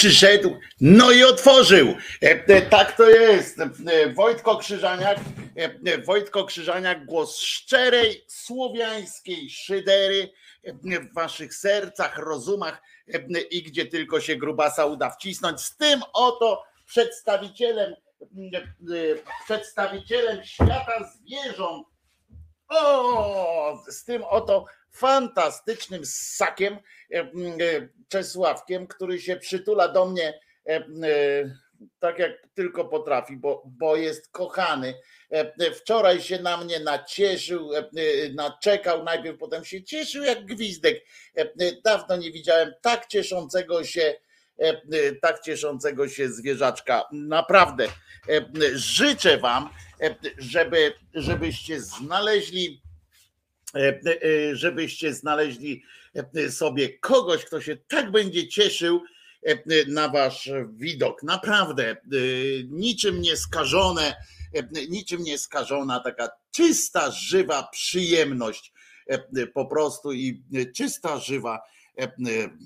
Przyszedł, no i otworzył. E, e, tak to jest. E, Wojtko Krzyżaniak, Wojtko Krzyżaniak, głos szczerej, słowiańskiej szydery w waszych sercach, rozumach i gdzie tylko się grubasa uda wcisnąć. Z tym oto przedstawicielem, przedstawicielem świata zwierząt, o, z tym oto fantastycznym ssakiem Czesławkiem, który się przytula do mnie tak jak tylko potrafi, bo, bo jest kochany. Wczoraj się na mnie nacieszył, naczekał, najpierw potem się cieszył jak gwizdek. Dawno nie widziałem tak cieszącego się, tak cieszącego się zwierzaczka. Naprawdę życzę Wam, żeby, żebyście znaleźli, żebyście znaleźli sobie kogoś, kto się tak będzie cieszył na wasz widok. Naprawdę niczym nieskażone, niczym nieskażona taka czysta, żywa przyjemność po prostu i czysta, żywa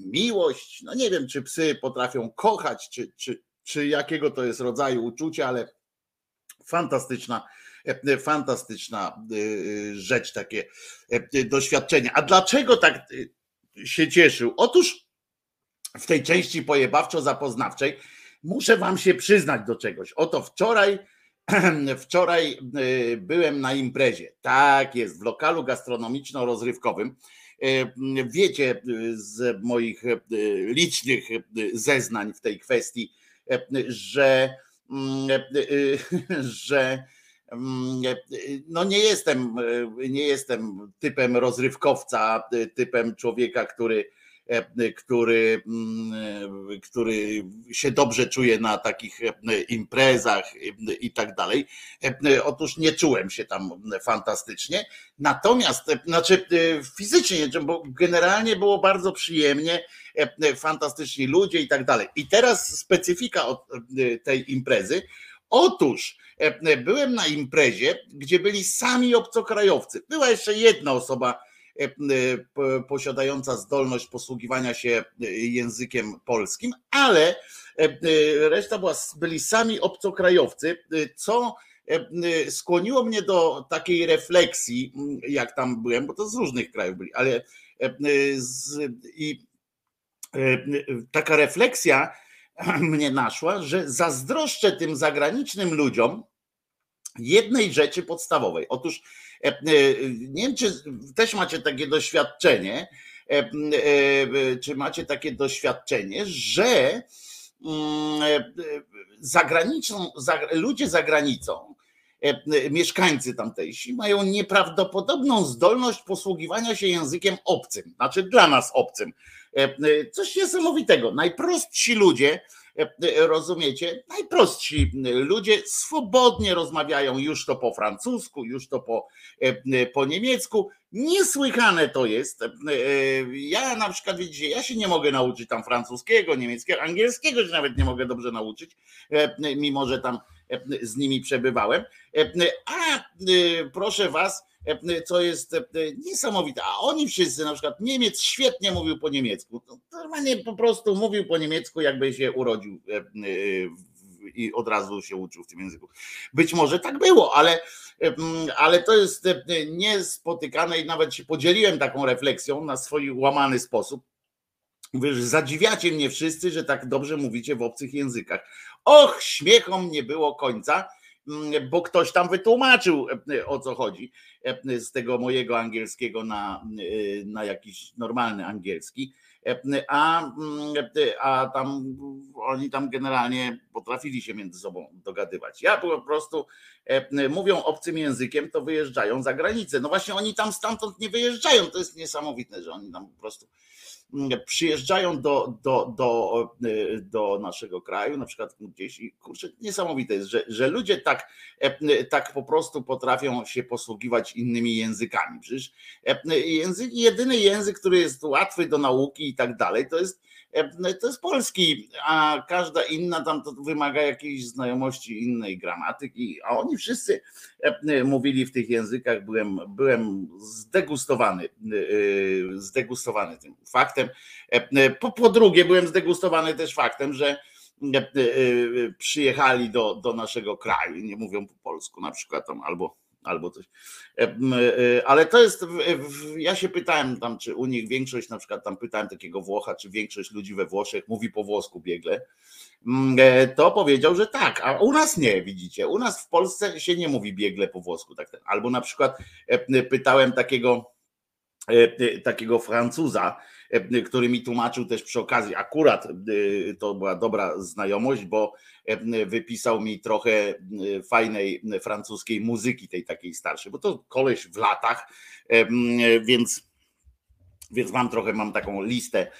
miłość. No nie wiem, czy psy potrafią kochać, czy, czy, czy jakiego to jest rodzaju uczucia, ale fantastyczna Fantastyczna rzecz, takie doświadczenie. A dlaczego tak się cieszył? Otóż w tej części pojebawczo-zapoznawczej muszę wam się przyznać do czegoś. Oto wczoraj wczoraj byłem na imprezie. Tak jest, w lokalu gastronomiczno-rozrywkowym. Wiecie z moich licznych zeznań w tej kwestii, że, że no nie jestem, nie jestem typem rozrywkowca, typem człowieka, który E, który, mm, który się dobrze czuje na takich e, imprezach i tak dalej. E, otóż nie czułem się tam fantastycznie. Natomiast, znaczy fizycznie, bo generalnie było bardzo przyjemnie, fantastyczni ludzie i tak dalej. I teraz specyfika tej imprezy. Otóż byłem na imprezie, gdzie byli sami obcokrajowcy. Była jeszcze jedna osoba, E, e, posiadająca zdolność posługiwania się e, językiem polskim, ale reszta była, byli sami obcokrajowcy, co skłoniło mnie do takiej refleksji, jak tam byłem, bo to z różnych krajów byli, ale z, i taka refleksja mnie naszła, że zazdroszczę tym zagranicznym ludziom jednej rzeczy podstawowej. Otóż E, e, nie wiem, czy też macie takie doświadczenie, e, czy macie takie doświadczenie, że mm, zagraniczną, ludzie za granicą, mieszkańcy tamtejsi mają nieprawdopodobną zdolność posługiwania się językiem obcym, znaczy dla nas obcym. Coś niesamowitego. Najprostsi ludzie, rozumiecie, najprostsi ludzie swobodnie rozmawiają już to po francusku, już to po, po niemiecku. Niesłychane to jest. Ja na przykład, widzicie, ja się nie mogę nauczyć tam francuskiego, niemieckiego, angielskiego się nawet nie mogę dobrze nauczyć, mimo że tam z nimi przebywałem. A proszę was, co jest niesamowite. A oni wszyscy, na przykład Niemiec świetnie mówił po niemiecku. Normalnie po prostu mówił po niemiecku, jakby się urodził i od razu się uczył w tym języku. Być może tak było, ale, ale to jest niespotykane i nawet się podzieliłem taką refleksją na swój łamany sposób. Że zadziwiacie mnie wszyscy, że tak dobrze mówicie w obcych językach. Och, śmiechom nie było końca, bo ktoś tam wytłumaczył e, o co chodzi e, z tego mojego angielskiego na, e, na jakiś normalny angielski. A, mm, a tam oni tam generalnie potrafili się między sobą dogadywać. Ja po prostu mówią obcym językiem, to wyjeżdżają za granicę. No właśnie oni tam stamtąd nie wyjeżdżają. To jest niesamowite, że oni tam po prostu przyjeżdżają do, do, do, do naszego kraju, na przykład gdzieś i kurczę, niesamowite jest, że, że ludzie tak, tak po prostu potrafią się posługiwać innymi językami. Przecież język, jedyny język, który jest łatwy do nauki i tak dalej, to jest E, to jest polski, a każda inna tam to wymaga jakiejś znajomości innej gramatyki, a oni wszyscy e, mówili w tych językach, byłem, byłem zdegustowany, e, zdegustowany tym faktem. Po, po drugie, byłem zdegustowany też faktem, że przyjechali do, do naszego kraju, nie mówią po polsku na przykład tam albo albo coś. E, e, ale to jest, ja się pytałem tam, czy u nich większość, na przykład tam pytałem takiego Włocha, czy większość ludzi we Włoszech mówi po włosku biegle, e, to powiedział, że tak, a u nas nie, widzicie. U nas w Polsce się nie mówi biegle po włosku. Tak, albo na przykład pytałem takiego, takiego Francuza, który mi tłumaczył też przy okazji, akurat e, to była dobra znajomość, bo e, wypisał mi trochę fajnej francuskiej muzyki, tej takiej starszej, bo to koleś w latach, więc, więc mam trochę, mam taką listę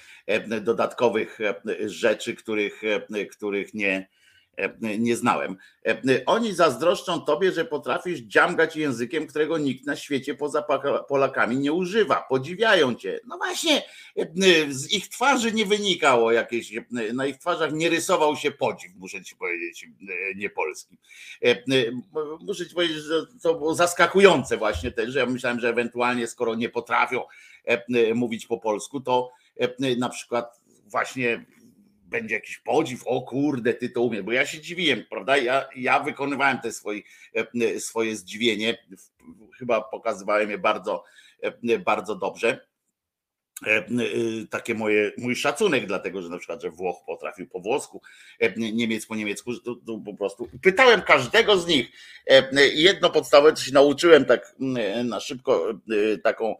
dodatkowych rzeczy, których, których nie, E, nie znałem. E, oni zazdroszczą tobie, że potrafisz dziamgać językiem, którego nikt na świecie poza Polakami nie używa. Podziwiają cię. No właśnie, e, z ich twarzy nie wynikało jakieś, na ich twarzach nie rysował się podziw, muszę ci powiedzieć, niepolski. Muszę ci powiedzieć, że to było zaskakujące właśnie też, że ja myślałem, że ewentualnie skoro nie potrafią mówić po polsku, to na przykład właśnie będzie jakiś podziw, o kurde, ty to umiesz, bo ja się dziwiłem, prawda? Ja, ja wykonywałem te swoje, swoje zdziwienie, chyba pokazywałem je bardzo, bardzo dobrze E, e, takie moje, mój szacunek, dlatego że na przykład, że Włoch potrafił po włosku, e, Niemiec po niemiecku, to, to po prostu pytałem każdego z nich. Jedno podstawowe, co się nauczyłem tak na szybko, taką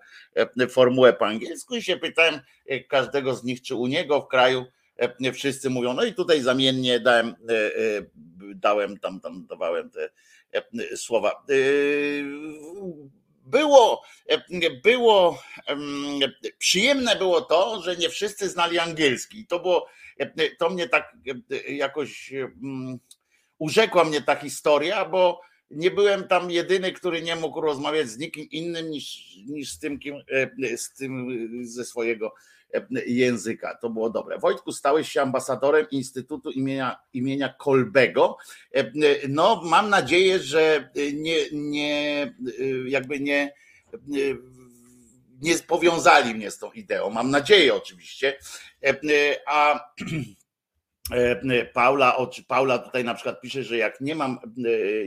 formułę po angielsku i się pytałem każdego z nich, czy u niego w kraju wszyscy mówią, no i tutaj zamiennie dałem, dałem tam, tam dawałem te słowa było, było przyjemne było to, że nie wszyscy znali angielski. To było, to mnie tak jakoś urzekła mnie ta historia, bo nie byłem tam jedyny, który nie mógł rozmawiać z nikim innym niż, niż z tym, kim, z tym ze swojego języka. To było dobre. Wojtku, stałeś się ambasadorem Instytutu imienia, imienia Kolbego. No, mam nadzieję, że nie, nie jakby nie, nie powiązali mnie z tą ideą. Mam nadzieję oczywiście. A Paula, Paula tutaj na przykład pisze, że jak nie mam,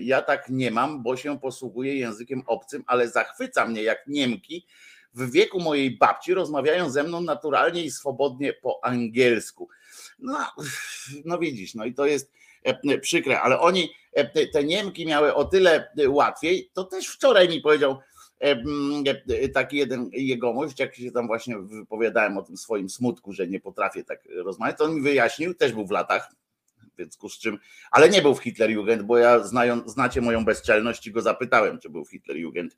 ja tak nie mam, bo się posługuję językiem obcym, ale zachwyca mnie jak Niemki w wieku mojej babci rozmawiają ze mną naturalnie i swobodnie po angielsku. No, no widzisz, no i to jest e, przykre, ale oni, e, te Niemki miały o tyle łatwiej, to też wczoraj mi powiedział e, taki jeden jegomość, jak się tam właśnie wypowiadałem o tym swoim smutku, że nie potrafię tak rozmawiać, to on mi wyjaśnił, też był w latach, związku z czym, ale nie był w Hitlerjugend, bo ja znają, znacie moją bezczelność i go zapytałem, czy był w Hitlerjugend.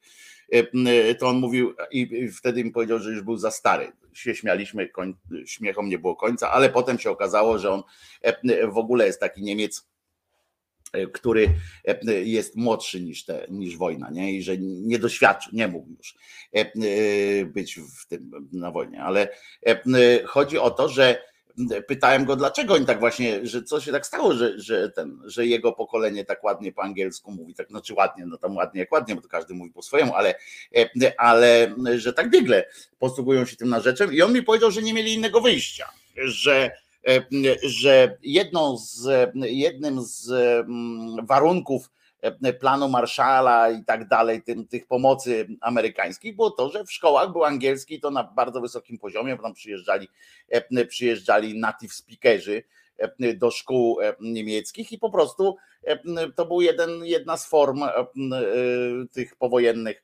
E, e, to on mówił i wtedy mi powiedział, że już był za stary. Się śmialiśmy, koń, śmiechom nie było końca, ale potem się okazało, że on e, w ogóle jest taki Niemiec, który jest młodszy niż, te, niż wojna, nie? i że nie doświadczył, nie mógł już być w tym na wojnie. Ale chodzi o to, że pytałem go, dlaczego oni tak właśnie, że co się tak stało, że, że, ten, że jego pokolenie tak ładnie po angielsku mówi, tak znaczy ładnie, no tam ładnie jak ładnie, bo to każdy mówi po swojemu, ale, ale że tak biegle posługują się tym narzeczem i on mi powiedział, że nie mieli innego wyjścia, że że jedną z, jednym z mm, warunków planu Marszala i tak dalej, tym, tych pomocy amerykańskich, było to, że w szkołach był angielski to na bardzo wysokim poziomie, bo tam przyjeżdżali, e, przyjeżdżali native speakerzy e, do szkół niemieckich i po prostu to był jeden, jedna z form tych powojennych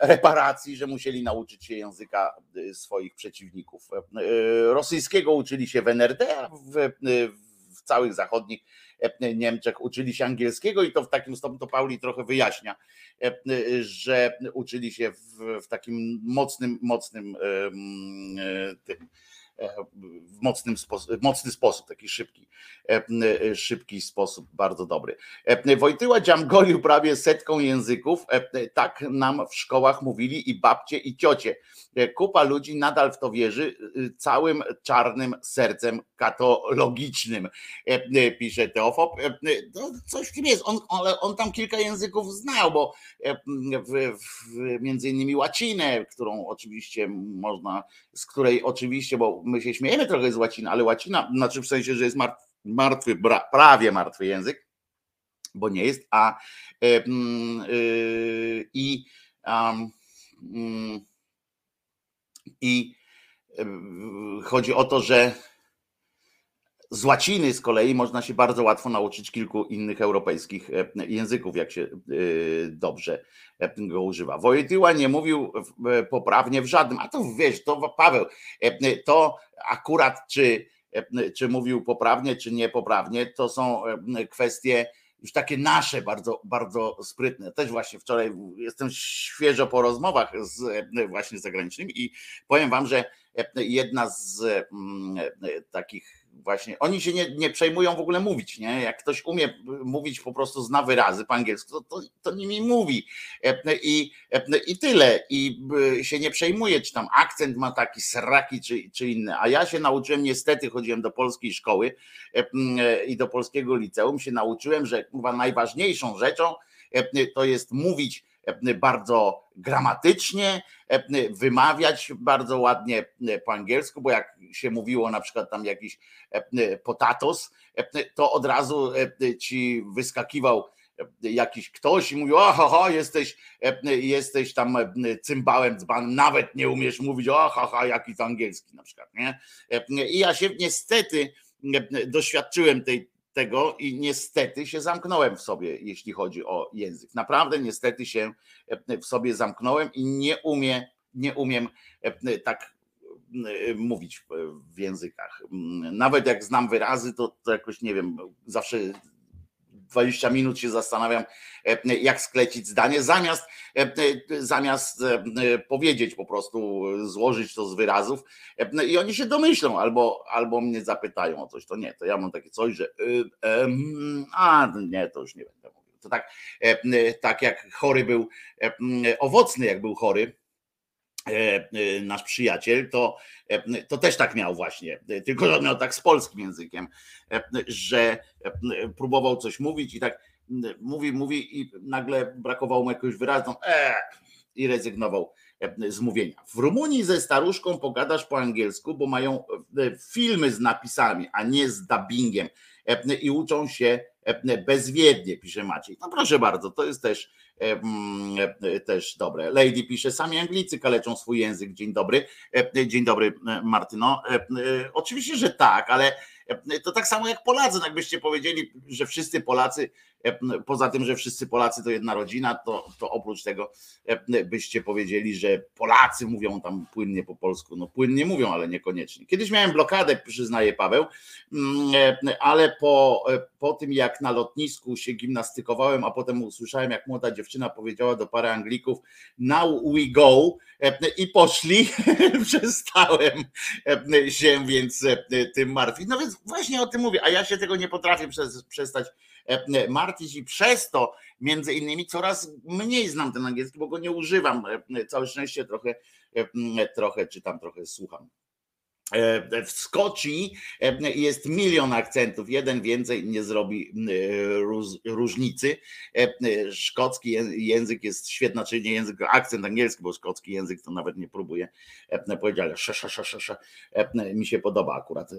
reparacji, że musieli nauczyć się języka swoich przeciwników. Rosyjskiego uczyli się w NRD, a w, w całych zachodnich Niemczech uczyli się angielskiego i to w takim stopniu to Pauli trochę wyjaśnia, że uczyli się w, w takim mocnym, mocnym tym w mocnym sposób, mocny sposób, taki szybki, szybki sposób, bardzo dobry. Wojtyła dziamgolił prawie setką języków, tak nam w szkołach mówili i babcie i ciocie. Kupa ludzi nadal w to wierzy całym czarnym sercem katologicznym, pisze Teofop. No, coś w tym jest, on, ale on tam kilka języków znał, bo w, w, między innymi łacinę, którą oczywiście można, z której oczywiście, bo my się śmiejemy trochę z łaciny, ale łacina, znaczy w sensie, że jest martwy, prawie martwy język, bo nie jest, a yy, i yy, i chodzi o to, że z łaciny z kolei można się bardzo łatwo nauczyć kilku innych europejskich e, języków, jak się e, dobrze e, go używa. Wojtyła nie mówił poprawnie w żadnym, a to wiesz, to Paweł, to akurat czy, czy mówił poprawnie, czy niepoprawnie, to są kwestie już takie nasze, bardzo, bardzo sprytne. Też właśnie wczoraj jestem świeżo po rozmowach z właśnie zagranicznymi i powiem wam, że jedna z mm, takich właśnie, oni się nie, nie przejmują w ogóle mówić, nie? Jak ktoś umie mówić po prostu zna wyrazy po angielsku, to, to, to nimi mówi. I, i tyle. I się nie przejmuje, czy tam akcent ma taki sraki, czy, czy inny, a ja się nauczyłem, niestety chodziłem do polskiej szkoły i do polskiego liceum, się nauczyłem, że chyba najważniejszą rzeczą to jest mówić bardzo gramatycznie, wymawiać bardzo ładnie po angielsku, bo jak się mówiło na przykład tam jakiś potatos, to od razu ci wyskakiwał jakiś ktoś i mówił, oho, jesteś, jesteś tam cymbałem dzban, nawet nie umiesz mówić, oho, jaki to angielski na przykład, nie? I ja się niestety doświadczyłem tej, tego i niestety się zamknąłem w sobie, jeśli chodzi o język. Naprawdę niestety się w sobie zamknąłem i nie umiem, nie umiem tak mówić w językach. Nawet jak znam wyrazy, to, to jakoś nie wiem, zawsze 20 minut się zastanawiam, e, jak sklecić zdanie, zamiast, e, e, zamiast powiedzieć po prostu, złożyć to z wyrazów i oni się domyślą albo, albo mnie zapytają o coś, to nie, to ja mam takie coś, że y, a nie, to już nie będę mówił. To tak, tak jak chory był, owocny jak był chory, nasz przyjaciel, to, to też tak miał właśnie, tylko że miał tak z polskim językiem, że próbował coś mówić i tak mówi, mówi i nagle brakowało mu jakiegoś wyrazu e, i rezygnował z mówienia. W Rumunii ze staruszką pogadasz po angielsku, bo mają filmy z napisami, a nie z dubbingiem i uczą się bezwiednie, pisze Maciej. No proszę bardzo, to jest też, też dobre. Lady pisze, sami Anglicy kaleczą swój język. Dzień dobry. Dzień dobry, Martyno. Oczywiście, że tak, ale to tak samo jak Polacy, no jakbyście powiedzieli, że wszyscy Polacy, poza tym, że wszyscy Polacy to jedna rodzina, to, to oprócz tego byście powiedzieli, że Polacy mówią tam płynnie po polsku. No płynnie mówią, ale niekoniecznie. Kiedyś miałem blokadę, przyznaje Paweł, ale po, po tym jak na lotnisku się gimnastykowałem, a potem usłyszałem, jak młoda dziewczyna powiedziała do pary Anglików now we go i poszli, przestałem się więc tym martwić. No więc właśnie o tym mówię, a ja się tego nie potrafię przestać martwić i przez to między innymi coraz mniej znam ten angielski, bo go nie używam. Całe szczęście trochę, trochę czytam, trochę słucham. E, w Szkocji e, jest milion akcentów, jeden więcej nie zrobi e, różnicy. Szkocki język jest świetny, czyli nie język, akcent angielski, bo szkocki język to nawet nie próbuje powiedzieć, ale sz, sz, sz, sz, mi się podoba akurat.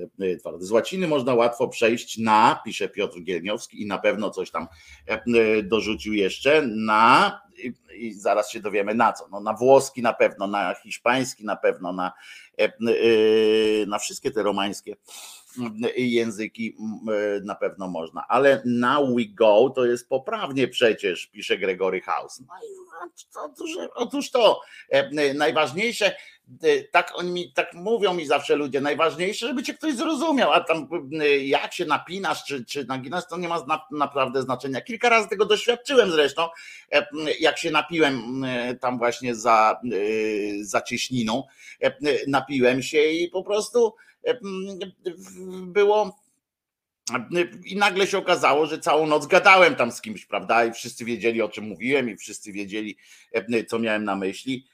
Z łaciny można łatwo przejść na, pisze Piotr Gielniowski i na pewno coś tam dorzucił jeszcze, na i zaraz się dowiemy na co. No, na włoski na pewno, na hiszpański na pewno, na, e, e, na wszystkie te romańskie języki na pewno można, ale now we go to jest poprawnie przecież, pisze Gregory House. No i otóż, otóż to, e, najważniejsze, tak oni mi, tak mówią mi zawsze ludzie, najważniejsze, żeby cię ktoś zrozumiał, a tam jak się napinasz, czy, czy naginasz, to nie ma na, naprawdę znaczenia. Kilka razy tego doświadczyłem zresztą, jak się napiłem tam właśnie za, za cieśniną, napiłem się i po prostu było i nagle się okazało, że całą noc gadałem tam z kimś, prawda? I wszyscy wiedzieli, o czym mówiłem, i wszyscy wiedzieli, co miałem na myśli.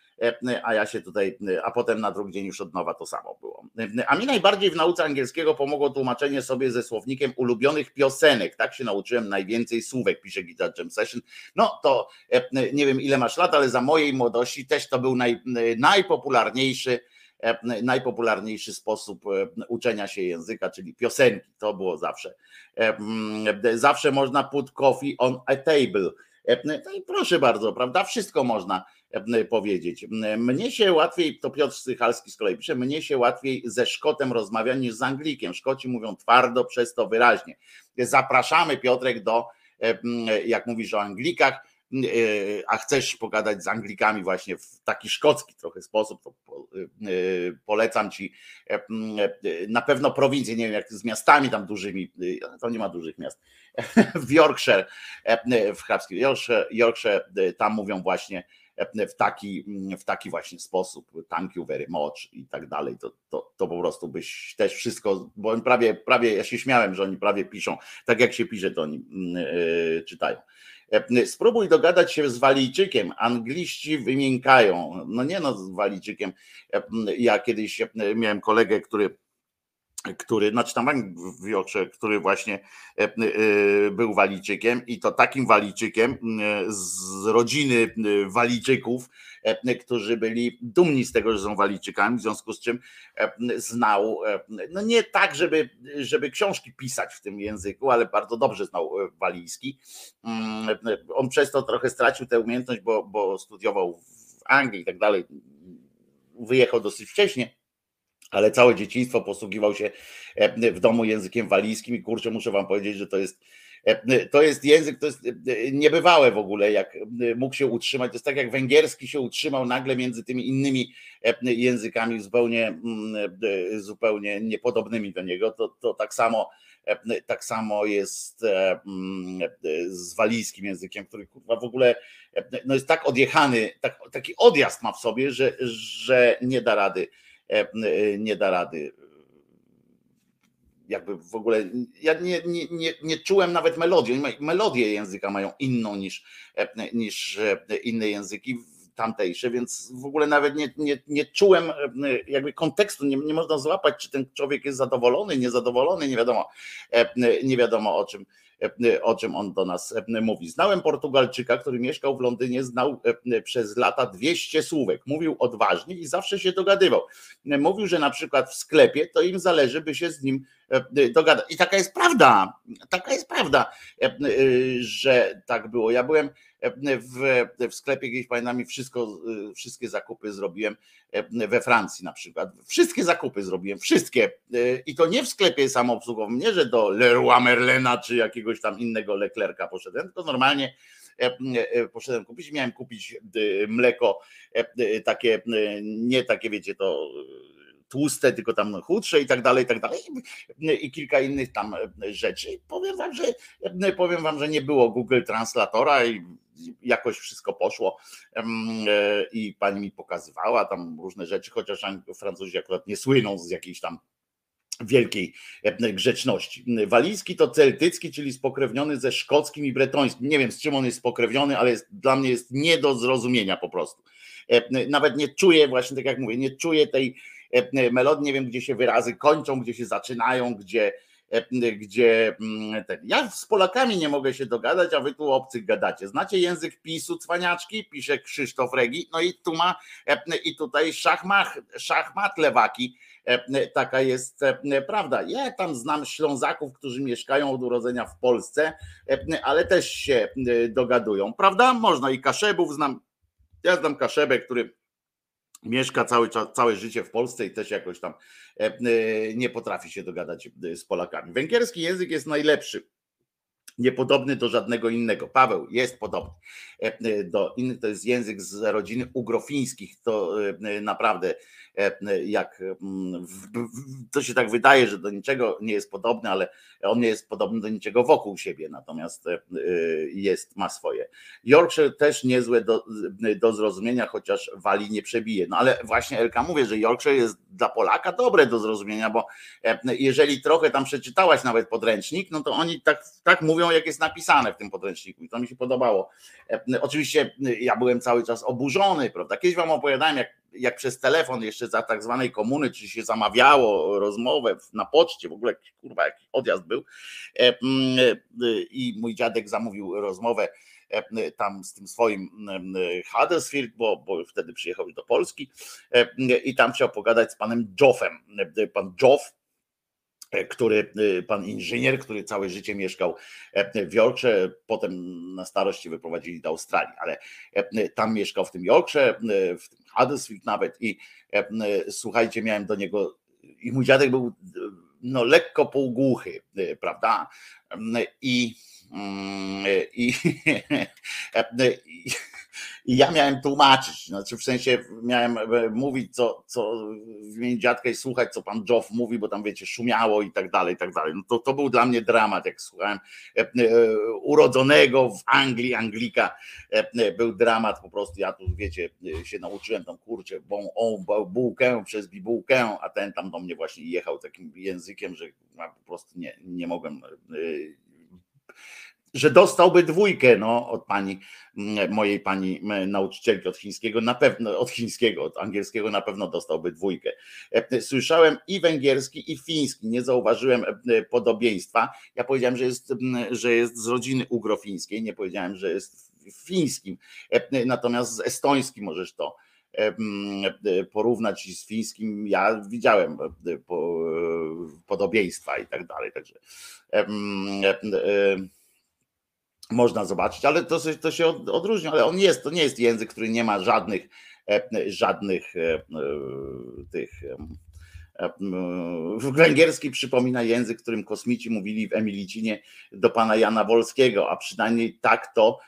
A ja się tutaj, a potem na drugi dzień już od nowa to samo było. A mi najbardziej w nauce angielskiego pomogło tłumaczenie sobie ze słownikiem ulubionych piosenek. Tak się nauczyłem najwięcej słówek, pisze Guitar Jam Session. No to nie wiem ile masz lat, ale za mojej młodości też to był naj, najpopularniejszy E, najpopularniejszy sposób e, uczenia się języka, czyli piosenki. To było zawsze. E, zawsze można put coffee on a table. No i proszę bardzo, prawda? Wszystko można powiedzieć. Mnie się łatwiej, to Piotr Stychalski z kolei pisze, mnie się łatwiej ze Szkotem rozmawia niż z Anglikiem. Szkoci mówią twardo, przez to wyraźnie. Zapraszamy Piotrek do, jak mówisz o Anglikach, E, a chcesz pogadać z Anglikami właśnie w taki szkocki trochę sposób, to e, polecam ci e, na pewno prowincję, nie wiem jak z miastami tam dużymi, to nie ma dużych miast, w Yorkshire, w hrabskim Yorkshire, Yorkshire tam mówią właśnie w taki, w taki właśnie sposób, thank you very much i tak dalej, to, to, to po prostu byś też wszystko, bo oni prawie, prawie, ja się śmiałem, że oni prawie piszą, tak jak się pisze, to oni yy, czytają. E, spróbuj dogadać się z Walijczykiem. Angliści wymiękają. No nie no, z Walijczykiem. E, ja kiedyś e, miałem kolegę, który który, znaczy tam w Yorkshire, który właśnie e, e, był Walijczykiem i to takim Walijczykiem z rodziny Walijczyków, którzy byli dumni z tego, że są Walijczykami, w związku z czym znał, no nie tak, żeby, żeby książki pisać w tym języku, ale bardzo dobrze znał walijski. Mm, on przez to trochę stracił tę umiejętność, bo, bo studiował w Anglii i tak dalej. Wyjechał dosyć wcześnie ale całe dzieciństwo posługiwał się e, w domu językiem walijskim i kurczę, muszę wam powiedzieć, że to jest e, to jest język, to jest e, niebywałe w ogóle, jak mógł się utrzymać. To jest tak, jak węgierski się utrzymał nagle między tymi innymi językami zupełnie, mm, zupełnie niepodobnymi do niego. To, to tak samo tak samo jest mm, z walijskim językiem, który w ogóle no jest tak odjechany, tak, taki odjazd ma w sobie, że, że nie da rady nie da rady. Jakby w ogóle, ja nie, nie, nie, nie czułem nawet melodii. Melodię języka mają inną niż, e, niż inne języki tamtejsze, więc w ogóle nawet nie, nie, nie czułem jakby kontekstu, nie, nie można złapać, czy ten człowiek jest zadowolony, niezadowolony, nie wiadomo, nie wiadomo o czym o czym on do nas mówi. Znałem Portugalczyka, który mieszkał w Londynie, znał przez lata 200 słówek. Mówił odważnie i zawsze się dogadywał. Mówił, że na przykład w sklepie to im zależy, by się z nim dogadać. I taka jest prawda, taka jest prawda, że tak było. Ja byłem w, w sklepie gdzieś pamiętam wszystko, wszystkie zakupy zrobiłem we Francji na przykład. Wszystkie zakupy zrobiłem, wszystkie. I to nie w sklepie samoobsługowym, nie, że do Leroy Merlena czy jakiegoś tam innego Leclerca poszedłem, tylko normalnie poszedłem kupić, miałem kupić mleko takie, nie takie wiecie to tłuste, tylko tam chudsze i tak dalej, i tak dalej. I kilka innych tam rzeczy. Powiem wam, że powiem wam, że nie było Google Translatora i jakoś wszystko poszło i pani mi pokazywała tam różne rzeczy, chociaż Francuzi akurat nie słyną z jakiejś tam wielkiej e, grzeczności. Walijski to celtycki, czyli spokrewniony ze szkockim i bretońskim. Nie wiem z czym on jest spokrewniony, ale jest, dla mnie jest nie do zrozumienia po prostu. E, nawet nie czuję, właśnie tak jak mówię, nie czuję tej melodii, nie wiem gdzie się wyrazy kończą, gdzie się zaczynają, gdzie E, gdzie mm, ten. Ja z Polakami nie mogę się dogadać, a wy tu obcych gadacie. Znacie język PiSu, cwaniaczki? Pisze Krzysztof Regi. No i tu ma e, i tutaj szachmat, szachmat lewaki. E, taka jest prawda. Ja tam znam Ślązaków, którzy mieszkają od urodzenia w Polsce, ale też się dogadują, prawda? Można i Kaszebów znam. Ja znam Kaszebę, który mieszka cały czas, całe życie w Polsce i też jakoś tam e, e, nie potrafi się dogadać e, z Polakami. Węgierski język jest najlepszy. Niepodobny do żadnego innego. Paweł jest podobny do innych, to jest język z rodziny ugrofińskich. To naprawdę jak mm, to się tak wydaje, że do niczego nie jest podobny, ale on nie jest podobny do niczego wokół siebie, natomiast jest, ma swoje. Yorkshire też niezłe do, do zrozumienia, chociaż wali nie przebije. No ale właśnie Elka mówię, że Yorkshire jest dla Polaka dobre do zrozumienia, bo jeżeli trochę tam przeczytałaś nawet podręcznik, no to oni tak, tak mówią, jak jest napisane w tym podręczniku i to mi się podobało. Oczywiście ja byłem cały czas oburzony, prawda? Kiedyś wam opowiadałem, jak jak przez telefon jeszcze za tak zwanej komuny, czy się zamawiało rozmowę na poczcie, w ogóle kurwa jaki odjazd był e, e, i mój dziadek zamówił rozmowę e, tam z tym swoim Huddersfield, bo, bo wtedy przyjechał do Polski i tam chciał pogadać z panem Joffem. Pan Joff który pan inżynier, który całe życie mieszkał w Yorkshire, potem na starości wyprowadzili do Australii, ale tam mieszkał w tym Yorkshire, w tym Huddersfield nawet i e, słuchajcie, miałem do niego i mój dziadek był no, lekko półgłuchy, e, prawda? I, mm, i, i i ja miałem tłumaczyć, znaczy w sensie miałem e, mówić, co, co w imieniu dziadka i słuchać, co pan Joff mówi, bo tam wiecie, szumiało i tak dalej, i tak dalej. No to, to był dla mnie dramat, jak słuchałem e, e, urodzonego w Anglii Anglika, był dramat po prostu, ja tu wiecie, się nauczyłem tam kurczę, bą, o, bułkę przez bibułkę, a ten tam do mnie właśnie jechał takim językiem, że po prostu nie, nie mogłem że dostałby dwójkę no, od pani, mojej pani nauczycielki od chińskiego, na pewno od chińskiego, od angielskiego na pewno dostałby dwójkę. Słyszałem i węgierski, i fiński, nie zauważyłem podobieństwa. Ja powiedziałem, że jest, że jest z rodziny ugrofińskiej, nie powiedziałem, że jest fińskim, natomiast z estońskim możesz to porównać z fińskim. Ja widziałem podobieństwa i tak dalej, także można zobaczyć, ale to, to się odróżnia, ale on jest, to nie jest język, który nie ma żadnych żadnych tych Węgierski przypomina język, którym kosmici mówili w Emilicinie do pana Jana Wolskiego, a przynajmniej tak to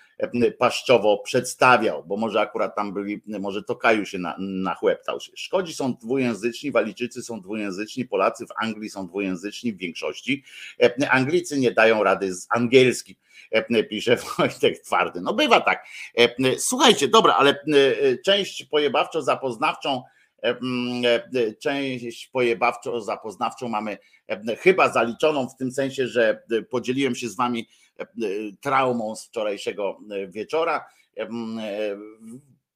paszczowo przedstawiał, bo może akurat tam byli, może Tokaju się na, nachłeptał. Szkodzi są dwujęzyczni, Walijczycy są dwujęzyczni, Polacy w Anglii są dwujęzyczni w większości. Anglicy nie dają rady z angielskim pisze Wojtek Twardy. No bywa tak. Słuchajcie, dobra, ale część pojebawczo-zapoznawczą część pojebawczo-zapoznawczą mamy chyba zaliczoną w tym sensie, że podzieliłem się z wami traumą z wczorajszego wieczora.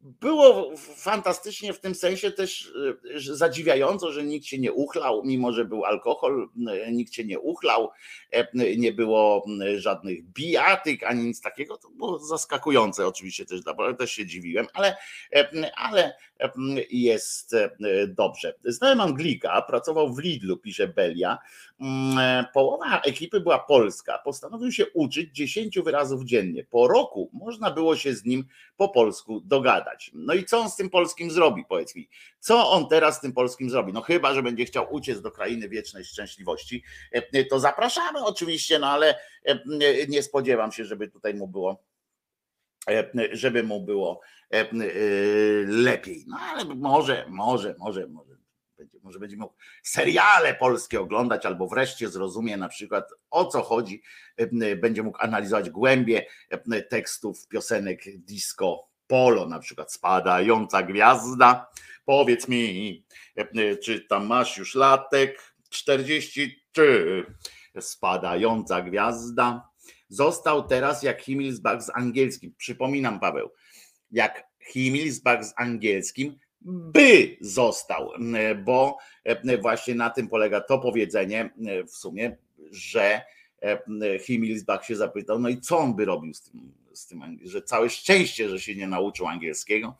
Było fantastycznie w tym sensie też zadziwiająco, że nikt się nie uchlał, mimo że był alkohol, nikt się nie uchlał, nie było żadnych bijatyk ani nic takiego. To było zaskakujące oczywiście też, też się dziwiłem, ale, ale jest dobrze. Znałem Anglika, pracował w Lidlu, pisze Belia. Połowa ekipy była polska. Postanowił się uczyć 10 wyrazów dziennie. Po roku można było się z nim po polsku dogadać. No i co on z tym polskim zrobi, powiedz mi? Co on teraz z tym polskim zrobi? No chyba, że będzie chciał uciec do krainy wiecznej szczęśliwości, to zapraszamy oczywiście, no ale nie spodziewam się, żeby tutaj mu było żeby mu było lepiej. No ale może, może, może, może będzie, może będzie mógł seriale polskie oglądać, albo wreszcie zrozumie na przykład o co chodzi, będzie mógł analizować głębie tekstów piosenek disco polo, na przykład spadająca gwiazda. Powiedz mi, czy tam masz już latek 43, spadająca gwiazda. Został teraz jak Himmelsbach z angielskim. Przypominam, Paweł, jak Himmelsbach z angielskim by został, bo właśnie na tym polega to powiedzenie w sumie, że Himmelsbach się zapytał, no i co on by robił z tym, z tym, że całe szczęście, że się nie nauczył angielskiego,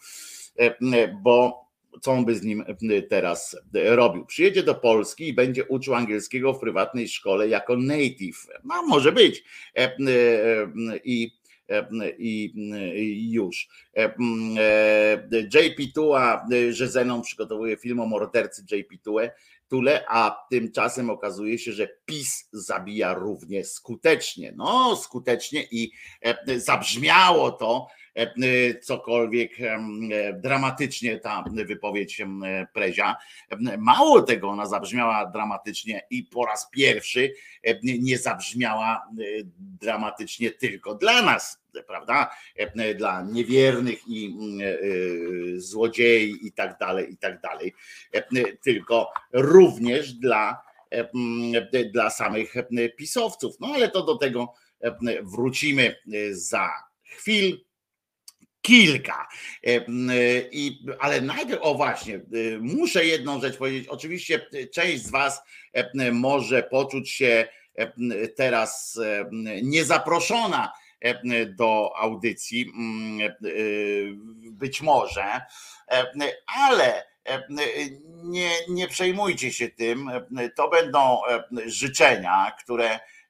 bo co on by z nim teraz robił? Przyjedzie do Polski i będzie uczył angielskiego w prywatnej szkole jako native. No, może być. I i już. JP Tua, że Zenon przygotowuje film o mordercy JP Tule, Tule, a tymczasem okazuje się, że PiS zabija równie skutecznie. No, skutecznie i zabrzmiało to cokolwiek dramatycznie ta wypowiedź Prezia. Mało tego, ona zabrzmiała dramatycznie i po raz pierwszy nie zabrzmiała dramatycznie tylko dla nas, prawda? Dla niewiernych i złodziei i tak dalej, i tak dalej, tylko również dla, dla samych pisowców. No ale to do tego wrócimy za chwilę kilka. I, ale najpierw, o właśnie, muszę jedną rzecz powiedzieć. Oczywiście część z Was może poczuć się teraz niezaproszona do audycji, być może, ale nie, nie przejmujcie się tym. To będą życzenia, które E,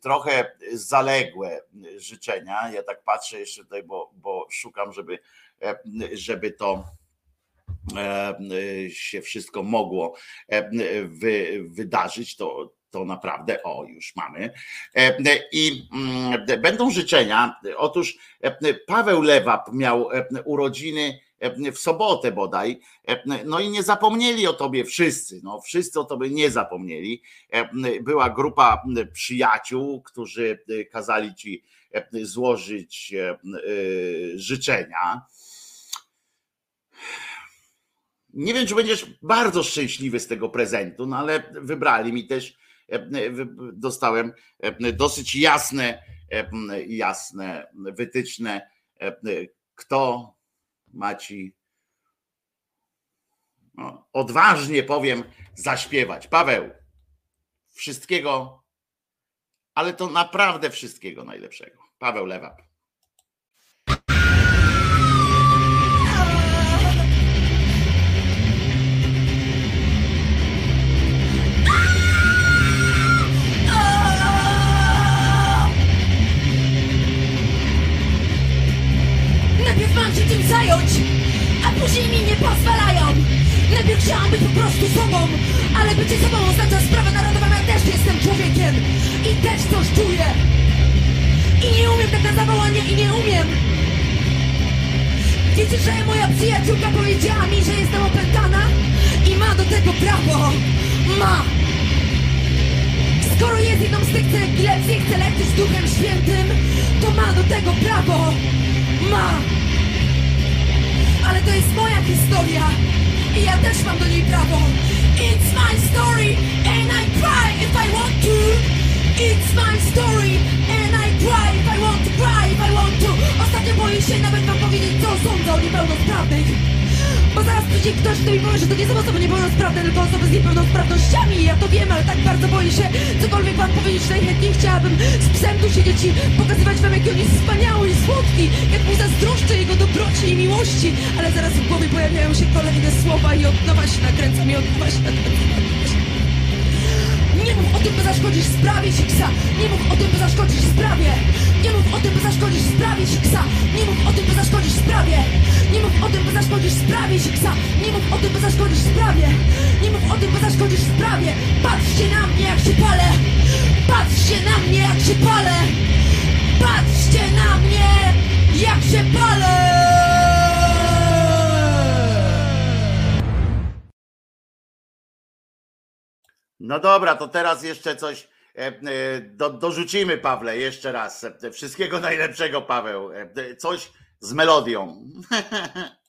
trochę zaległe życzenia. Ja tak patrzę jeszcze tutaj, bo, bo szukam, żeby, e, żeby to e, się wszystko mogło wy, wydarzyć, to, to naprawdę, o, już mamy. I będą życzenia. Otóż Paweł Lewap miał urodziny w sobotę bodaj. No i nie zapomnieli o tobie wszyscy, no wszyscy o tobie nie zapomnieli. Była grupa przyjaciół, którzy kazali ci złożyć życzenia. Nie wiem, czy będziesz bardzo szczęśliwy z tego prezentu, no ale wybrali mi też dostałem dosyć jasne, jasne wytyczne, kto Maci no, odważnie powiem zaśpiewać. Paweł, wszystkiego, ale to naprawdę wszystkiego najlepszego. Paweł Lewap. Zająć, a później mi nie pozwalają. Najpierw chciałam być po prostu sobą, ale bycie sobą oznacza sprawę narodową. Ja też jestem człowiekiem i też coś czuję. I nie umiem tak na zawołanie i nie umiem. Wiecie, że moja przyjaciółka powiedziała mi, że jestem opętana i ma do tego prawo. Ma. Skoro jest jedną z tych, epilepsję chce leczyć duchem świętym, to ma do tego prawo. Ma. Ale to jest moja historia i ja też mam do niej prawo. It's my story and I cry if I want to. It's my story and I cry if I want to cry if I want to. Ostatnio boję się nawet wam powiedzieć, co sądzę o niepełnosprawnych. Bo zaraz przyjdzie ktoś, kto mi powie, że to nie są osoby niepełnosprawne, tylko osoby z niepełnosprawnościami. Ja to wiem, ale tak bardzo boję się cokolwiek wam powiedzieć. Najchętniej chciałabym z psem tu siedzieć i pokazywać wam, jaki on jest wspaniały i słodki. Jak mu zazdroszczę jego dobroci i miłości. Ale zaraz w głowie pojawiają się kolejne słowa i od nowa się nakręcam i od nowa się nakręcam. Nie mów o tym, by zaszkodzisz sprawie Siksa Nie mów o tym, by zaszkodzisz sprawie. Nie mów o tym, by zaszkodzisz sprawie Siksa Nie mów o tym, by zaszkodzisz sprawie. Nie mów o tym, by zaszkodzisz sprawie Siksa Nie mów o tym, by zaszkodzisz sprawie. Nie mów o tym, by zaszkodzisz sprawie. Patrzcie na mnie, jak się palę. Patrzcie na mnie, jak się palę. Patrzcie na mnie, jak się palę No dobra, to teraz jeszcze coś e, e, do, dorzucimy, Pawle, jeszcze raz. E, Wszystkiego najlepszego, Paweł. Coś z melodią.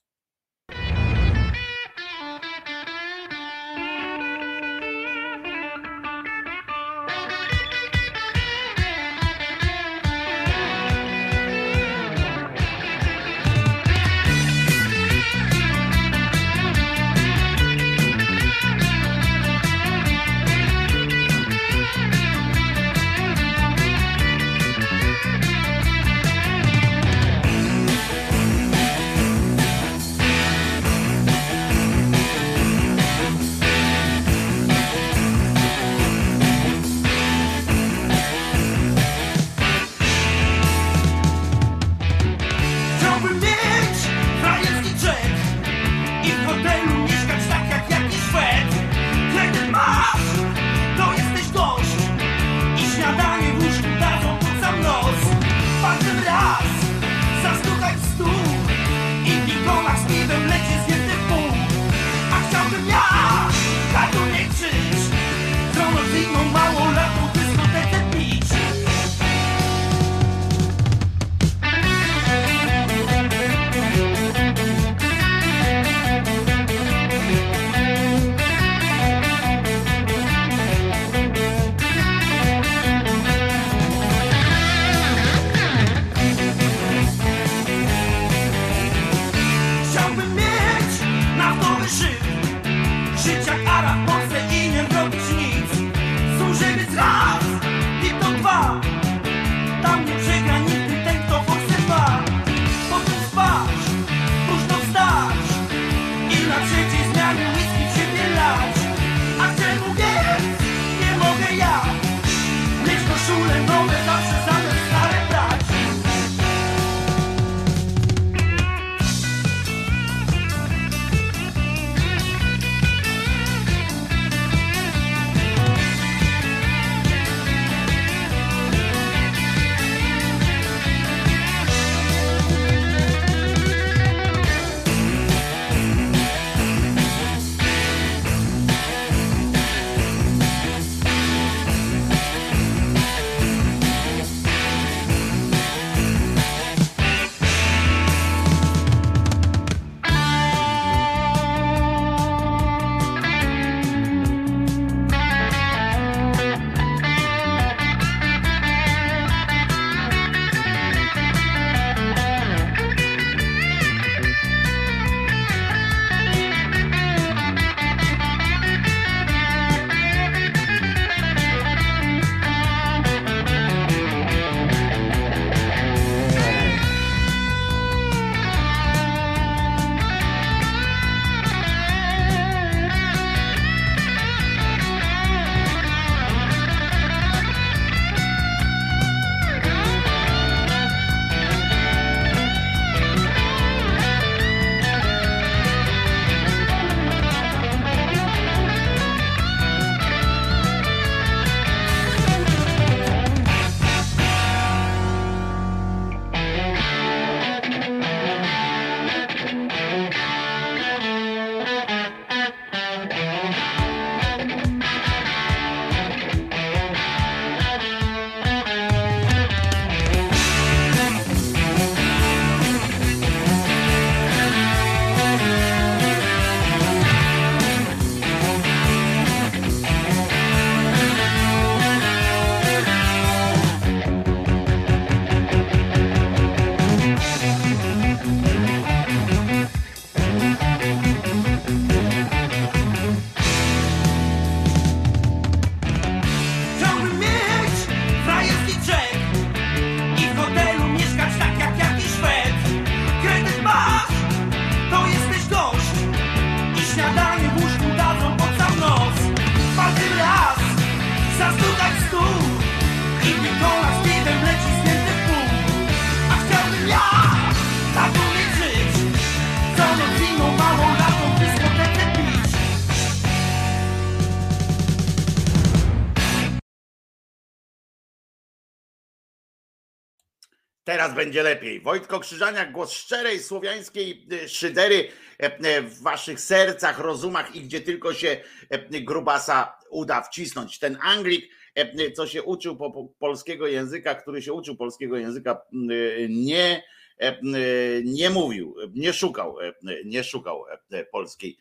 Teraz będzie lepiej. Wojtko Krzyżaniak, głos szczerej słowiańskiej y, szydery e, e, w waszych sercach, rozumach i gdzie tylko się e, grubasa uda wcisnąć. Ten Anglik, co się uczył po polskiego języka, który się uczył polskiego języka, nie, nie mówił, nie szukał, nie szukał polskiej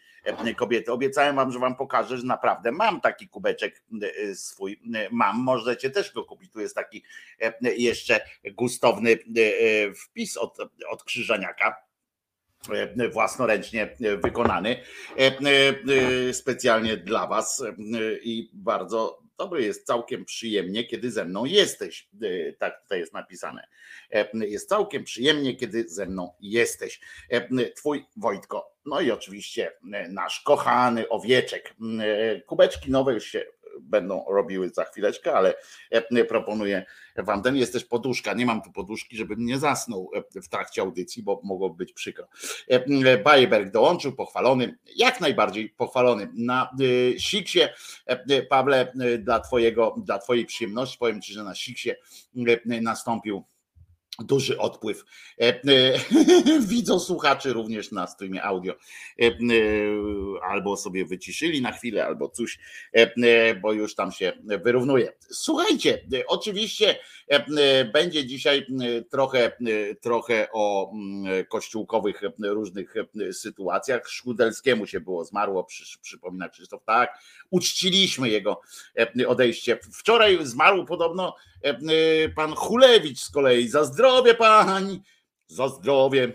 kobiety. Obiecałem wam, że wam pokażę, że naprawdę mam taki kubeczek e, swój, e, mam, możecie też go kupić. Tu jest taki e, jeszcze gustowny wpis od, od Krzyżaniaka własnoręcznie wykonany specjalnie dla was i bardzo dobry jest całkiem przyjemnie, kiedy ze mną jesteś. Tak tutaj jest napisane. Jest całkiem przyjemnie, kiedy ze mną jesteś. Twój Wojtko no i oczywiście e, nasz kochany owieczek. E, kubeczki nowe już się będą robiły za chwileczkę, ale e, proponuję wam ten. Jest też poduszka. Nie mam tu poduszki, żebym nie zasnął w trakcie audycji, bo mogło być przykro. Bajeberg dołączył, pochwalony, jak najbardziej pochwalony. Na Siksie, Pawle, dla, twojego, dla twojej przyjemności powiem ci, że na Siksie nastąpił duży odpływ. E, e, widzą słuchaczy również na streamie audio. E, albo sobie wyciszyli na chwilę albo coś bo już tam się wyrównuje. Słuchajcie oczywiście będzie dzisiaj trochę trochę o kościółkowych różnych sytuacjach. Szkudelskiemu się było zmarło przypomina Krzysztof. Tak uczciliśmy jego odejście. Wczoraj zmarł podobno pan Hulewicz z kolei za zdrowie pani, za zdrowie.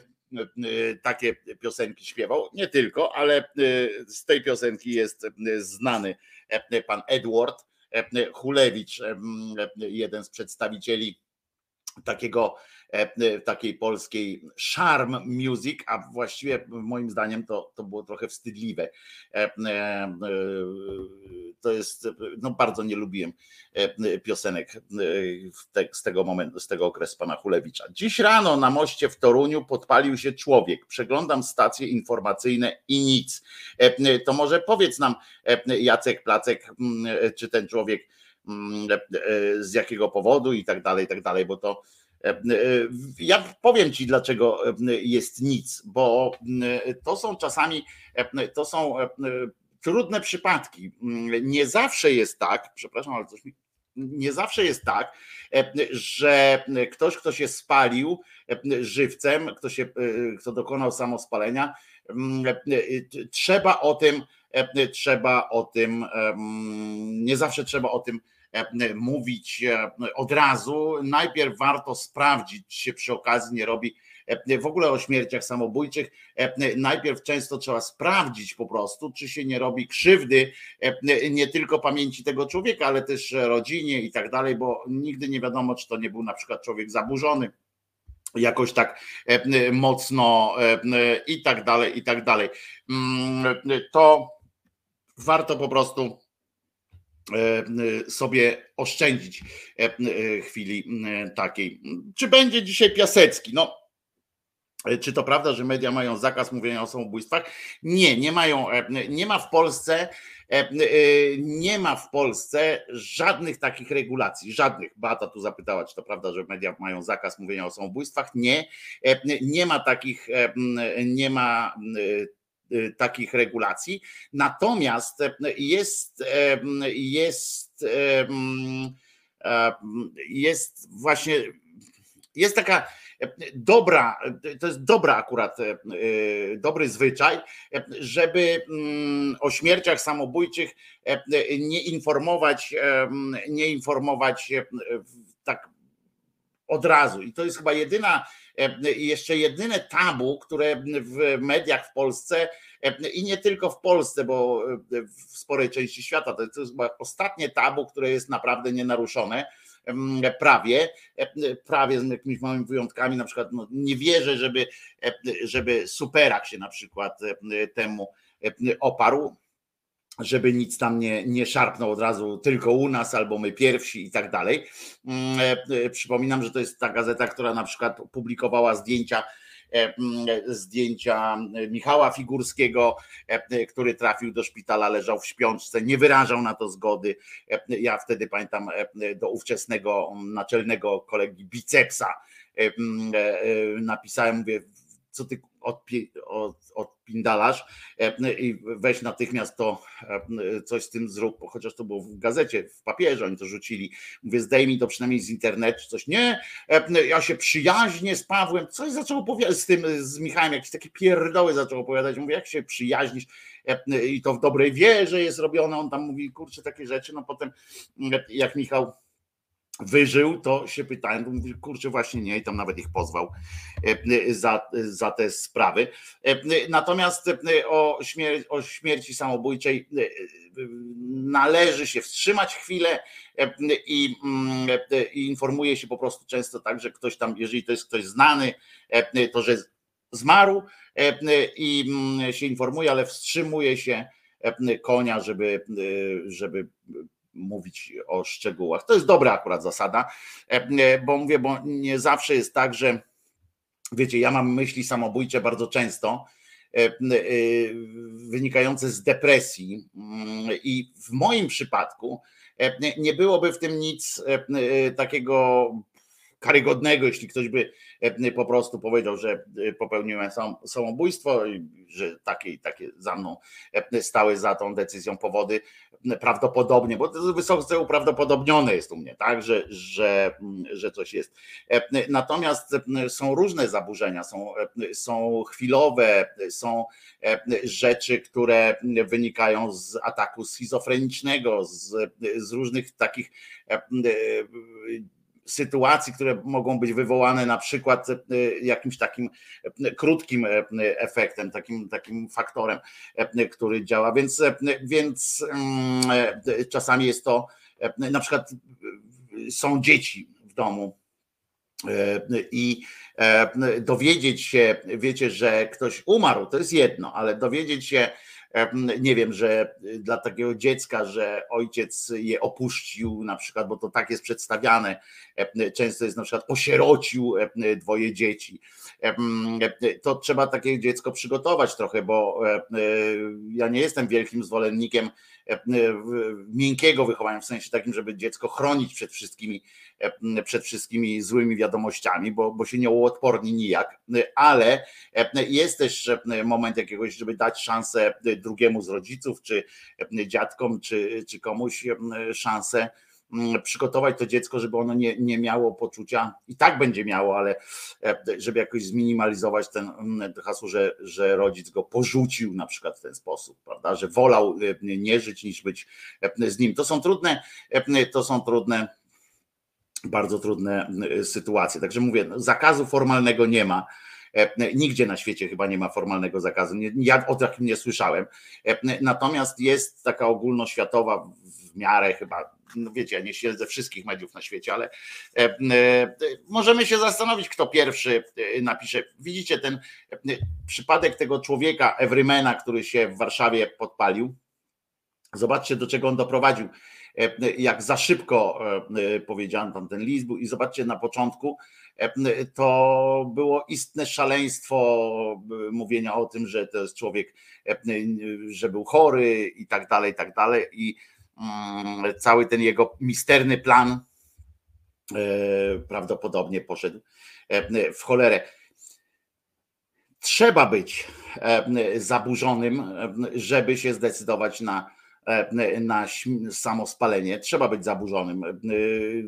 Takie piosenki śpiewał, nie tylko, ale z tej piosenki jest znany pan Edward Hulewicz, jeden z przedstawicieli takiego takiej polskiej charm music, a właściwie moim zdaniem to, to było trochę wstydliwe. To jest, no bardzo nie lubiłem piosenek z tego momentu, z tego okresu pana Hulewicza. Dziś rano na moście w Toruniu podpalił się człowiek. Przeglądam stacje informacyjne i nic. To może powiedz nam Jacek Placek, czy ten człowiek z jakiego powodu i tak dalej, i tak dalej, bo to E, e, ja powiem Ci, dlaczego e, jest nic, bo to są czasami, to są trudne przypadki. Nie zawsze jest tak, przepraszam, ale coś mi nie zawsze jest tak, że ktoś, kto się spalił żywcem, kto, się, kto dokonał samospalenia, trzeba o tym, trzeba o tym, nie zawsze trzeba o tym E, mówić e, od razu. Najpierw warto sprawdzić, czy się przy okazji nie robi e, w ogóle o śmierciach samobójczych. Najpierw często trzeba sprawdzić po prostu, czy się nie robi krzywdy nie tylko pamięci tego człowieka, ale też rodzinie i tak dalej, bo nigdy nie wiadomo, czy to nie był na przykład człowiek zaburzony jakoś tak mocno i tak dalej, i tak dalej. Mm, to warto po prostu E, e, sobie oszczędzić e, chwili takiej. Czy będzie dzisiaj Piasecki? No, czy to prawda, że media mają zakaz mówienia o samobójstwach? Nie, nie mają, nie ma w Polsce, nie ma w Polsce żadnych takich regulacji, żadnych. Bata tu zapytała, czy to prawda, że media mają zakaz mówienia o samobójstwach? Nie, nie ma takich, nie ma takich regulacji. Natomiast e, jest, e, jest, e, jest właśnie, jest taka dobra, to jest dobra akurat, dobry zwyczaj, żeby mm, o śmierciach samobójczych nie informować, nie informować tak od razu. I to jest chyba jedyna E, jeszcze jedyne tabu, które w mediach w Polsce e, i nie tylko w Polsce, bo e, w sporej części świata to jest ostatnie tabu, które jest naprawdę nienaruszone prawie, prawie z jakimiś małymi wyjątkami, na przykład no, nie wierzę, żeby, żeby superak się na przykład temu oparł, żeby nic tam nie, nie szarpnął od razu tylko u nas, albo my pierwsi i tak dalej. Mm, e, e, przypominam, że to jest ta gazeta, która na przykład publikowała zdjęcia e, mm, zdjęcia Michała Figurskiego, który trafił do szpitala, leżał w śpiączce, nie wyrażał na to zgody. Ja wtedy pamiętam do ówczesnego naczelnego kolegi Bicepsa napisałem, mówię, co ty odpi, od, odpindalasz e, i weź natychmiast to e, coś z tym zrób, chociaż to było w gazecie, w papierze oni to rzucili. Mówię, zdejmij to przynajmniej z internetu, coś. Nie, e, ja się przyjaźnię z Pawłem, coś zaczął opowiadać z tym, z Michałem, jakieś takie pierdoły zaczął opowiadać. Mówię, jak się przyjaźnisz i to w dobrej wierze jest robione. On tam mówi, kurczę, takie rzeczy. No potem jak Michał wyżył, to się pytałem, to mówię, kurczę właśnie nie i tam nawet ich pozwał e, za, za te sprawy. E, natomiast e, o, śmier o śmierci samobójczej należy się wstrzymać chwilę i, mm, i informuje się po prostu często tak, że ktoś tam, jeżeli to jest ktoś znany, to że zmarł i mm, się informuje, ale wstrzymuje się konia, żeby, żeby mówić o szczegółach. To jest dobra akurat zasada, e, e, bo mówię, bo nie zawsze jest tak, że wiecie, ja mam myśli samobójcze bardzo często, e, wynikające z depresji mm, i w moim przypadku nie byłoby w tym nic takiego karygodnego, jeśli ktoś by po prostu powiedział, że e, popełniłem samobójstwo, że takie takie za mną e, stały za tą decyzją powody prawdopodobnie, bo to wysoce uprawdopodobnione jest u mnie, tak, że, że, że coś jest. Natomiast są różne zaburzenia, są, są chwilowe, są rzeczy, które wynikają z ataku schizofrenicznego, z, z różnych takich sytuacji, które mogą być wywołane na przykład e, jakimś takim e, krótkim e, efektem, takim, takim faktorem, który działa. Więc, więc mm, czasami jest to na przykład są dzieci w domu i dowiedzieć się, wiecie, że ktoś umarł, to jest jedno, ale dowiedzieć się, nie wiem, że dla takiego dziecka, że ojciec je opuścił, na przykład, bo to tak jest przedstawiane, często jest na przykład osierocił dwoje dzieci. To trzeba takie dziecko przygotować trochę, bo ja nie jestem wielkim zwolennikiem miękkiego wychowania, w sensie takim, żeby dziecko chronić przed wszystkimi, przed wszystkimi złymi wiadomościami, bo, bo się nie uodporni nijak, ale jest też moment jakiegoś, żeby dać szansę drugiemu z rodziców, czy dziadkom, czy, czy komuś szansę Mm, przygotować to dziecko, żeby ono nie, nie miało poczucia, i tak będzie miało, ale e, żeby jakoś zminimalizować ten, mm, hasło, że, że rodzic go porzucił na przykład w ten sposób, prawda, że wolał e, nie żyć niż być e, z nim. To są trudne, to są trudne, bardzo trudne sytuacje. Także mówię, zakazu formalnego nie ma. Nigdzie na świecie chyba nie ma formalnego zakazu. Ja o takim nie słyszałem. Natomiast jest taka ogólnoświatowa w miarę chyba no wiecie, ja nie śledzę wszystkich mediów na świecie, ale e, e, możemy się zastanowić, kto pierwszy e, napisze. Widzicie ten przypadek tego człowieka, Everymana, który się w Warszawie podpalił. Zobaczcie, do czego on doprowadził. Jak za szybko powiedziałem tam ten list był i zobaczcie na początku, to było istne szaleństwo mówienia o tym, że to jest człowiek, że był chory i tak dalej, i tak dalej. I Mm, cały ten jego misterny plan e, prawdopodobnie poszedł e, w cholerę. Trzeba być e, zaburzonym, żeby się zdecydować na, na samospalenie. Trzeba być zaburzonym,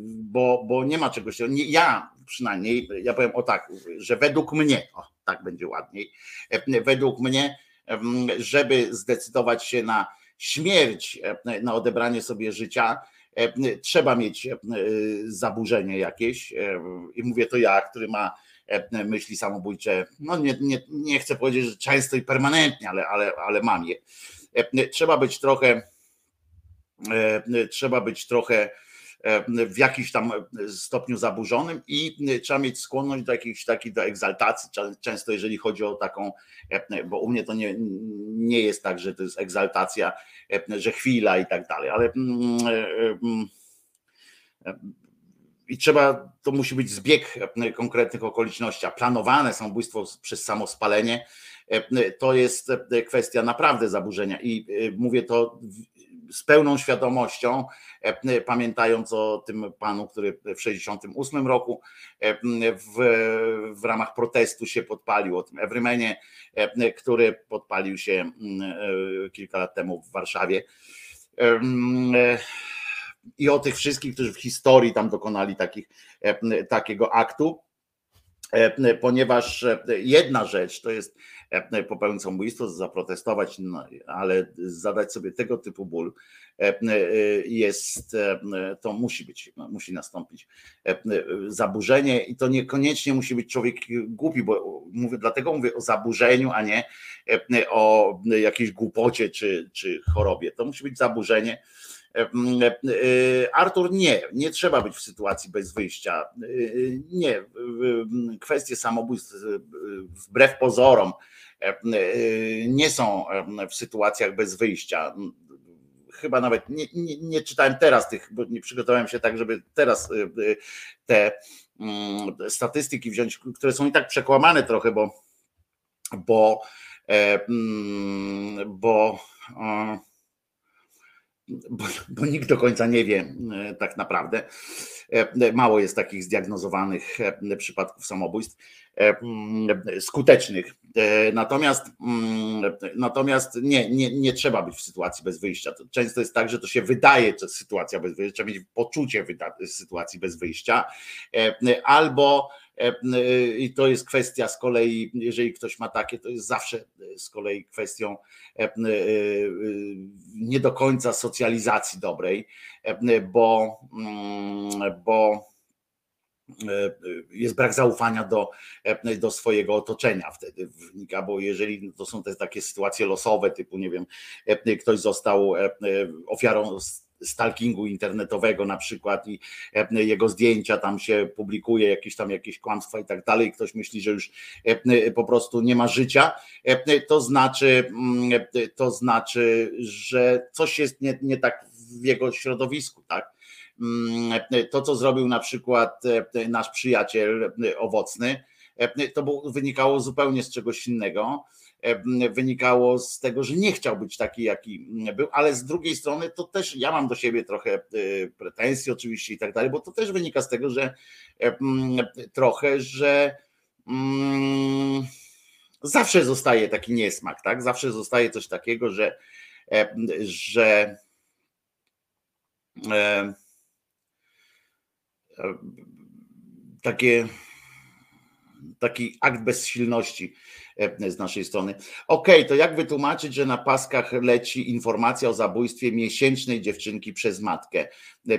bo, bo nie ma czegoś. Ja przynajmniej, ja powiem o tak, że według mnie, o tak będzie ładniej, według mnie, żeby zdecydować się na śmierć, e, na odebranie sobie życia, e, trzeba mieć e, zaburzenie jakieś. I mówię to ja, który ma myśli samobójcze, no nie, nie, nie chcę powiedzieć, że często i permanentnie, ale, ale, ale mam je. Trzeba być trochę, trzeba być trochę w jakimś tam stopniu zaburzonym i trzeba mieć skłonność do jakiejś takiej do egzaltacji, często jeżeli chodzi o taką, bo u mnie to nie, nie jest tak, że to jest egzaltacja, że chwila i tak dalej, ale i trzeba, to musi być zbieg konkretnych okoliczności, a planowane samobójstwo przez samospalenie to jest kwestia naprawdę zaburzenia i mówię to z pełną świadomością, pamiętając o tym panu, który w 68 roku w, w ramach protestu się podpalił, o tym Everymanie, który podpalił się kilka lat temu w Warszawie i o tych wszystkich, którzy w historii tam dokonali takich, takiego aktu. E, ponieważ e, jedna rzecz to jest e, popełnić samobójstwo, zaprotestować, no, ale zadać sobie tego typu ból jest, to musi być, no, musi nastąpić zaburzenie i to niekoniecznie musi być człowiek głupi, bo mówię, dlatego mówię o zaburzeniu, a nie o jakiejś głupocie czy, czy chorobie. To musi być zaburzenie, Artur, nie, nie trzeba być w sytuacji bez wyjścia. Nie, kwestie samobójstw wbrew pozorom nie są w sytuacjach bez wyjścia. Chyba nawet nie, nie, nie czytałem teraz tych, bo nie przygotowałem się tak, żeby teraz te statystyki wziąć, które są i tak przekłamane trochę, bo bo bo bo, bo, nikt do końca nie wie e, tak naprawdę. E, mało jest takich zdiagnozowanych e, przypadków samobójstw skutecznych. Natomiast, natomiast nie, nie, nie trzeba być w sytuacji bez wyjścia. Często jest tak, że to się wydaje, że sytuacja bez wyjścia, trzeba mieć poczucie sytuacji bez wyjścia, albo E, I to jest kwestia z kolei, jeżeli ktoś ma takie, to jest zawsze z kolei kwestią e, e, nie do końca socjalizacji dobrej, bo, mm, bo jest brak zaufania do, do swojego otoczenia wtedy bo jeżeli to są te takie sytuacje losowe, typu nie wiem, ktoś został ofiarą stalkingu internetowego na przykład i e, jego zdjęcia tam się publikuje, jakieś tam jakieś kłamstwa i tak dalej, ktoś myśli, że już e, po prostu nie ma życia, e, to znaczy, mm, to znaczy, że coś jest nie, nie tak w jego środowisku, tak? Mm, to, co zrobił na przykład nasz przyjaciel owocny, to wynikało zupełnie z czegoś innego wynikało z tego, że nie chciał być taki, jaki był, ale z drugiej strony to też ja mam do siebie trochę e, pretensji oczywiście i tak dalej, bo to też wynika z tego, że trochę, że mm, zawsze zostaje taki niesmak, tak? Zawsze zostaje coś takiego, że że takie taki akt bezsilności z naszej strony. Okej, okay, to jak wytłumaczyć, że na paskach leci informacja o zabójstwie miesięcznej dziewczynki przez matkę, e,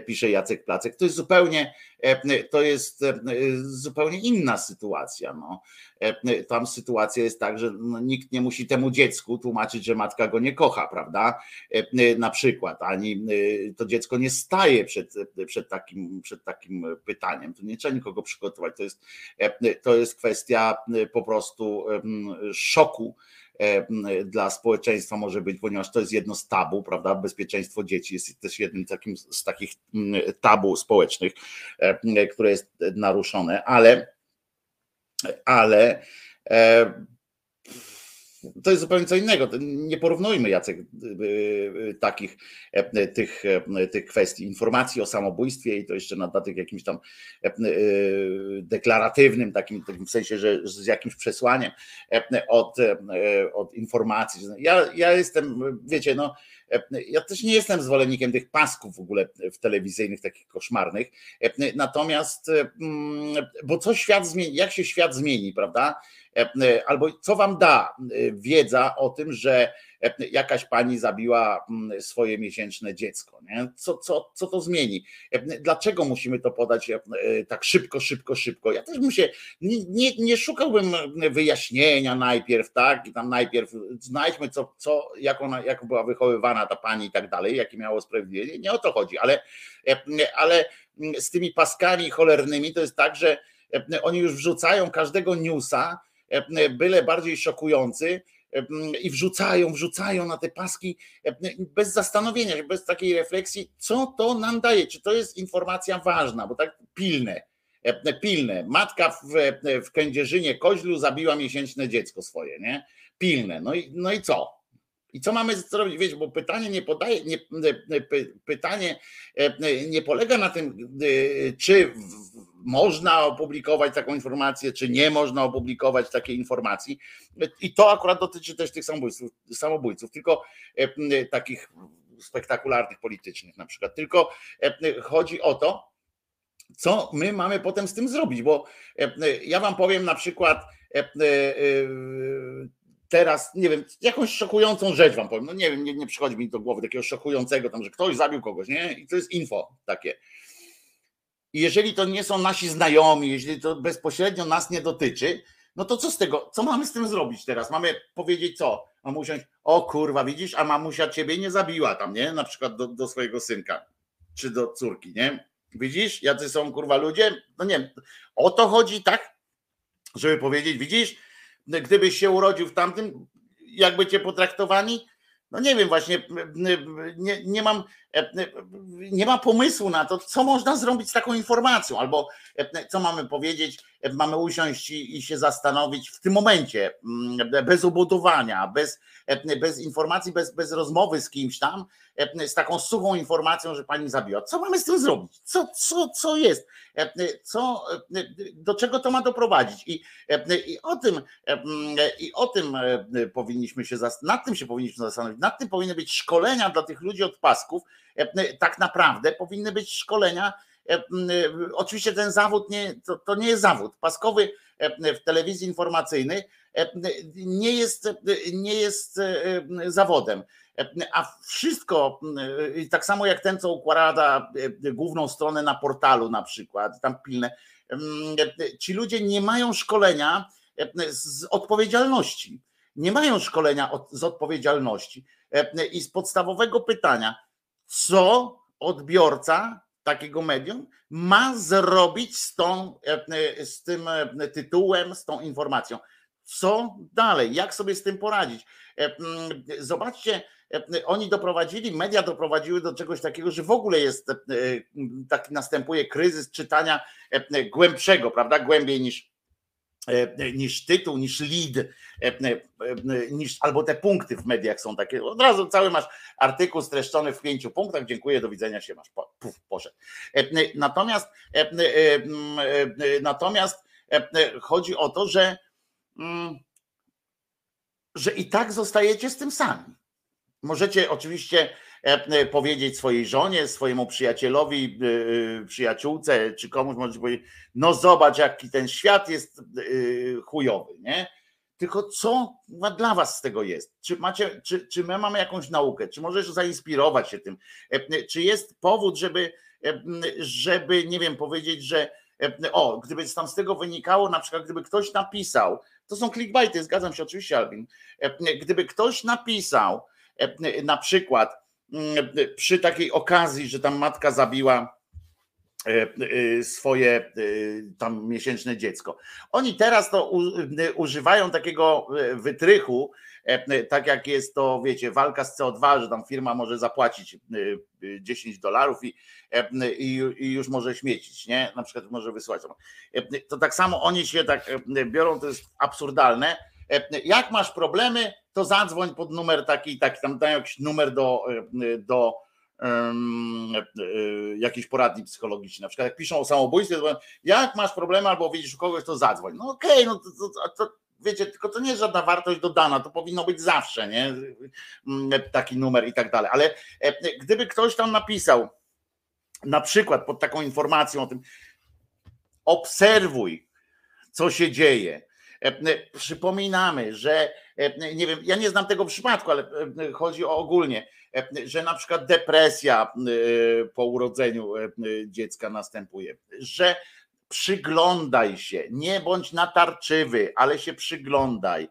pisze Jacek Placek. To jest zupełnie, e, to jest zupełnie inna sytuacja. No. Tam sytuacja jest tak, że no, nikt nie musi temu dziecku tłumaczyć, że matka go nie kocha, prawda? Na przykład, ani to dziecko nie staje przed, przed, takim, przed takim pytaniem. To nie trzeba nikogo przygotować. To jest, to jest kwestia po prostu szoku e, dla społeczeństwa może być, ponieważ to jest jedno z tabu, prawda? Bezpieczeństwo dzieci jest też jednym takim z takich tabu społecznych, e, które jest naruszone, ale ale e, to jest zupełnie co innego. Nie porównujmy Jacek y, y, takich e, tych, e, tych kwestii. Informacji o samobójstwie i to jeszcze na dodatek jakimś tam e, deklaratywnym, takim, takim w sensie, że z jakimś przesłaniem od, od informacji. Ja, ja jestem, wiecie, no ja też nie jestem zwolennikiem tych pasków w ogóle w telewizyjnych, takich koszmarnych. Natomiast, mm, bo co świat zmieni, jak się świat zmieni, prawda? Albo co wam da wiedza o tym, że jakaś pani zabiła swoje miesięczne dziecko. Nie? Co, co, co to zmieni? Dlaczego musimy to podać e, tak szybko, szybko, szybko? Ja też bym się, nie, nie, nie szukałbym wyjaśnienia najpierw, tak? I tam najpierw znajdźmy, co, co, jak, ona, jak była wychowywana ta pani i tak dalej, jakie miało sprawiedliwie. Nie o to chodzi, ale, ale z tymi paskami cholernymi to jest tak, że oni już wrzucają każdego newsa, byle bardziej szokujący, i wrzucają, wrzucają na te paski bez zastanowienia bez takiej refleksji, co to nam daje, czy to jest informacja ważna, bo tak pilne, pilne. Matka w, w Kędzierzynie Koźlu zabiła miesięczne dziecko swoje, nie? Pilne. No i, no i co? I co mamy zrobić? Wiesz, bo pytanie nie podaje, nie, pytanie nie polega na tym, czy można opublikować taką informację, czy nie można opublikować takiej informacji. I to akurat dotyczy też tych samobójców, samobójców tylko takich spektakularnych, politycznych na przykład. Tylko chodzi o to, co my mamy potem z tym zrobić, bo ja wam powiem na przykład teraz, nie wiem, jakąś szokującą rzecz wam powiem, no nie wiem, nie, nie przychodzi mi do głowy takiego szokującego tam, że ktoś zabił kogoś, nie? I to jest info takie. I jeżeli to nie są nasi znajomi, jeżeli to bezpośrednio nas nie dotyczy, no to co z tego, co mamy z tym zrobić teraz? Mamy powiedzieć co? Mamy usiąść, o kurwa, widzisz, a mamusia ciebie nie zabiła tam, nie? Na przykład do, do swojego synka, czy do córki, nie? Widzisz, jacy są kurwa ludzie? No nie wiem, o to chodzi, tak? Żeby powiedzieć, widzisz, gdybyś się urodził w tamtym, jakby cię potraktowani? No nie wiem, właśnie nie, nie mam nie ma pomysłu na to, co można zrobić z taką informacją, albo co mamy powiedzieć, mamy usiąść i się zastanowić w tym momencie, bez obudowania, bez, bez informacji, bez, bez rozmowy z kimś tam, z taką suchą informacją, że pani zabiła. Co mamy z tym zrobić? Co, co, co jest? Co, do czego to ma doprowadzić? I, i o tym, i o tym powinniśmy się, nad tym się powinniśmy zastanowić. Nad tym powinny być szkolenia dla tych ludzi od pasków, tak naprawdę powinny być szkolenia. Oczywiście ten zawód nie, to, to nie jest zawód. Paskowy w telewizji informacyjnej nie jest, nie jest zawodem. A wszystko, tak samo jak ten, co układa główną stronę na portalu, na przykład, tam pilne, ci ludzie nie mają szkolenia z odpowiedzialności. Nie mają szkolenia z odpowiedzialności i z podstawowego pytania, co odbiorca takiego medium ma zrobić z, tą, z tym tytułem, z tą informacją. Co dalej? Jak sobie z tym poradzić? Zobaczcie, oni doprowadzili, media doprowadziły do czegoś takiego, że w ogóle jest taki następuje kryzys czytania głębszego, prawda? Głębiej niż E, niż tytuł, niż lead, e, e, niż, albo te punkty w mediach są takie. Od razu cały masz artykuł streszczony w pięciu punktach. Dziękuję, do widzenia się masz. Puf, poszedł. Natomiast, natomiast chodzi o to, że, mm, że i tak zostajecie z tym sami. Możecie oczywiście E, e, powiedzieć swojej żonie, swojemu przyjacielowi, e, przyjaciółce, czy komuś może powiedzieć, no zobacz, jaki ten świat jest chujowy, nie? Tylko co dla was z tego jest? Czy, macie, czy, czy my mamy jakąś naukę? Czy możesz zainspirować się tym? Czy jest powód, żeby, żeby nie wiem, powiedzieć, że o, gdyby tam z tego wynikało, na przykład gdyby ktoś napisał, to są clickbaity, zgadzam się oczywiście, Albin, gdyby ktoś napisał na przykład, przy takiej okazji, że tam matka zabiła e, e, swoje e, tam miesięczne dziecko. Oni teraz to używają takiego wytrychu, tak jak jest to, wiecie, walka z CO2, że tam firma może zapłacić 10 dolarów i, i, i, już może śmiecić, nie? Na przykład może wysłać. To tak samo oni się tak biorą, to jest absurdalne. Jak masz problemy, to zadzwoń pod numer taki, taki tam dają jakiś numer do, e, do um, jakiejś poradni psychologicznej. Na przykład jak piszą o samobójstwie, to jak masz problemy albo widzisz kogoś, to zadzwoń. No okej, okay, no to, to, to, wiecie, tylko to nie jest żadna wartość dodana, to powinno być zawsze, nie? Mm, taki numer i tak dalej. Ale gdyby ktoś tam napisał, na przykład pod taką informacją o tym, obserwuj, co się dzieje. Przypominamy, że E, nie wiem, ja nie znam tego przypadku, ale e, chodzi o ogólnie, e, że na przykład depresja po urodzeniu dziecka następuje, że przyglądaj się, nie bądź natarczywy, ale się przyglądaj,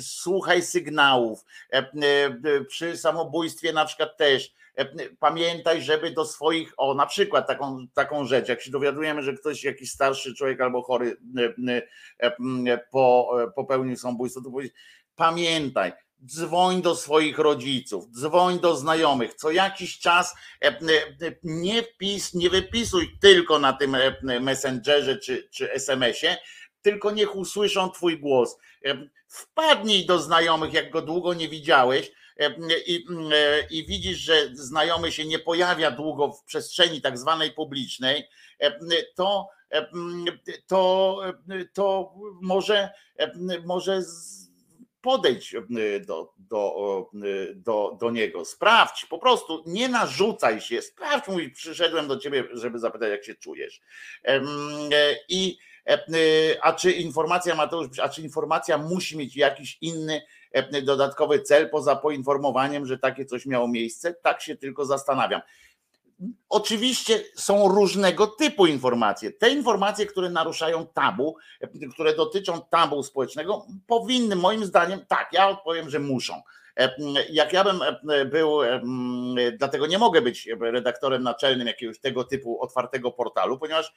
słuchaj sygnałów. Przy samobójstwie na przykład też pamiętaj, żeby do swoich, o na przykład taką, taką rzecz, jak się dowiadujemy, że ktoś, jakiś starszy człowiek albo chory po, popełnił samobójstwo, to powiedzieć, pamiętaj, dzwoń do swoich rodziców, dzwoń do znajomych. Co jakiś czas nie, pis, nie wypisuj tylko na tym messengerze czy, czy SMS-ie, tylko niech usłyszą twój głos. Wpadnij do znajomych, jak go długo nie widziałeś i, i widzisz, że znajomy się nie pojawia długo w przestrzeni tak zwanej publicznej, to, to, to może, może podejdź do, do, do, do niego, sprawdź, po prostu nie narzucaj się, sprawdź, mój, przyszedłem do ciebie, żeby zapytać, jak się czujesz. I a czy informacja Mateusz, a czy informacja musi mieć jakiś inny dodatkowy cel poza poinformowaniem, że takie coś miało miejsce? Tak się tylko zastanawiam. Oczywiście są różnego typu informacje. Te informacje, które naruszają tabu, które dotyczą tabu społecznego, powinny, moim zdaniem, tak, ja odpowiem, że muszą. Jak ja bym był, dlatego nie mogę być redaktorem naczelnym jakiegoś tego typu otwartego portalu, ponieważ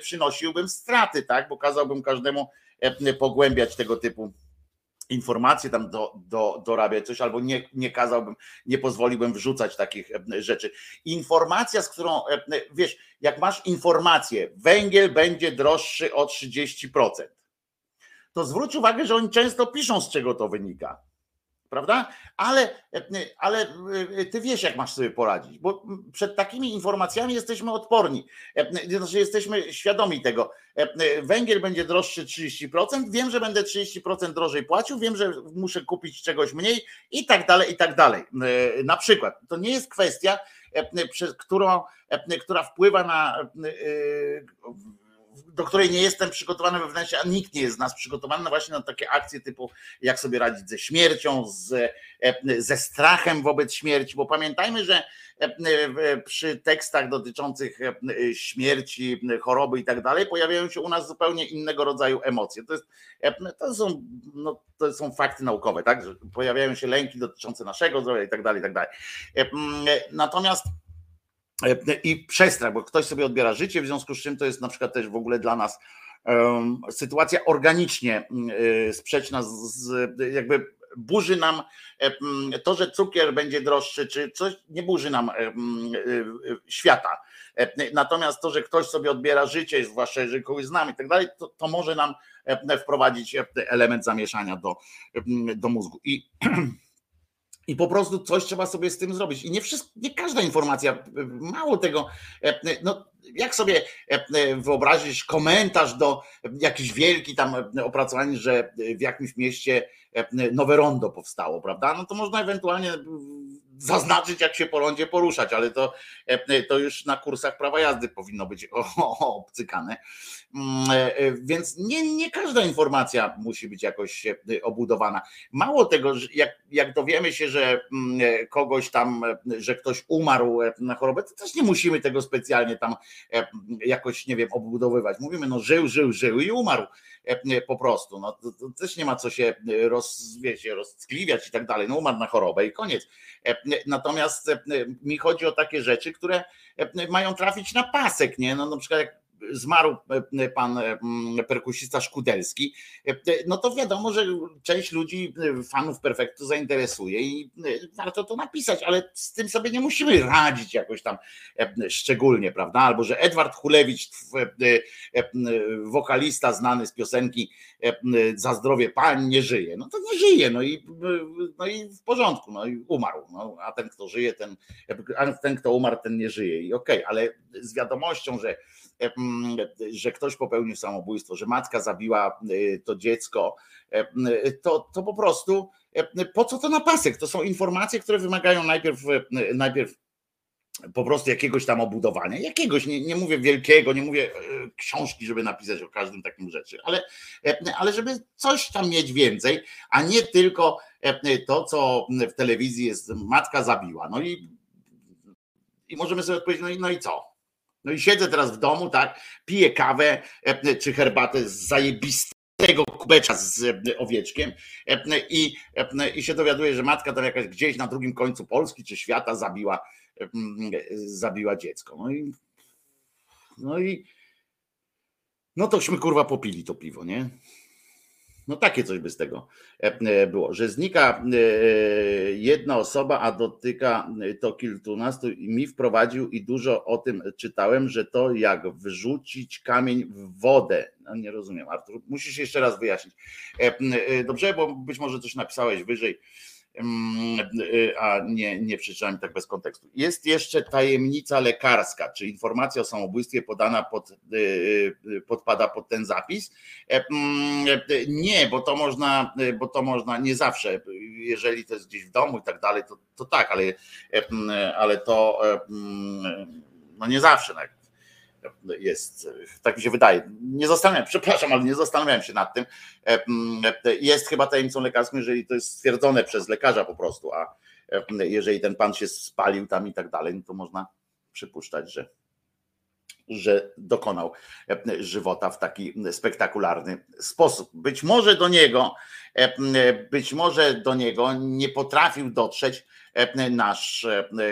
przynosiłbym straty, tak, bo kazałbym każdemu pogłębiać tego typu informacje tam do, do, dorabiać coś, albo nie, nie kazałbym, nie pozwoliłbym wrzucać takich e, rzeczy. Informacja, z którą, e, wiesz, jak masz informację, węgiel będzie droższy o 30%, to zwróć uwagę, że oni często piszą, z czego to wynika prawda? Ale, ale e, ty wiesz, jak masz sobie poradzić, bo przed takimi informacjami jesteśmy odporni, e, znaczy jesteśmy świadomi tego. E, węgiel będzie droższy 30%, wiem, że będę 30% drożej płacił, wiem, że muszę kupić czegoś mniej i tak dalej, i tak dalej. Na przykład, to nie jest kwestia, którą, która wpływa na do której nie jestem przygotowany wewnętrznie, a nikt nie jest z nas przygotowany właśnie na takie akcje typu jak sobie radzić ze śmiercią, z, e, ze strachem wobec śmierci, bo pamiętajmy, że e, przy tekstach dotyczących e, śmierci, choroby i tak dalej pojawiają się u nas zupełnie innego rodzaju emocje. To, jest, to, są, no, to są fakty naukowe, tak? Że pojawiają się lęki dotyczące naszego zdrowia i tak dalej, i tak dalej. Natomiast i przestrach, bo ktoś sobie odbiera życie, w związku z czym to jest na przykład też w ogóle dla nas sytuacja organicznie um, sprzeczna z, jakby burzy nam to, że cukier będzie droższy, czy coś nie burzy nam świata. Natomiast to, że ktoś sobie odbiera życie, zwłaszcza jeżeli kogoś znamy i tak dalej, to, to może nam wprowadzić element zamieszania do, do mózgu. I I po prostu coś trzeba sobie z tym zrobić. I nie, wszystko, nie każda informacja, mało tego, e, no jak sobie e, wyobrazić komentarz do jakiś wielki tam opracowanie, że w jakimś mieście nowe rondo powstało, prawda? No to można ewentualnie zaznaczyć, jak się po rondzie poruszać, ale to, to już na kursach prawa jazdy powinno być obcykane. Mm, e, e, więc nie, nie każda informacja musi być jakoś e, obudowana. Mało tego, jak, jak dowiemy się, że mm, kogoś tam, że ktoś umarł na chorobę, to też nie musimy tego specjalnie tam jakoś, nie wiem, obudowywać. Mówimy, no żył, żył, żył i umarł po prostu. No, to, to też nie ma co się roz, wiecie, i tak dalej. No umarł na chorobę i koniec. Natomiast mi chodzi o takie rzeczy, które mają trafić na pasek, nie? No na przykład jak zmarł e, pan e, perkusista Szkudelski, e, no to wiadomo, że część ludzi, fanów perfektu zainteresuje i warto to napisać, ale z tym sobie nie musimy radzić jakoś tam szczególnie, prawda? Albo że Edward Hulewicz, wokalista znany z piosenki Za zdrowie pań nie żyje. No to nie żyje, no i, no i w porządku, no i umarł. No, a ten, kto żyje, ten, ten, kto umarł, ten nie żyje. I okej, okay, ale z wiadomością, że że ktoś popełnił samobójstwo, że matka zabiła y, to dziecko, to, to po prostu po co to na pasek? To są informacje, które wymagają najpierw, najpierw po prostu jakiegoś tam obudowania, jakiegoś, nie, nie mówię wielkiego, nie mówię książki, żeby napisać o każdym takim rzeczy, ale, ale żeby coś tam mieć więcej, a nie tylko to, co w telewizji jest, matka zabiła. No i, i możemy sobie odpowiedzieć, no i, no i co? No i siedzę teraz w domu, tak, piję kawę e, czy herbatę z zajebistego kubecza z e, owieczkiem e, i, i się dowiaduję, że matka tam jakaś gdzieś na drugim końcu Polski czy świata zabiła, zabiła dziecko. No i no i no tośmy kurwa popili to piwo, nie? No takie coś by z tego było, że znika jedna osoba, a dotyka to kilkunastu i mi wprowadził i dużo o tym czytałem, że to jak wrzucić kamień w wodę. No nie rozumiem, Artur, musisz jeszcze raz wyjaśnić. Dobrze, bo być może coś napisałeś wyżej a nie, nie przeczytałem tak bez kontekstu. Jest jeszcze tajemnica lekarska, czy informacja o samobójstwie podana pod, y, y, podpada pod ten zapis? E, nie, bo to można, bo to można nie zawsze, jeżeli to jest gdzieś w domu i tak dalej, to, to tak, ale, e, ale to e, no nie zawsze. Tak jest, tak mi się wydaje. Nie zastanawiam, przepraszam, ale nie zastanawiałem się nad tym. E, jest chyba tajemnicą lekarską, jeżeli to jest stwierdzone przez lekarza po prostu, a jeżeli ten pan się spalił tam i tak dalej, no to można przypuszczać, że że dokonał żywota w taki spektakularny sposób. Być może do niego, być może do niego nie potrafił dotrzeć nasz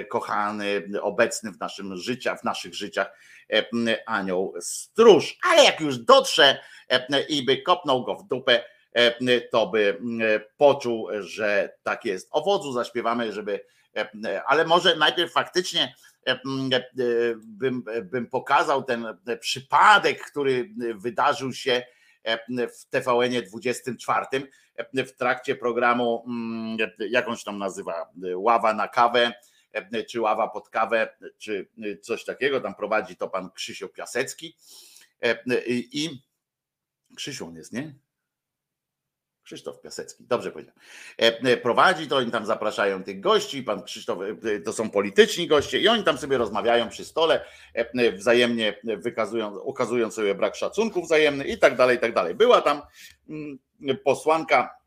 kochany, obecny w naszym życiu, w naszych życiach anioł stróż. Ale jak już dotrze i by kopnął go w dupę, to by poczuł, że tak jest. O wodzu zaśpiewamy, żeby, ale może najpierw faktycznie bym, bym pokazał ten przypadek, który wydarzył się w TVN 24 w trakcie programu, jakąś tam nazywa, ława na kawę E, czy ława pod kawę, czy coś takiego. Tam prowadzi to pan Krzysio Piasecki. E, I Krzysiu on jest, nie? Krzysztof Piasecki, dobrze powiedział. E, prowadzi to, oni tam zapraszają tych gości, pan Krzysztof, to są polityczni goście i oni tam sobie rozmawiają przy stole, wzajemnie wykazują, ukazują sobie brak szacunku wzajemny i tak dalej, i tak dalej. Była tam mm, posłanka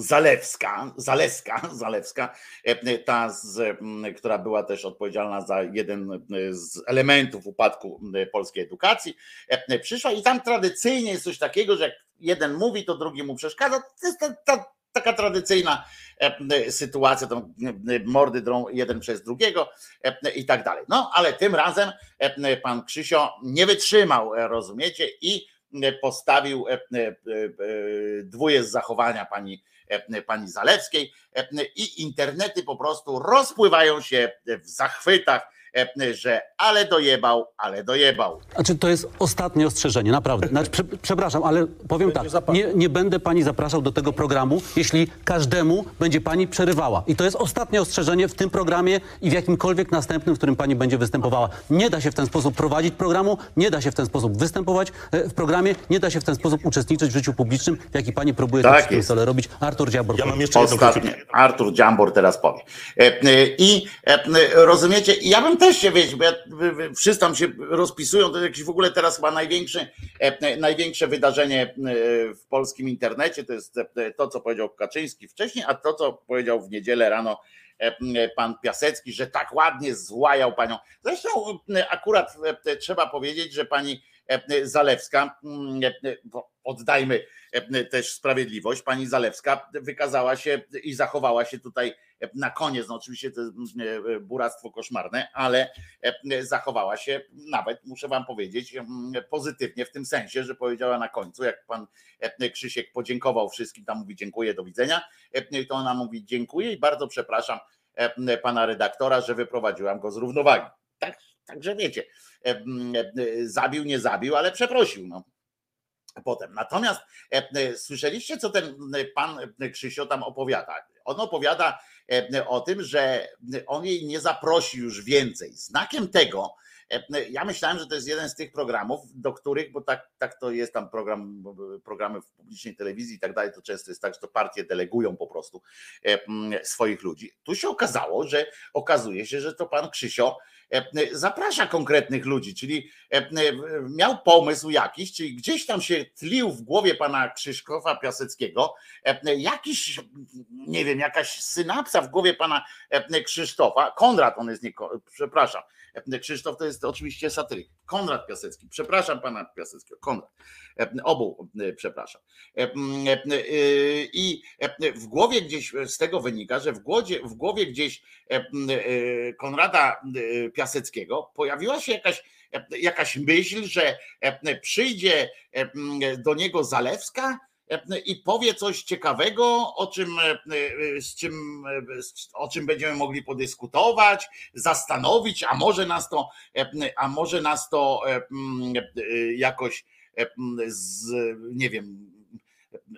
Zalewska, Zaleska, Zalewska, e, ta, z, która była też odpowiedzialna za jeden z elementów upadku polskiej edukacji, e, przyszła i tam tradycyjnie jest coś takiego, że jak jeden mówi, to drugi mu przeszkadza. To jest ta, ta, taka tradycyjna e, sytuacja, to mordy drą jeden przez drugiego i tak dalej. No, ale tym razem pan Krzysio nie wytrzymał, rozumiecie, i postawił dwóje z zachowania pani E, pani Zalewskiej e, i internety po prostu rozpływają się w zachwytach E, że ale dojebał, ale dojebał. Znaczy to jest ostatnie ostrzeżenie, naprawdę. Znaczy, prze, przepraszam, ale powiem tak, nie, nie będę pani zapraszał do tego programu, jeśli każdemu będzie pani przerywała. I to jest ostatnie ostrzeżenie w tym programie i w jakimkolwiek następnym, w którym pani będzie występowała. Nie da się w ten sposób prowadzić programu, nie da się w ten sposób występować e, w programie, nie da się w ten sposób uczestniczyć w życiu publicznym, w jaki pani próbuje tak to stole robić. Artur Dziambor. Ja mam jeszcze Ostatnie. Artur Dziambor teraz powie. E, I rozumiecie, ja bym też się wiecie, bo ja, wszyscy tam się rozpisują, to jest jakieś w ogóle teraz chyba największe, e, największe wydarzenie e, w polskim internecie, to jest e, to, co powiedział Kaczyński wcześniej, a to, co powiedział w niedzielę rano pan Piasecki, że tak ładnie złajał panią. Zresztą akurat trzeba powiedzieć, że pani Zalewska, oddajmy też sprawiedliwość, pani Zalewska wykazała się i zachowała się tutaj na koniec, no oczywiście to jest mm, e, buractwo koszmarne, ale e, zachowała się nawet, muszę wam powiedzieć, mm, pozytywnie w tym sensie, że powiedziała na końcu, jak pan e, Krzysiek podziękował wszystkim, tam mówi dziękuję, do widzenia, to ona mówi dziękuję i bardzo przepraszam pana redaktora, że wyprowadziłam go z równowagi. Tak, także wiecie, zabił, nie zabił, ale przeprosił. No potem. Natomiast słyszeliście, co ten pan Krzysio tam opowiada? On opowiada E, o tym, że on jej nie zaprosi już więcej. Znakiem tego, e, ja myślałem, że to jest jeden z tych programów, do których, bo tak, tak to jest tam program, programy w publicznej telewizji i tak dalej, to często jest tak, że to partie delegują po prostu e, swoich ludzi. Tu się okazało, że okazuje się, że to pan Krzysio zaprasza konkretnych ludzi, czyli miał pomysł jakiś, czyli gdzieś tam się tlił w głowie pana Krzysztofa Piaseckiego, jakiś, nie wiem, jakaś synapsa w głowie pana Krzysztofa, Konrad on jest, nie, przepraszam, Krzysztof to jest oczywiście satyryk, Konrad Piasecki, przepraszam pana Piaseckiego, Konrad, obu przepraszam. I w głowie gdzieś z tego wynika, że w głowie, w głowie gdzieś Konrada Piaseckiego pojawiła się jakaś, jakaś myśl, że przyjdzie do niego Zalewska i powie coś ciekawego, o czym, z czym, o czym będziemy mogli podyskutować, zastanowić, a może nas to, a może nas to jakoś z, nie wiem,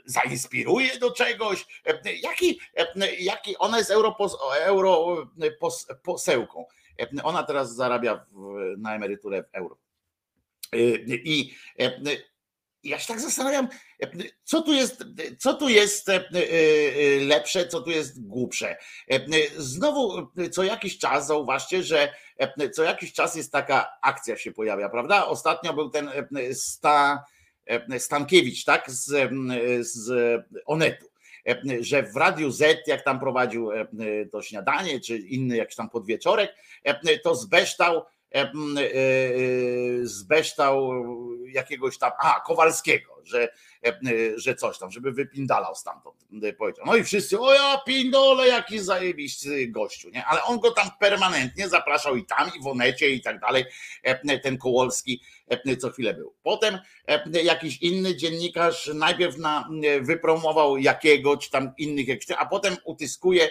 zainspiruje do czegoś. Jaki, jaki ona jest europosełką. Ona teraz zarabia na emeryturę w euro. I ja się tak zastanawiam, co tu jest, co tu jest lepsze, co tu jest głupsze. Znowu co jakiś czas zauważcie, że co jakiś czas jest taka akcja się pojawia, prawda? Ostatnio był ten sta, Stankiewicz, tak, z, z Onetu, że w Radiu Z, jak tam prowadził to śniadanie, czy inny jakiś tam podwieczorek, to zbeształ zbeształ jakiegoś tam, a Kowalskiego, że, że coś tam, żeby wypindalał stamtąd, powiedział. No i wszyscy, o ja pindole, jaki zajebisty gościu, nie? Ale on go tam permanentnie zapraszał i tam, i w Onecie i tak dalej, ten Kołolski co chwilę był. Potem jakiś inny dziennikarz najpierw na, wypromował jakiego, czy tam innych, a potem utyskuje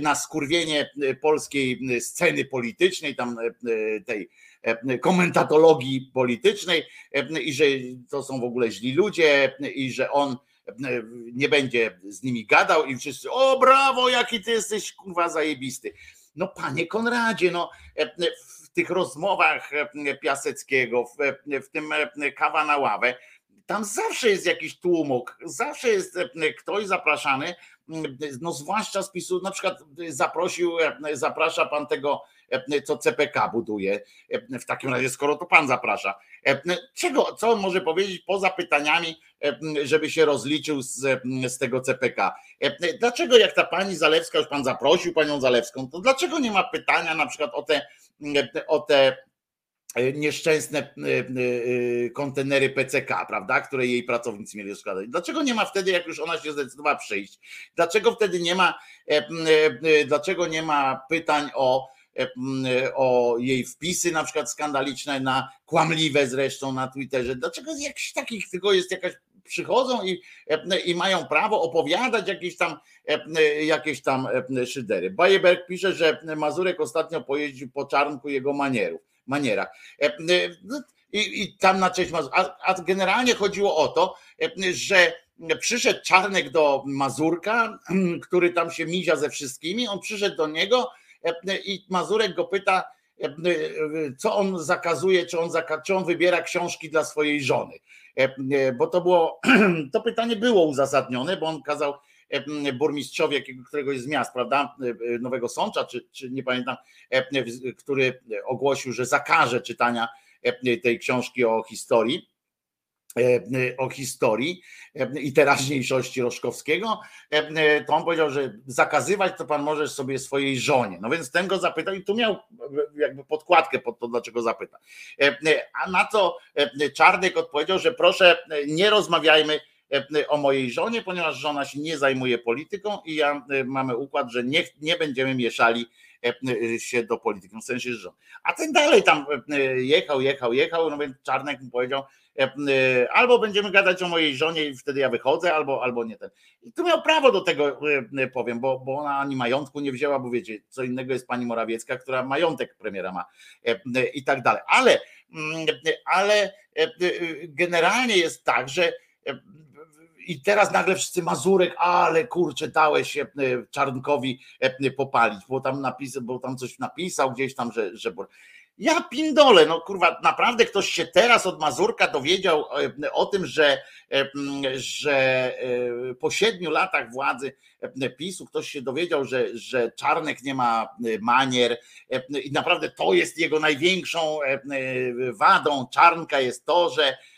na skurwienie e, polskiej e, sceny politycznej, tam e, tej komentatologii politycznej i że to są w ogóle źli ludzie i że on nie będzie z nimi gadał i wszyscy, o brawo, jaki ty jesteś kurwa zajebisty. No panie Konradzie, no w tych rozmowach Piaseckiego, w, w tym kawa na ławę, tam zawsze jest jakiś tłumok, zawsze jest ktoś zapraszany, no zwłaszcza z PiSu, na przykład zaprosił, zaprasza pan tego, co CPK buduje, w takim razie skoro to pan zaprasza, czego, co on może powiedzieć poza pytaniami, żeby się rozliczył z, z tego CPK. Dlaczego jak ta pani Zalewska, już pan zaprosił panią Zalewską, to dlaczego nie ma pytania na przykład o te, o te E, nieszczęsne e, e, kontenery PCK, prawda, które jej pracownicy mieli składać. Dlaczego nie ma wtedy, jak już ona się zdecydowała przyjść? Dlaczego wtedy nie ma, dlaczego nie ma pytań o, o jej wpisy, na przykład skandaliczne, na kłamliwe zresztą na Twitterze? Dlaczego jakichś takich tylko jest jakaś przychodzą i, i mają prawo opowiadać jakieś tam, jakieś tam szydery. Bajeberg pisze, że Mazurek ostatnio pojeździł po czarnku jego manierów manierach. E, e, no, I, i tam na cześć a, a generalnie chodziło o to, e, że przyszedł Czarnek do Mazurka, który tam się mizia ze wszystkimi, on przyszedł do niego i Mazurek go pyta, co on zakazuje, czy on, zaka, czy on wybiera książki dla swojej żony. Bo to było, to pytanie było uzasadnione, bo on kazał burmistrzowie któregoś z miast, prawda, Nowego Sącza, czy, czy nie pamiętam, który ogłosił, że zakaże czytania tej książki o historii o historii i teraźniejszości Roszkowskiego, to on powiedział, że zakazywać to pan możesz sobie swojej żonie. No więc ten go zapytał i tu miał jakby podkładkę pod to, dlaczego zapyta. A na co Czarnek odpowiedział, że proszę nie rozmawiajmy E, o mojej żonie, ponieważ żona się nie zajmuje polityką i ja e, mamy układ, że nie, nie będziemy mieszali e, się do polityki, w sensie żon. A ten dalej tam jechał, jechał, jechał, no więc Czarnek mu powiedział, albo będziemy gadać o mojej żonie i wtedy ja wychodzę, albo, albo nie ten. I tu miał prawo do tego, powiem, bo, bo ona ani majątku nie wzięła, bo wiecie, co innego jest pani Morawiecka, która majątek premiera ma i tak dalej. Ale, mm, ale generalnie jest tak, że i teraz nagle wszyscy Mazurek, ale kurczę, dałeś się Czarnkowi e, popalić, bo tam napisał, bo tam coś napisał gdzieś tam, że, że ja pindole, no kurwa, naprawdę ktoś się teraz od Mazurka dowiedział e, o tym, że, e, że po siedmiu latach władzy PiSu ktoś się dowiedział, że, że Czarnek nie ma manier i naprawdę to jest jego największą wadą Czarnka jest to, że E,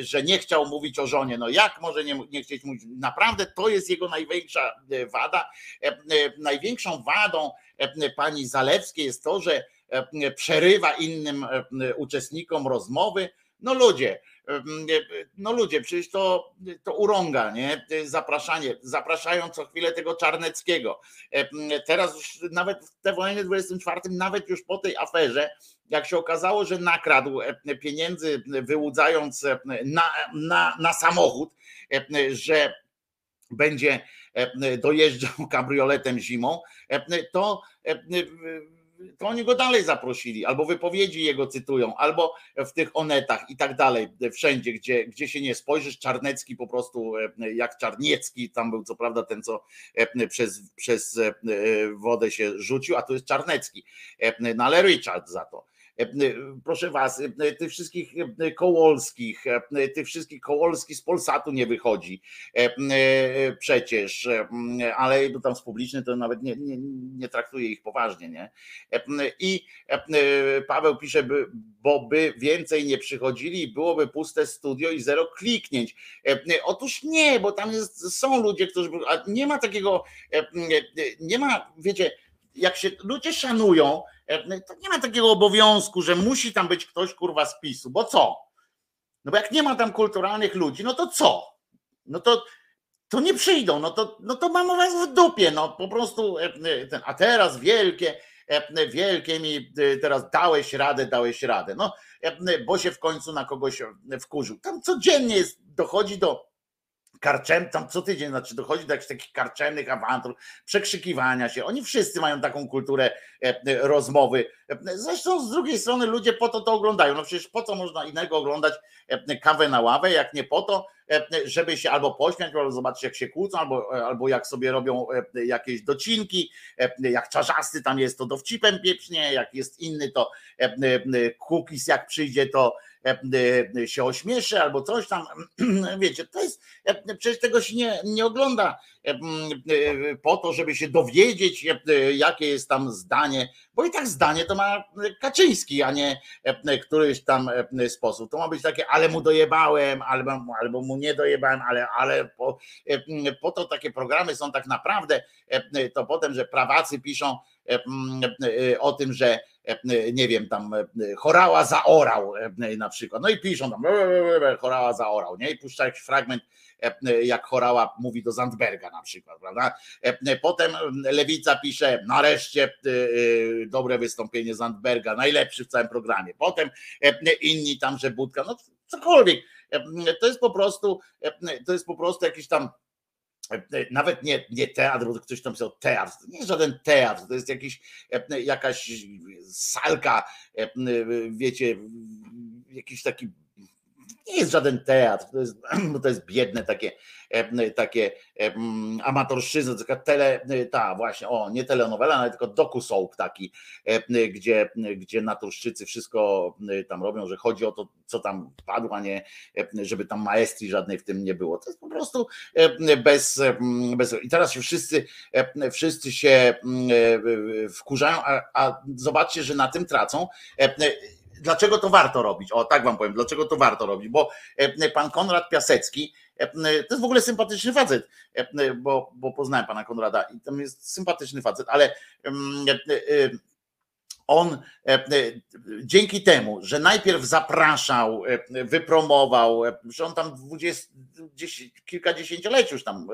że nie chciał mówić o żonie. No jak może nie, nie chcieć mówić? Naprawdę to jest jego największa e, wada. E, największą wadą pani Zalewskiej jest to, że przerywa innym uczestnikom rozmowy. No ludzie, no ludzie, przecież to, to urąga, nie? Zapraszanie, zapraszają co chwilę tego Czarneckiego. Teraz już nawet w te wojny 24, nawet już po tej aferze, jak się okazało, że nakradł pieniędzy, wyłudzając na, na, na samochód, że będzie dojeżdżał kabrioletem zimą, to to oni go dalej zaprosili, albo wypowiedzi jego cytują, albo w tych onetach i tak dalej, wszędzie, gdzie, gdzie się nie spojrzysz, Czarnecki po prostu e, jak Czarniecki, tam był co prawda ten, co e, przez, przez e, wodę się rzucił, a to jest Czarnecki, no ale Richard za to. E, proszę was, e, tych wszystkich e, kołolskich, tych wszystkich kołolskich z Polsatu nie wychodzi przecież, ale tam z publiczny to nawet nie, nie, nie traktuje ich poważnie, nie? I Paweł pisze, bo by więcej nie przychodzili, byłoby puste studio i zero kliknięć. Otóż nie, bo tam jest, są ludzie, którzy, nie ma takiego, nie ma, wiecie, jak się ludzie szanują, e, to nie ma takiego obowiązku, że musi tam być ktoś kurwa z PiSu, bo co? No bo jak nie ma tam kulturalnych ludzi, no to co? No to, to nie przyjdą, no to, no to mam was w dupie, no po prostu, e, e, a teraz wielkie, wielkie mi teraz dałeś radę, dałeś radę, no bo się w końcu na kogoś wkurzył. Tam codziennie jest, dochodzi do karczem, tam co tydzień, znaczy dochodzi do jakichś takich karczemnych awantur, przekrzykiwania się. Oni wszyscy mają taką kulturę e, e, rozmowy. E, zresztą z drugiej strony ludzie po to to oglądają. No przecież po co można innego oglądać kawę na ławę, jak nie po to, żeby się albo pośmiać, albo zobaczyć jak się kłócą, albo, albo jak sobie robią jakieś docinki, jak czarzasty tam jest, to dowcipem pieprznie, jak jest inny, to kukis jak przyjdzie, to się ośmieszy albo coś tam. Wiecie, to jest, e, przecież tego się nie, nie ogląda po to, żeby się dowiedzieć, jakie jest tam zdanie, bo i tak zdanie to ma Kaczyński, a nie któryś tam sposób. To ma być takie, ale mu dojebałem, albo, albo mu nie dojebałem, ale, ale po, po to takie programy są tak naprawdę, to potem, że prawacy piszą o tym, że nie wiem, tam chorała zaorał na przykład. No i piszą tam chorała zaorał, nie? I puszcza jakiś fragment, jak chorała mówi do Zandberga na przykład, prawda? Potem Lewica pisze, nareszcie dobre wystąpienie Zandberga, najlepszy w całym programie. Potem inni tam, że Budka, no cokolwiek. To jest po prostu, to jest po prostu jakiś tam nawet nie, nie teatr, bo ktoś tam pisał teatr, to nie jest żaden teatr, to jest jakiś, jakaś salka, wiecie, jakiś taki nie jest żaden teatr, to jest, to jest biedne takie, takie amatorszczyzny, taka tele, ta właśnie, o nie telenowela, ale tylko doku soap taki, gdzie, gdzie naturszczycy wszystko tam robią, że chodzi o to, co tam padło, a nie, żeby tam maestrii żadnej w tym nie było. To jest po prostu bez, bez i teraz się wszyscy, wszyscy się wkurzają, a, a zobaczcie, że na tym tracą dlaczego to warto robić? O, tak wam powiem, dlaczego to warto robić, bo e, pan Konrad Piasecki, e, to jest w ogóle sympatyczny facet, e, bo, bo poznałem pana Konrada i tam jest sympatyczny facet, ale mm, on dzięki temu, że najpierw zapraszał, wypromował, że on tam dwudziest, kilkadziesięcioleci już tam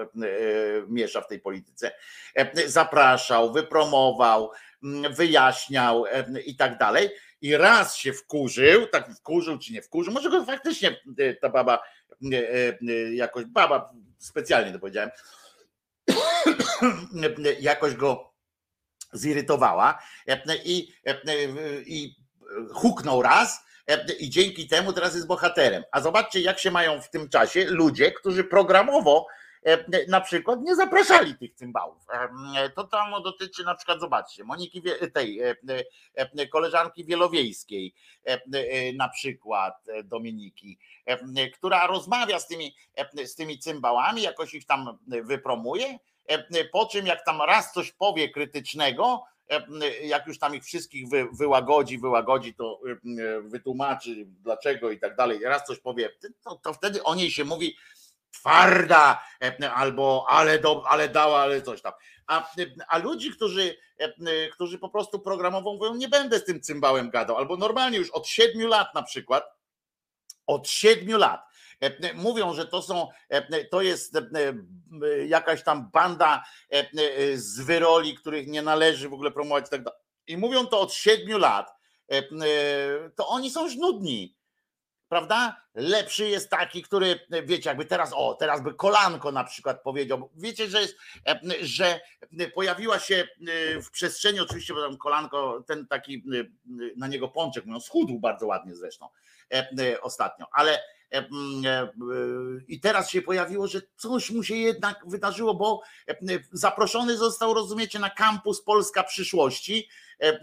miesza w tej polityce, zapraszał, wypromował, wyjaśniał i tak dalej, i raz się wkurzył, tak wkurzył czy nie wkurzył, może go faktycznie e, ta baba e, e, jakoś, baba specjalnie to powiedziałem, jakoś go zirytowała i, i huknął raz i dzięki temu teraz jest bohaterem. A zobaczcie, jak się mają w tym czasie ludzie, którzy programowo na przykład nie zapraszali tych cymbałów. E, to tam dotyczy na przykład, zobaczcie, Moniki tej e, koleżanki wielowiejskiej, na przykład Dominiki, która rozmawia z tymi, z tymi cymbałami, jakoś ich tam wypromuje, po czym jak tam raz coś powie krytycznego, jak już tam ich wszystkich wy, wyłagodzi, wyłagodzi, to wytłumaczy dlaczego i tak dalej, raz coś powie, to, to wtedy o niej się mówi, twarda, e, albo ale, do, ale dała, ale coś tam. A, a ludzi, którzy, e, którzy po prostu programowo mówią, nie będę z tym cymbałem gadał, albo normalnie już od siedmiu lat na przykład, od siedmiu lat e, mówią, że to są, to jest jakaś tam banda z wyroli, których nie należy w ogóle promować i tak dalej. I mówią to od siedmiu lat, to oni są żnudni prawda? Lepszy jest taki, który, wiecie, jakby teraz, o, teraz by kolanko na przykład powiedział. Wiecie, że jest, że pojawiła się w przestrzeni, oczywiście, bo tam kolanko, ten taki na niego pączek, no schudł bardzo ładnie zresztą ostatnio, ale i teraz się pojawiło, że coś mu się jednak wydarzyło, bo zaproszony został, rozumiecie, na kampus Polska Przyszłości. E, e,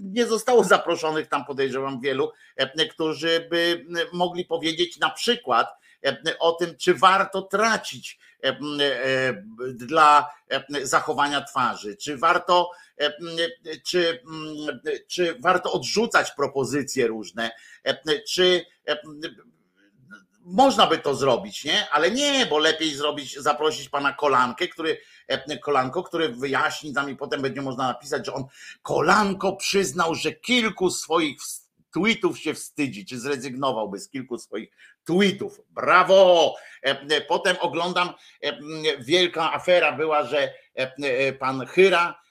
nie zostało zaproszonych tam, podejrzewam, wielu, e, którzy by mogli powiedzieć na przykład o tym, czy warto tracić dla zachowania twarzy, czy warto, czy, czy warto odrzucać propozycje różne, czy można by to zrobić, nie? Ale nie, bo lepiej zrobić, zaprosić pana Kolankę, który, e, Kolanko, który wyjaśni tam i potem będzie można napisać, że on Kolanko przyznał, że kilku swoich tweetów się wstydzi, czy zrezygnowałby z kilku swoich tweetów. Brawo! E, e, potem oglądam, wielka afera była, że pan Hyra E,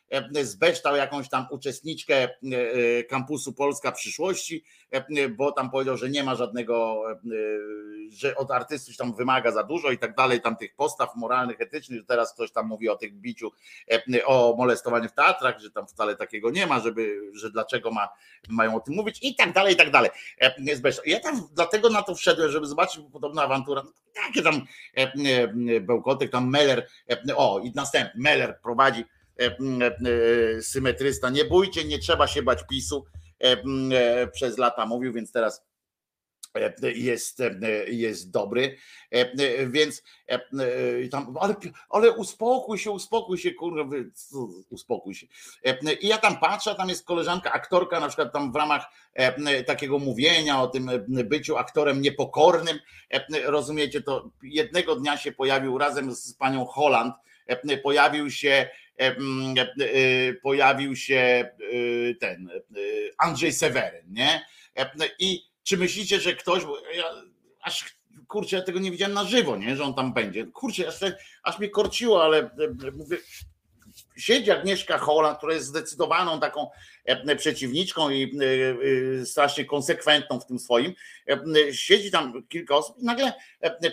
zbeształ jakąś tam uczestniczkę e, e, kampusu Polska Przyszłości, bo tam powiedział, że nie ma żadnego, że od artystów tam wymaga za dużo i tak dalej, tam tych postaw moralnych, etycznych, teraz ktoś tam mówi o tych biciu, o molestowaniu w teatrach, że tam wcale takiego nie ma, żeby, że dlaczego ma, mają o tym mówić i tak dalej, i tak dalej. Ja tam dlatego na to wszedłem, żeby zobaczyć podobna awantura, takie tam bełkotek, tam Meller, o i następny, Meller prowadzi E, e, symetrysta. Nie bójcie, nie trzeba się bać PiSu. E, przez lata mówił, więc teraz jest, jest dobry, więc tam, ale, ale uspokój się, uspokój się, kurwa, uspokój się. I ja tam patrzę, tam jest koleżanka, aktorka, na przykład tam w ramach takiego mówienia o tym byciu aktorem niepokornym, rozumiecie, to jednego dnia się pojawił razem z panią Holland, pojawił się pojawił się ten Andrzej Seweryn, nie? I czy myślicie, że ktoś, ja, aż kurczę, ja tego nie widziałem na żywo, nie? Że on tam będzie. Kurczę, aż, aż mnie korciło, ale mówię, siedzi Agnieszka Holland, która jest zdecydowaną taką e, przeciwniczką i e, e, strasznie konsekwentną w tym swoim. Siedzi tam kilka osób i nagle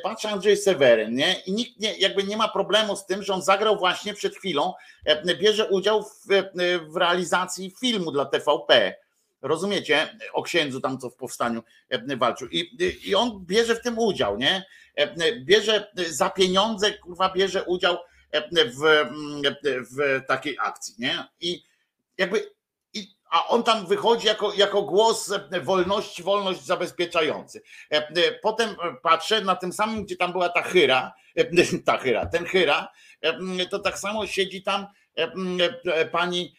patrzy Andrzej Seweryn, nie? I nikt nie, jakby nie ma problemu z tym, że on zagrał właśnie przed chwilą, bierze udział w, w realizacji filmu dla TVP. Rozumiecie? O księdzu tam, co w powstaniu walczył. I, I on bierze w tym udział, nie? Bierze za pieniądze, kurwa, bierze udział w, w takiej akcji, nie? I jakby, i, a on tam wychodzi jako, jako głos wolności, wolność zabezpieczający. Potem patrzę na tym samym, gdzie tam była ta chyra, ta chyra, ten chyra, to tak samo siedzi tam pani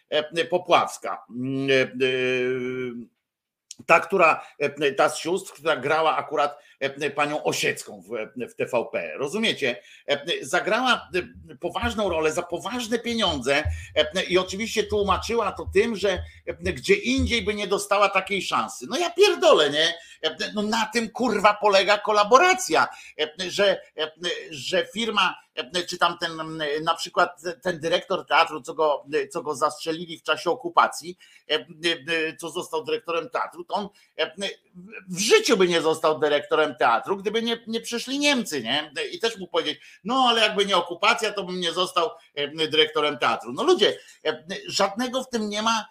Popławska ta, która, ta z sióstr, która grała akurat panią Osiecką w, w TVP. Rozumiecie? E, zagrała e, poważną rolę za poważne pieniądze i oczywiście tłumaczyła to tym, że gdzie indziej by nie dostała takiej szansy. No ja pierdolę, nie? No na tym kurwa polega kolaboracja, że, że firma, czy tam ten na przykład ten dyrektor teatru, co go, co go zastrzelili w czasie okupacji, co został dyrektorem teatru, to on w życiu by nie został dyrektorem teatru, gdyby nie, nie przyszli Niemcy, nie? I też mógł powiedzieć, no ale jakby nie okupacja, to bym nie został dyrektorem teatru. No ludzie, żadnego w tym nie ma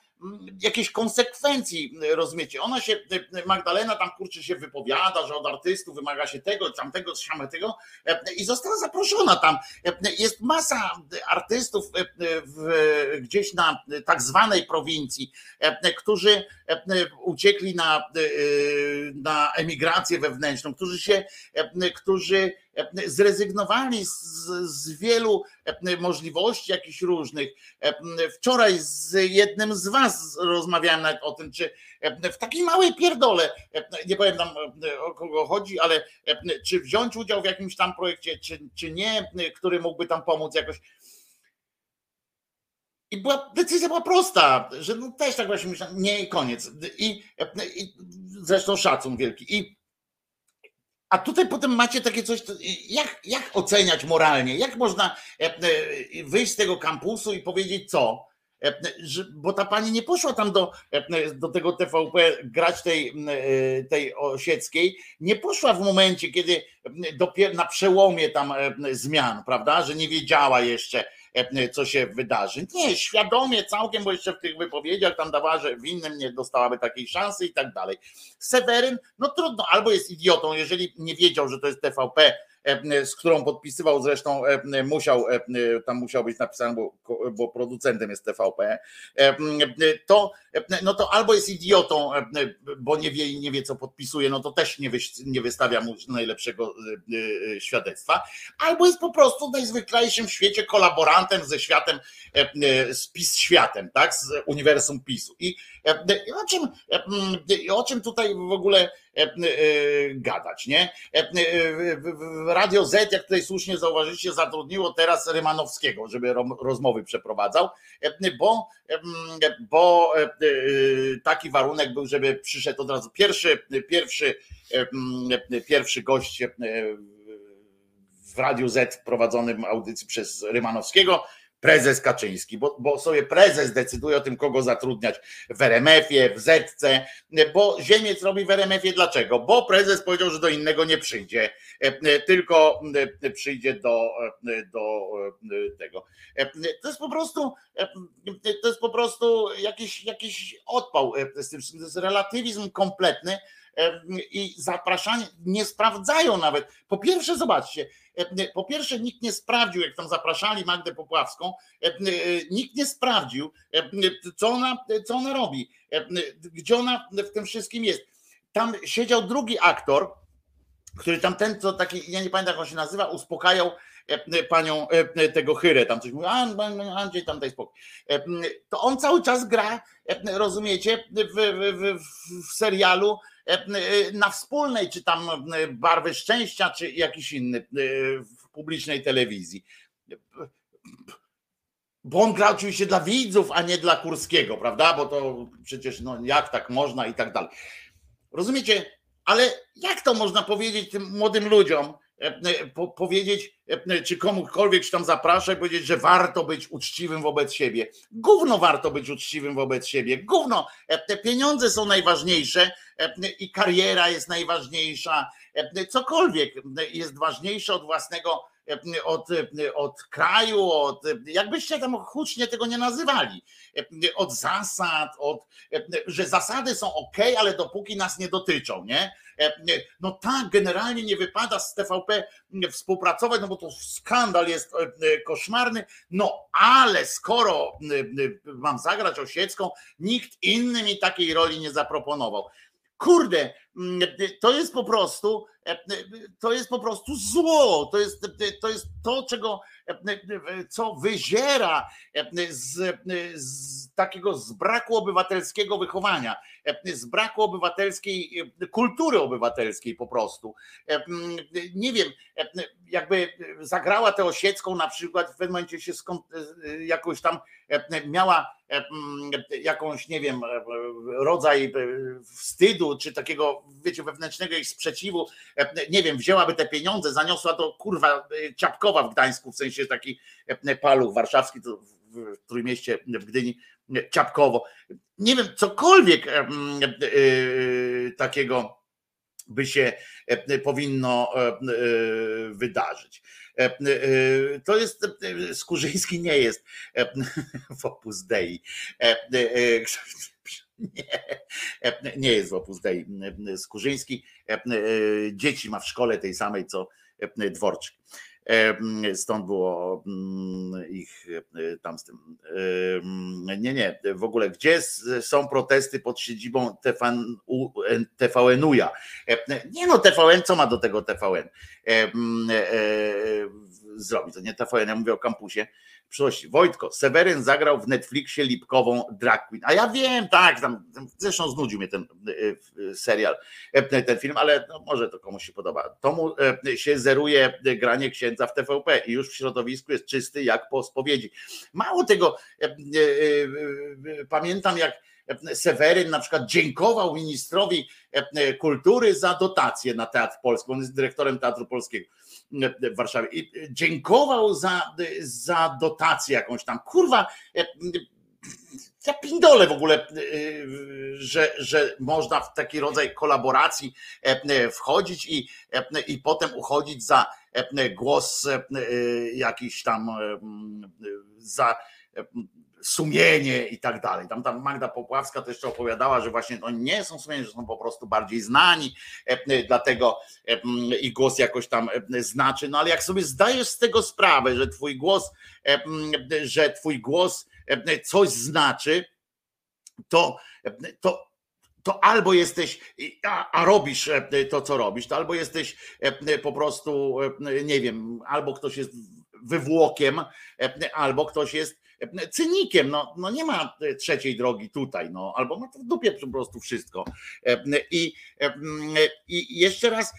jakiejś konsekwencji, rozumiecie? Ona się, Magdalena tam kurczę się wypowiada, że od artystów wymaga się tego, tamtego, tego i została zaproszona tam. Jest masa artystów w, gdzieś na tak zwanej prowincji, którzy uciekli na, na emigrację wewnętrzną, którzy się, którzy zrezygnowali z, z wielu możliwości jakichś różnych. Wczoraj z jednym z was rozmawiałem nawet o tym, czy w takiej małej pierdole, nie powiem tam o kogo chodzi, ale czy wziąć udział w jakimś tam projekcie, czy, czy nie, który mógłby tam pomóc jakoś. I była, decyzja była prosta, że no też tak właśnie myślałem, nie koniec. I, I zresztą szacun wielki. I a tutaj potem macie takie coś, jak, jak oceniać moralnie? Jak można e, e, wyjść z tego kampusu i powiedzieć co? bo ta pani nie poszła tam do, do tego TVP grać tej, tej Osieckiej, nie poszła w momencie, kiedy dopiero na przełomie tam zmian, prawda, że nie wiedziała jeszcze, co się wydarzy. Nie, świadomie całkiem, bo jeszcze w tych wypowiedziach tam dawała, że w innym nie dostałaby takiej szansy i tak dalej. Seweryn, no trudno, albo jest idiotą, jeżeli nie wiedział, że to jest TVP, E, z którą podpisywał zresztą, e, musiał, e, tam musiał być napisane, bo, bo producentem jest TVP, to, no to albo jest idiotą, bo nie wie nie wie, co podpisuje, no to też nie, wy, nie wystawia mu najlepszego świadectwa, albo jest po prostu najzwyklejszym w świecie kolaborantem ze światem, z PiS światem, tak, z uniwersum PiSu. I o czym, o czym tutaj w ogóle gadać, nie? Radio Z, jak tutaj słusznie zauważyliście, zatrudniło teraz Rymanowskiego, żeby rozmowy przeprowadzał, bo, bo taki warunek był, żeby przyszedł od razu pierwszy, pierwszy, pierwszy gość w Radiu Z prowadzonym audycji przez Rymanowskiego, prezes Kaczyński, bo, bo sobie prezes decyduje o tym, kogo zatrudniać w RMF-ie, w Zetce, bo Ziemiec robi w RMF-ie dlaczego? Bo prezes powiedział, że do innego nie przyjdzie, tylko przyjdzie do, do tego. To jest po prostu to jest po prostu jakiś, jakiś odpał z tym, to jest relatywizm kompletny, i zapraszanie nie sprawdzają nawet. Po pierwsze, zobaczcie, po pierwsze, nikt nie sprawdził, jak tam zapraszali Magdę Popławską, nikt nie sprawdził, co ona, co ona robi, gdzie ona w tym wszystkim jest. Tam siedział drugi aktor, który tam ten, co taki, ja nie pamiętam jak on się nazywa, uspokajał panią tego Chyrę, tam coś mówił, Andrzej, tam daj spokój. To on cały czas gra, rozumiecie, w, w, w serialu na wspólnej, czy tam barwy szczęścia, czy jakiś inny w publicznej telewizji. Bo on gra oczywiście dla widzów, a nie dla Kurskiego, prawda? Bo to przecież no jak tak można i tak dalej. Rozumiecie? Ale jak to można powiedzieć tym młodym ludziom, E, e, powiedzieć, e, czy komukolwiek się tam zaprasza i powiedzieć, że warto być uczciwym wobec siebie. Gówno warto być uczciwym wobec siebie. Gówno. Te pieniądze są najważniejsze i kariera jest najważniejsza. Cokolwiek jest ważniejsze od własnego, od, od kraju, od, jakbyście tam hucznie tego nie nazywali, od zasad, od, że zasady są ok, ale dopóki nas nie dotyczą, nie? No tak, generalnie nie wypada z TVP współpracować, no bo to skandal jest koszmarny, no ale skoro mam zagrać Osiecką, nikt inny mi takiej roli nie zaproponował. Kurde, to jest po prostu, e, to jest po prostu zło. To jest to, jest to czego, co wyziera z, z takiego z braku obywatelskiego wychowania, z braku obywatelskiej kultury obywatelskiej po prostu. Nie wiem, jakby zagrała tę osiecką na przykład, w pewnym momencie się skąd, jakoś tam miała jakąś, nie wiem, rodzaj wstydu, czy takiego, wiecie, wewnętrznego ich sprzeciwu, nie wiem, wzięłaby te pieniądze, zaniosła to kurwa Ciapkowa w Gdańsku, w sensie taki paluch warszawski, to w Trójmieście, w Gdyni, Ciapkowo. Nie wiem, cokolwiek takiego by się powinno wydarzyć. To jest, Skurzyński nie jest w Opus Dei. Nie, nie jest w Opus Dei. Skurzyński dzieci ma w szkole tej samej co Dworczyk. Stąd było mm, ich tam z tym. Nie, nie, w ogóle gdzie są protesty pod siedzibą TVN-uja? Nie no, TVN, co ma do tego TVN e, zrobić? To nie TVN, ja mówię o kampusie przyszłości. Wojtko, Seweryn zagrał w Netflixie Lipkową drag queen. A ja wiem, tak, tam, zresztą znudził mnie ten e, e, serial, e, ten film, ale no, może to komuś się podoba. Tomu się zeruje granie księdza w TVP i już w środowisku jest czysty jak po spowiedzi. Mało tego, pamiętam jak Seweryn na przykład dziękował ministrowi kultury za dotację na Teatr Polski. On jest dyrektorem Teatru Polskiego w Warszawie i dziękował za, za dotację jakąś tam. Kurwa, ja pindolę w ogóle, że, że można w taki rodzaj kolaboracji wchodzić i, i potem uchodzić za głos jakiś tam za sumienie i tak dalej. Tam, tam Magda Popławska też opowiadała, że właśnie oni nie są sumieni, że są po prostu bardziej znani, dlatego i głos jakoś tam znaczy. No ale jak sobie zdajesz z tego sprawę, że twój głos, że twój głos coś znaczy, to, to to albo jesteś, a, a, robisz to, co robisz, to albo jesteś po prostu, nie wiem, albo ktoś jest wywłokiem, albo ktoś jest cynikiem. No, no nie ma trzeciej drogi tutaj, no, albo ma to w dupie po prostu wszystko. I, I jeszcze raz,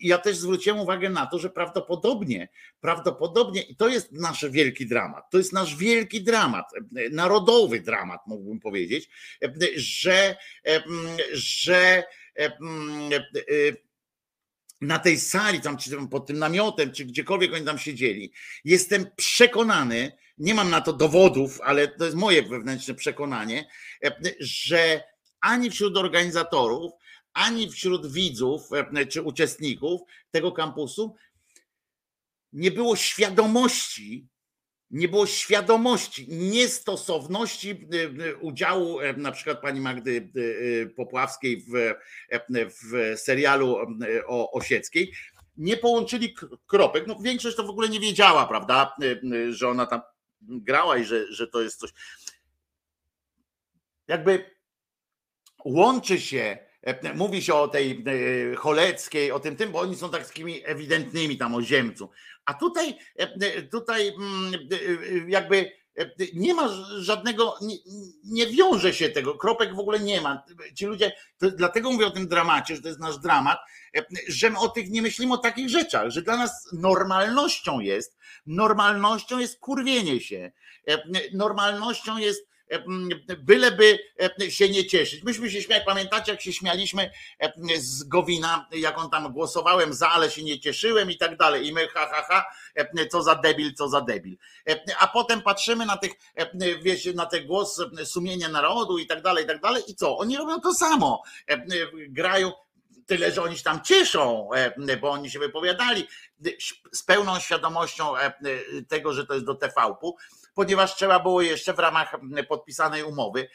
ja też zwróciłem uwagę na to, że prawdopodobnie, prawdopodobnie, i to jest nasz wielki dramat, to jest nasz wielki dramat, narodowy dramat, mógłbym powiedzieć, że, że na tej sali, tam czy pod tym namiotem, czy gdziekolwiek oni tam siedzieli, jestem przekonany, nie mam na to dowodów, ale to jest moje wewnętrzne przekonanie, że ani wśród organizatorów, ani wśród widzów czy uczestników tego kampusu nie było świadomości, nie było świadomości niestosowności y, udziału e, na przykład pani Magdy Popławskiej w, e, w serialu o Osieckiej. Nie połączyli kropek. No, większość to w ogóle nie wiedziała, prawda, że ona tam grała i że, że to jest coś. Jakby łączy się e, mówi się o tej Choleckiej, o tym tym, bo oni są takimi ewidentnymi tam o ziemcu. A tutaj, e, tutaj mm, e, jakby e, nie ma żadnego, nie, nie, wiąże się tego, kropek w ogóle nie ma. Ci ludzie, dlatego mówię o tym dramacie, że to jest nasz dramat, że my o tych nie myślimy o takich rzeczach, że dla nas normalnością jest, normalnością jest kurwienie się, normalnością jest byleby się nie cieszyć. Myśmy się śmiali, pamiętacie jak się śmialiśmy z Gowina, jak on tam głosowałem za, ale się nie cieszyłem i tak dalej. I my ha, ha, ha, co za debil, co za debil. A potem patrzymy na tych, wiecie, na ten głos sumienia narodu i tak dalej, i tak dalej. I co? Oni robią to samo. Grają, tyle, że oni się tam cieszą, bo oni się wypowiadali z pełną świadomością tego, że to jest do TV-pu ponieważ trzeba było jeszcze w ramach podpisanej umowy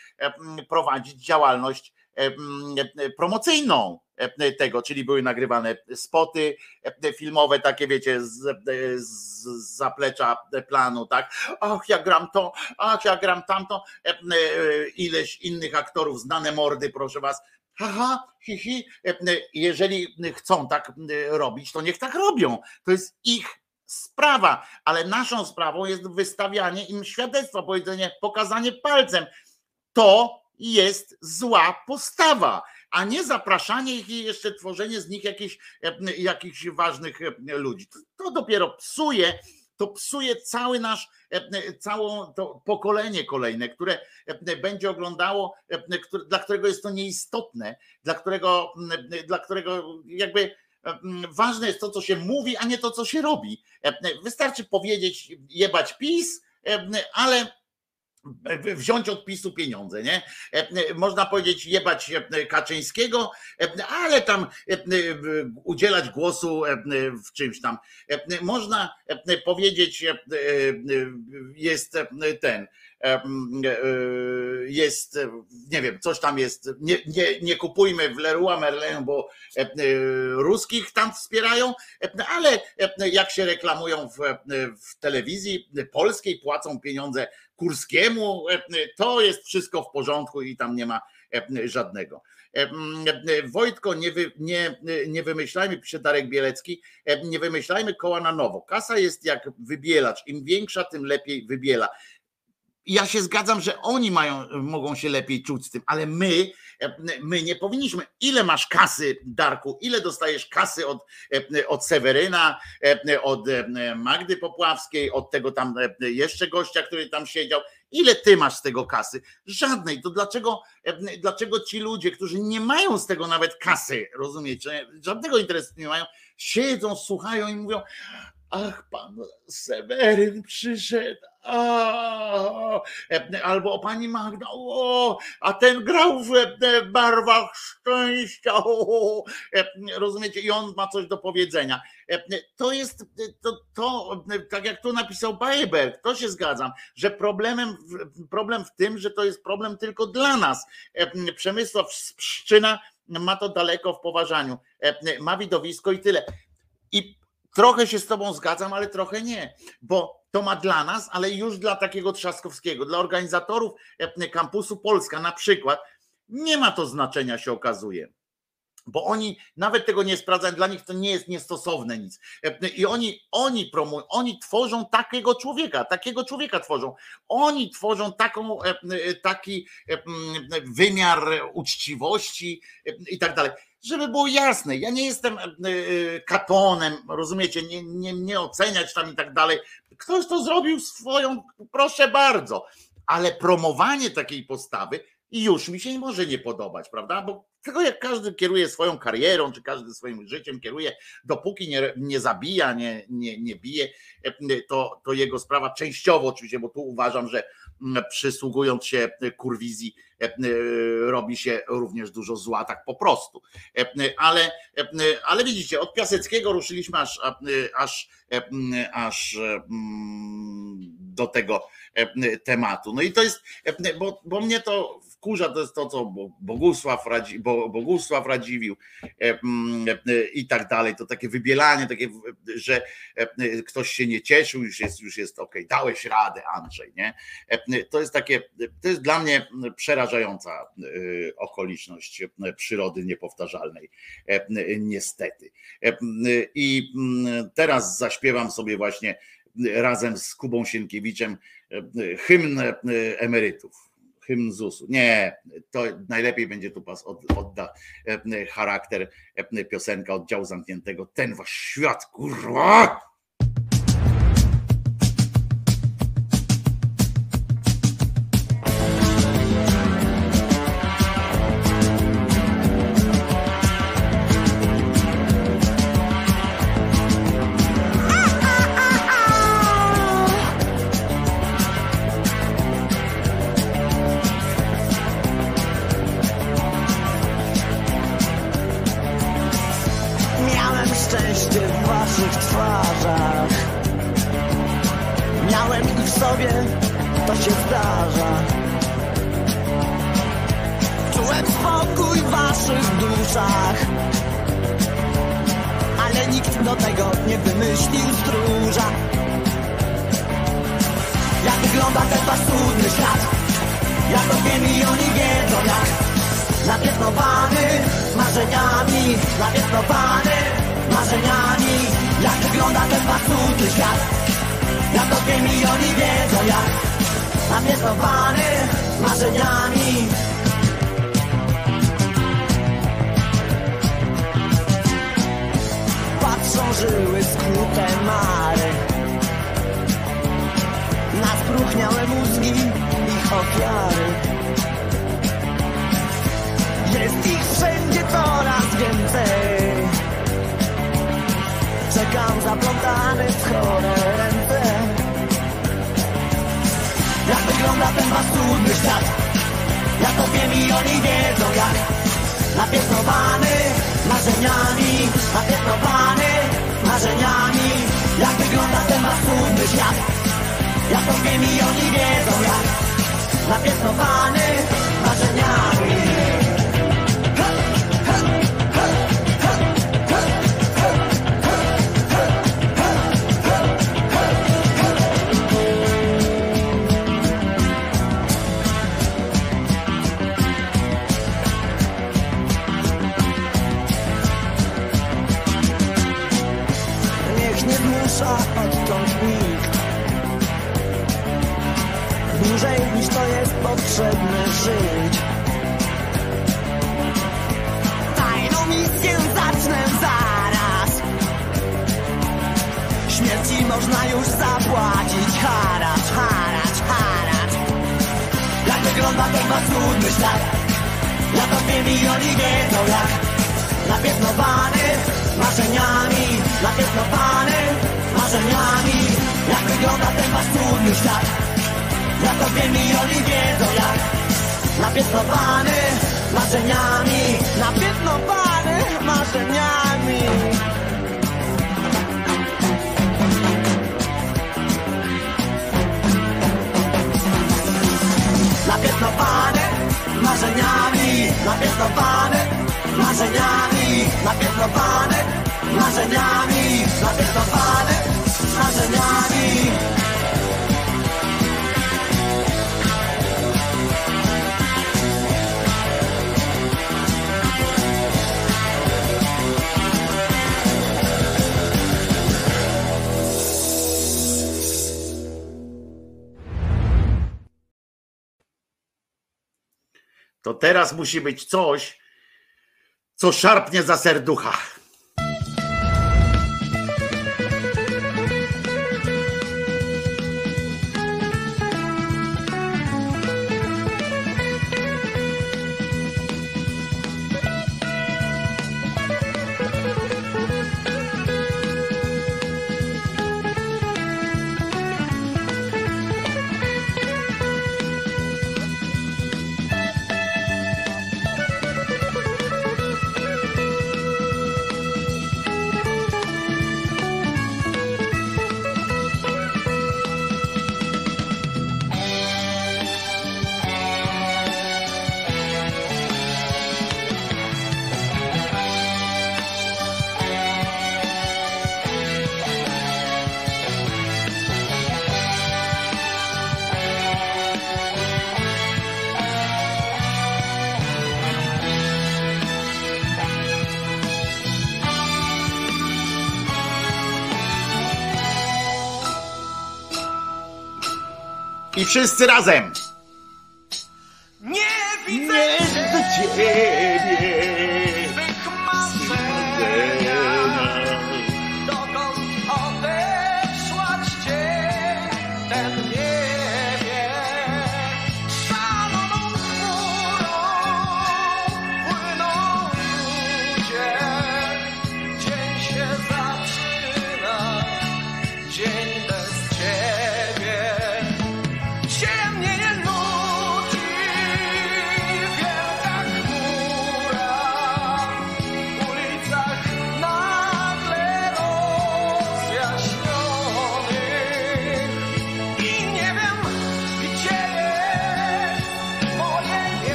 prowadzić działalność promocyjną tego, czyli były nagrywane spoty filmowe, takie wiecie, z, z zaplecza planu, tak? Ach, ja gram to, ach, ja gram tamto, ileś innych aktorów, znane mordy, proszę was, haha, hi, hi. Jeżeli chcą tak robić, to niech tak robią. To jest ich sprawa, ale naszą sprawą jest wystawianie im świadectwa, powiedzenie, pokazanie palcem. To jest zła postawa, a nie zapraszanie ich i jeszcze tworzenie z nich jakichś, jakichś ważnych ludzi. To dopiero psuje to psuje cały nasz, całe to pokolenie kolejne, które będzie oglądało, dla którego jest to nieistotne, dla którego, dla którego jakby ważne jest to, co się mówi, a nie to, co się robi. Wystarczy powiedzieć, jebać PiS, ale wziąć od PiSu pieniądze, nie? Można powiedzieć jebać Kaczyńskiego, ale tam udzielać głosu w czymś tam. Można powiedzieć jest ten jest, nie wiem, coś tam jest, nie, nie, nie kupujmy w Leroy Merlin, bo ruskich tam wspierają, ale jak się reklamują w, w telewizji polskiej, płacą pieniądze Kurskiemu, to jest wszystko w porządku i tam nie ma żadnego. Wojtko, nie, wy, nie, nie wymyślajmy, pisze Darek Bielecki, nie wymyślajmy koła na nowo. Kasa jest jak wybielacz, im większa, tym lepiej wybiela ja się zgadzam, że oni mają, mogą się lepiej czuć z tym, ale my, my nie powinniśmy. Ile masz kasy, Darku? Ile dostajesz kasy od, od Seweryna, od Magdy Popławskiej, od tego tam jeszcze gościa, który tam siedział? Ile ty masz z tego kasy? Żadnej. To dlaczego, dlaczego ci ludzie, którzy nie mają z tego nawet kasy, rozumiecie, żadnego interesu nie mają, siedzą, słuchają i mówią, ach, pan Seweryn przyszedł, o, albo o pani Magda, o, a ten grał w barwach szczęścia, o, rozumiecie, i on ma coś do powiedzenia. To jest, to, to tak jak tu napisał Baeberg, to się zgadzam, że problemem, problem w tym, że to jest problem tylko dla nas. Przemysław Pszczyna ma to daleko w poważaniu, ma widowisko i tyle. I trochę się z tobą zgadzam, ale trochę nie, bo to ma dla nas, ale już dla takiego Trzaskowskiego, dla organizatorów kampusu Polska na przykład, nie ma to znaczenia, się okazuje bo oni nawet tego nie sprawdzają, dla nich to nie jest niestosowne nic. I oni, oni promują, oni tworzą takiego człowieka, takiego człowieka tworzą. Oni tworzą taką, taki wymiar uczciwości i tak dalej. Żeby było jasne, ja nie jestem katonem, rozumiecie, nie, nie, nie oceniać tam i tak dalej. Ktoś to zrobił swoją, proszę bardzo, ale promowanie takiej postawy już mi się może nie podobać, prawda? Bo tylko jak każdy kieruje swoją karierą, czy każdy swoim życiem kieruje, dopóki nie, nie zabija, nie, nie, nie bije, to, to jego sprawa częściowo oczywiście, bo tu uważam, że przysługując się kurwizji robi się również dużo zła, tak po prostu. Ale, ale widzicie, od Piaseckiego ruszyliśmy aż, aż, aż do tego tematu. No i to jest, bo, bo mnie to wkurza, to jest to, co Bogusław, Radzi, Bogusław Radziwił e, e, i tak dalej. To takie wybielanie, takie, że e, ktoś się nie cieszył, już jest, już jest ok, dałeś radę, Andrzej. Nie? To jest takie, to jest dla mnie przerażająca okoliczność przyrody niepowtarzalnej, niestety. I mm, teraz zaśpiewam sobie właśnie razem z Kubą Sienkiewiczem hymn emerytów hymn ZUS-u. Nie, to najlepiej będzie tu pas odda e, charakter e, piosenka oddziału zamkniętego. Ten wasz świat, kurwa! Teraz musi być coś, co szarpnie za serducha. wszyscy razem!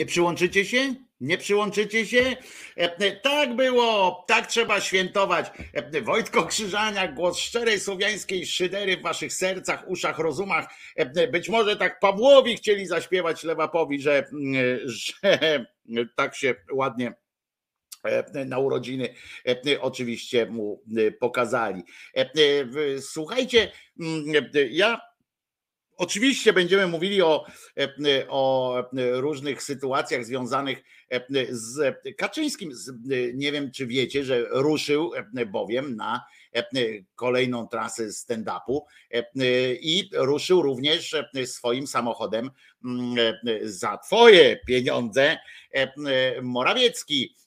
Nie przyłączycie się? Nie przyłączycie się? Tak było, tak trzeba świętować. Wojtko Krzyżaniak, głos szczerej słowiańskiej szydery w waszych sercach, uszach, rozumach. Być może tak Pawłowi chcieli zaśpiewać Lewapowi, że, że tak się ładnie na urodziny oczywiście mu e, pokazali. Słuchajcie, mm, ja Oczywiście będziemy mówili o, e, o różnych sytuacjach związanych e, z Kaczyńskim. Nie wiem, czy wiecie, że ruszył e, bowiem na e, kolejną trasę stand-upu e, i ruszył również e, swoim samochodem mm, e, za twoje pieniądze e, Morawiecki e,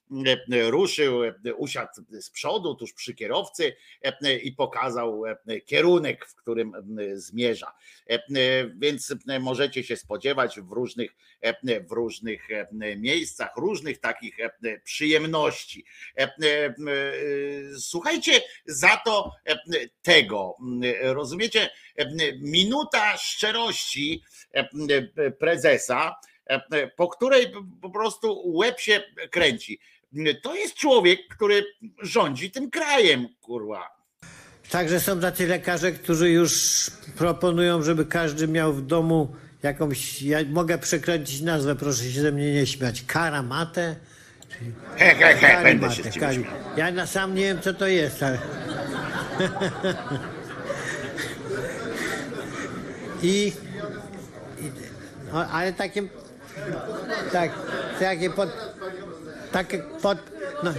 ruszył, e, usiadł z przodu, tuż przy kierowcy e, i pokazał e, kierunek, w którym e, zmierza. E, e, Więc e, możecie się spodziewać w różnych, e, w różnych e, miejscach, różnych takich e, przyjemności. E, e, e, Słuchajcie, za to e, tego, rozumiecie, E, minuta szczerości e, prezesa, e, po której po prostu łeb się kręci. To jest człowiek, który rządzi tym krajem, kurwa. Także są tacy lekarze, którzy już proponują, żeby każdy miał w domu jakąś, ja mogę przekręcić nazwę, proszę się ze mnie nie śmiać, karamatę? He, he, he, będę się z kari-. Ja na sam nie wiem, co to jest, ale... I, i no, ale takie, tak, takie pod, takie pod, no,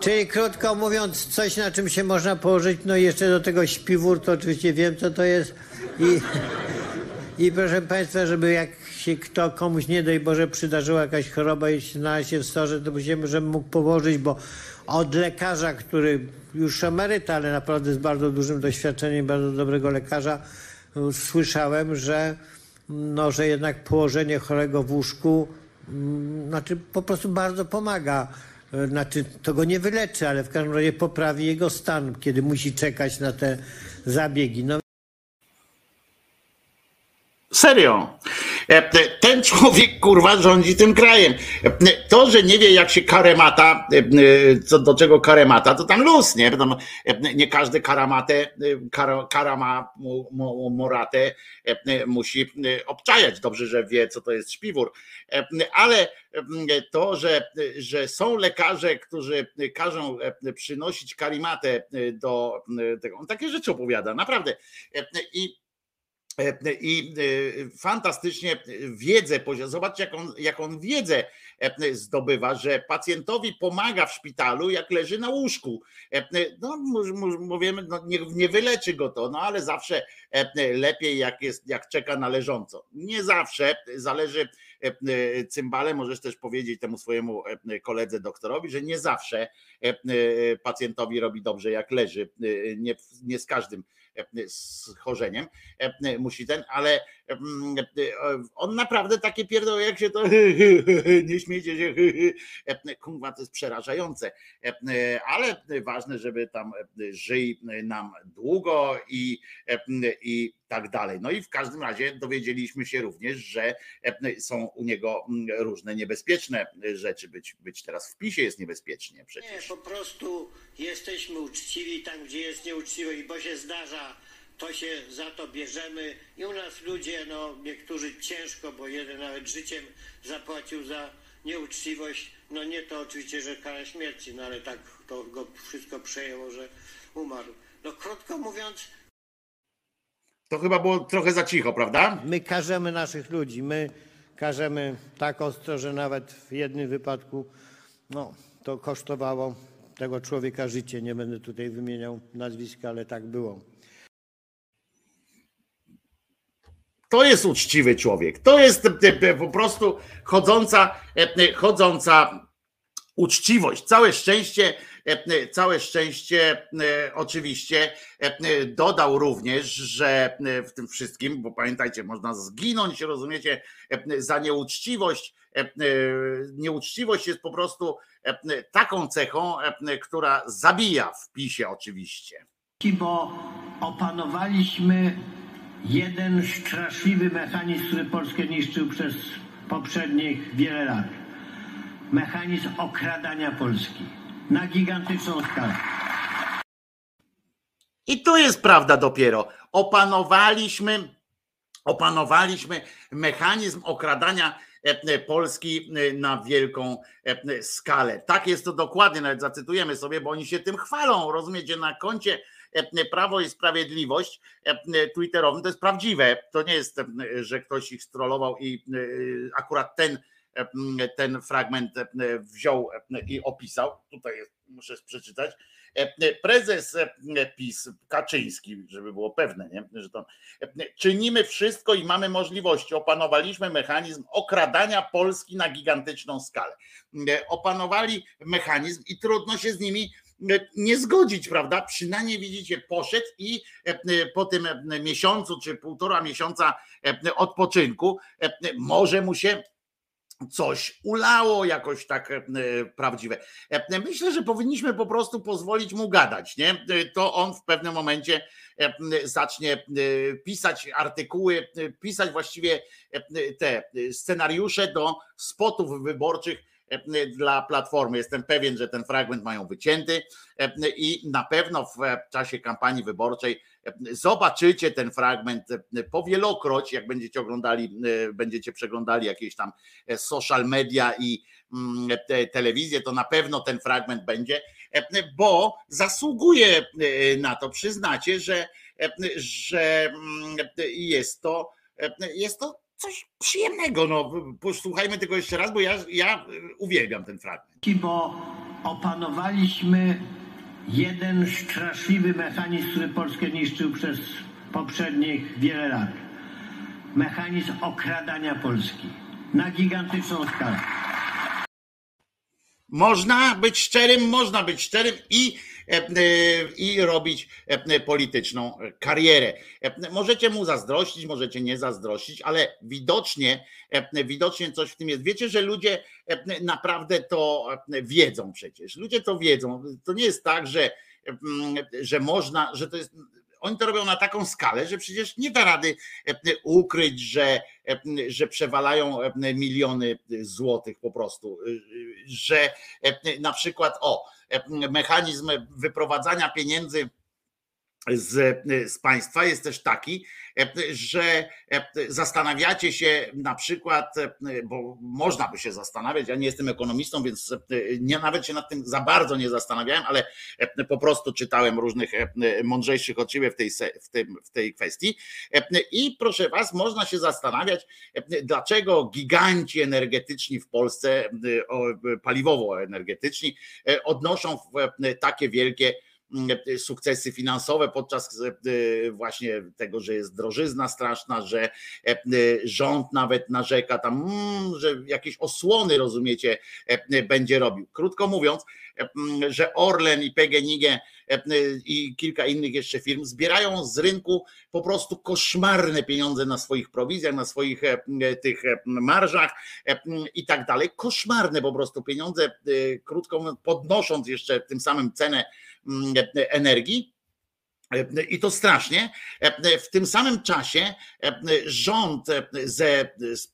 czyli krótko mówiąc, coś na czym się można położyć, no i jeszcze do tego śpiwór, to oczywiście wiem, co to jest. I, i proszę Państwa, żeby jak się kto komuś nie daj Boże przydarzyła jakaś choroba i znalazł się w storze, to musimy, żeby mógł położyć, bo od lekarza, który już emeryta, ale naprawdę z bardzo dużym doświadczeniem, bardzo dobrego lekarza, słyszałem, że, no, że jednak położenie chorego w łóżku znaczy po prostu bardzo pomaga. Znaczy, to go nie wyleczy, ale w każdym razie poprawi jego stan, kiedy musi czekać na te zabiegi. No, Serio. E, Ten człowiek kurwa rządzi tym krajem. E, To, że nie wie jak się karemata, e, co do czego karemata, to tam luz, nie? Tam nie każdy karamatę, kara, karama moratę musi obczajać. Dobrze, że wie, co to jest śpiwór. Ale to, że, że są lekarze, którzy każą przynosić karimatę do tego, on takie rzeczy opowiada, naprawdę. I i e, fantastycznie wiedzę poziom. Zobaczcie, jak on, jak on wiedzę zdobywa, że pacjentowi pomaga w szpitalu, jak leży na łóżku. No, mówimy, no, nie, nie wyleczy go to, no ale zawsze lepiej, jak, jest, jak czeka na leżąco. Nie zawsze, zależy cymbale, możesz też powiedzieć temu swojemu e, koledze doktorowi, że nie zawsze e, e, pacjentowi robi dobrze, jak leży. E, Nie, nie z każdym e, schorzeniem e, musi ten, ale e, on naprawdę takie pierdoły, jak się to nie śmiecie się, e, kurwa, to jest przerażające, E, ale ważne, żeby tam e, żyj nam długo i, e, i tak dalej. No i w każdym razie dowiedzieliśmy się również, że e, są u niego mm, różne niebezpieczne rzeczy. Być, być teraz w PiSie jest niebezpiecznie Nie, przecież. po prostu jesteśmy uczciwi tam, gdzie jest nieuczciwość, bo się zdarza, to się za to bierzemy. I u nas ludzie, no niektórzy ciężko, bo jeden nawet życiem zapłacił za nieuczciwość. No nie to oczywiście, że kara śmierci, no ale tak to go wszystko przejęło, że umarł. No krótko mówiąc, To chyba było trochę za cicho, prawda? My karzemy naszych ludzi, my karzemy tak ostro, że nawet w jednym wypadku no, to kosztowało tego człowieka życie. Nie będę tutaj wymieniał nazwiska, ale tak było. To jest uczciwy człowiek. To jest e, e, po prostu chodząca, e, chodząca uczciwość. Całe szczęście, całe szczęście oczywiście dodał również, że w tym wszystkim, bo pamiętajcie, można zginąć, rozumiecie, za nieuczciwość. Nieuczciwość jest po prostu taką cechą, która zabija w PiSie oczywiście. bo opanowaliśmy jeden straszliwy mechanizm, który Polskę niszczył przez poprzednich wiele lat. Mechanizm okradania Polski na gigantyczną skalę. I tu jest prawda dopiero. Opanowaliśmy, opanowaliśmy mechanizm okradania e, e, Polski e, na wielką skalę. Tak jest to dokładnie, nawet zacytujemy sobie, bo oni się tym chwalą, rozumiecie, na koncie Prawo i Sprawiedliwość e, Twitterowym, to jest prawdziwe, to nie jest, e, że ktoś ich strollował i e, akurat ten e, ten fragment e, wziął e, i opisał. Tutaj muszę przeczytać. E, Prezes e, PiS Kaczyński, żeby było pewne, nie? że to e, czynimy wszystko i mamy możliwości. Opanowaliśmy mechanizm okradania Polski na gigantyczną skalę. E, Opanowali mechanizm i trudno się z nimi e, nie zgodzić, prawda? Przynajmniej widzicie, poszedł i e, po tym e, miesiącu czy półtora miesiąca e, odpoczynku e, może mu się coś ulało jakoś tak e, prawdziwe. E, Myślę, że powinniśmy po prostu pozwolić mu gadać, nie? E, To on w pewnym momencie e, zacznie e, pisać artykuły, e, pisać właściwie e, te scenariusze do spotów wyborczych e, dla Platformy. Jestem pewien, że ten fragment mają wycięty e, i na pewno w czasie kampanii wyborczej zobaczycie ten fragment powielokroć, jak będziecie oglądali, e, będziecie przeglądali jakieś tam e, social media i mm, te, telewizję, to na pewno ten fragment będzie, e, bo zasługuje e, na to. Przyznacie, że, e, że mm, jest to, e, jest to coś przyjemnego. No, posłuchajmy tego jeszcze raz, bo ja, ja uwielbiam ten fragment. bo opanowaliśmy jeden straszliwy mechanizm, który Polskę niszczył przez poprzednich wiele lat. Mechanizm okradania Polski na gigantyczną skalę. Można być szczerym, można być szczerym i, i robić e, polityczną karierę. E, Możecie mu zazdrościć, możecie nie zazdrościć, ale widocznie, e, widocznie coś w tym jest. Wiecie, że ludzie e, naprawdę to e, wiedzą przecież. Ludzie to wiedzą. To nie jest tak, że, mm, że można, że to jest. Oni to robią na taką skalę, że przecież nie da rady e, ukryć, że, e, że przewalają e, miliony złotych po prostu, e, że e, na przykład o e, mechanizm wyprowadzania pieniędzy z, z państwa jest też taki, że e, zastanawiacie się na przykład, e, bo można by się zastanawiać, ja nie jestem ekonomistą, więc e, nie, nawet się nad tym za bardzo nie zastanawiałem, ale e, po prostu czytałem różnych e, mądrzejszych od siebie w tej, w, tym, w tej kwestii. E, I proszę Was, można się zastanawiać, e, dlaczego giganci energetyczni w Polsce, e, paliwowo-energetyczni, e, odnoszą e, takie wielkie sukcesy finansowe podczas e, właśnie tego, że jest drożyzna straszna, że e, rząd nawet narzeka tam, mm, że jakieś osłony, rozumiecie, e, będzie robił. Krótko mówiąc, e, mm, że Orlen i PGNiG e, i kilka innych jeszcze firm zbierają z rynku po prostu koszmarne pieniądze na swoich prowizjach, na swoich e, tych e, marżach e, i tak dalej. Koszmarne po prostu pieniądze, e, krótko mówiąc, podnosząc jeszcze tym samym cenę mm, energii. E, I to strasznie. E, W tym samym czasie e, rząd e, ze,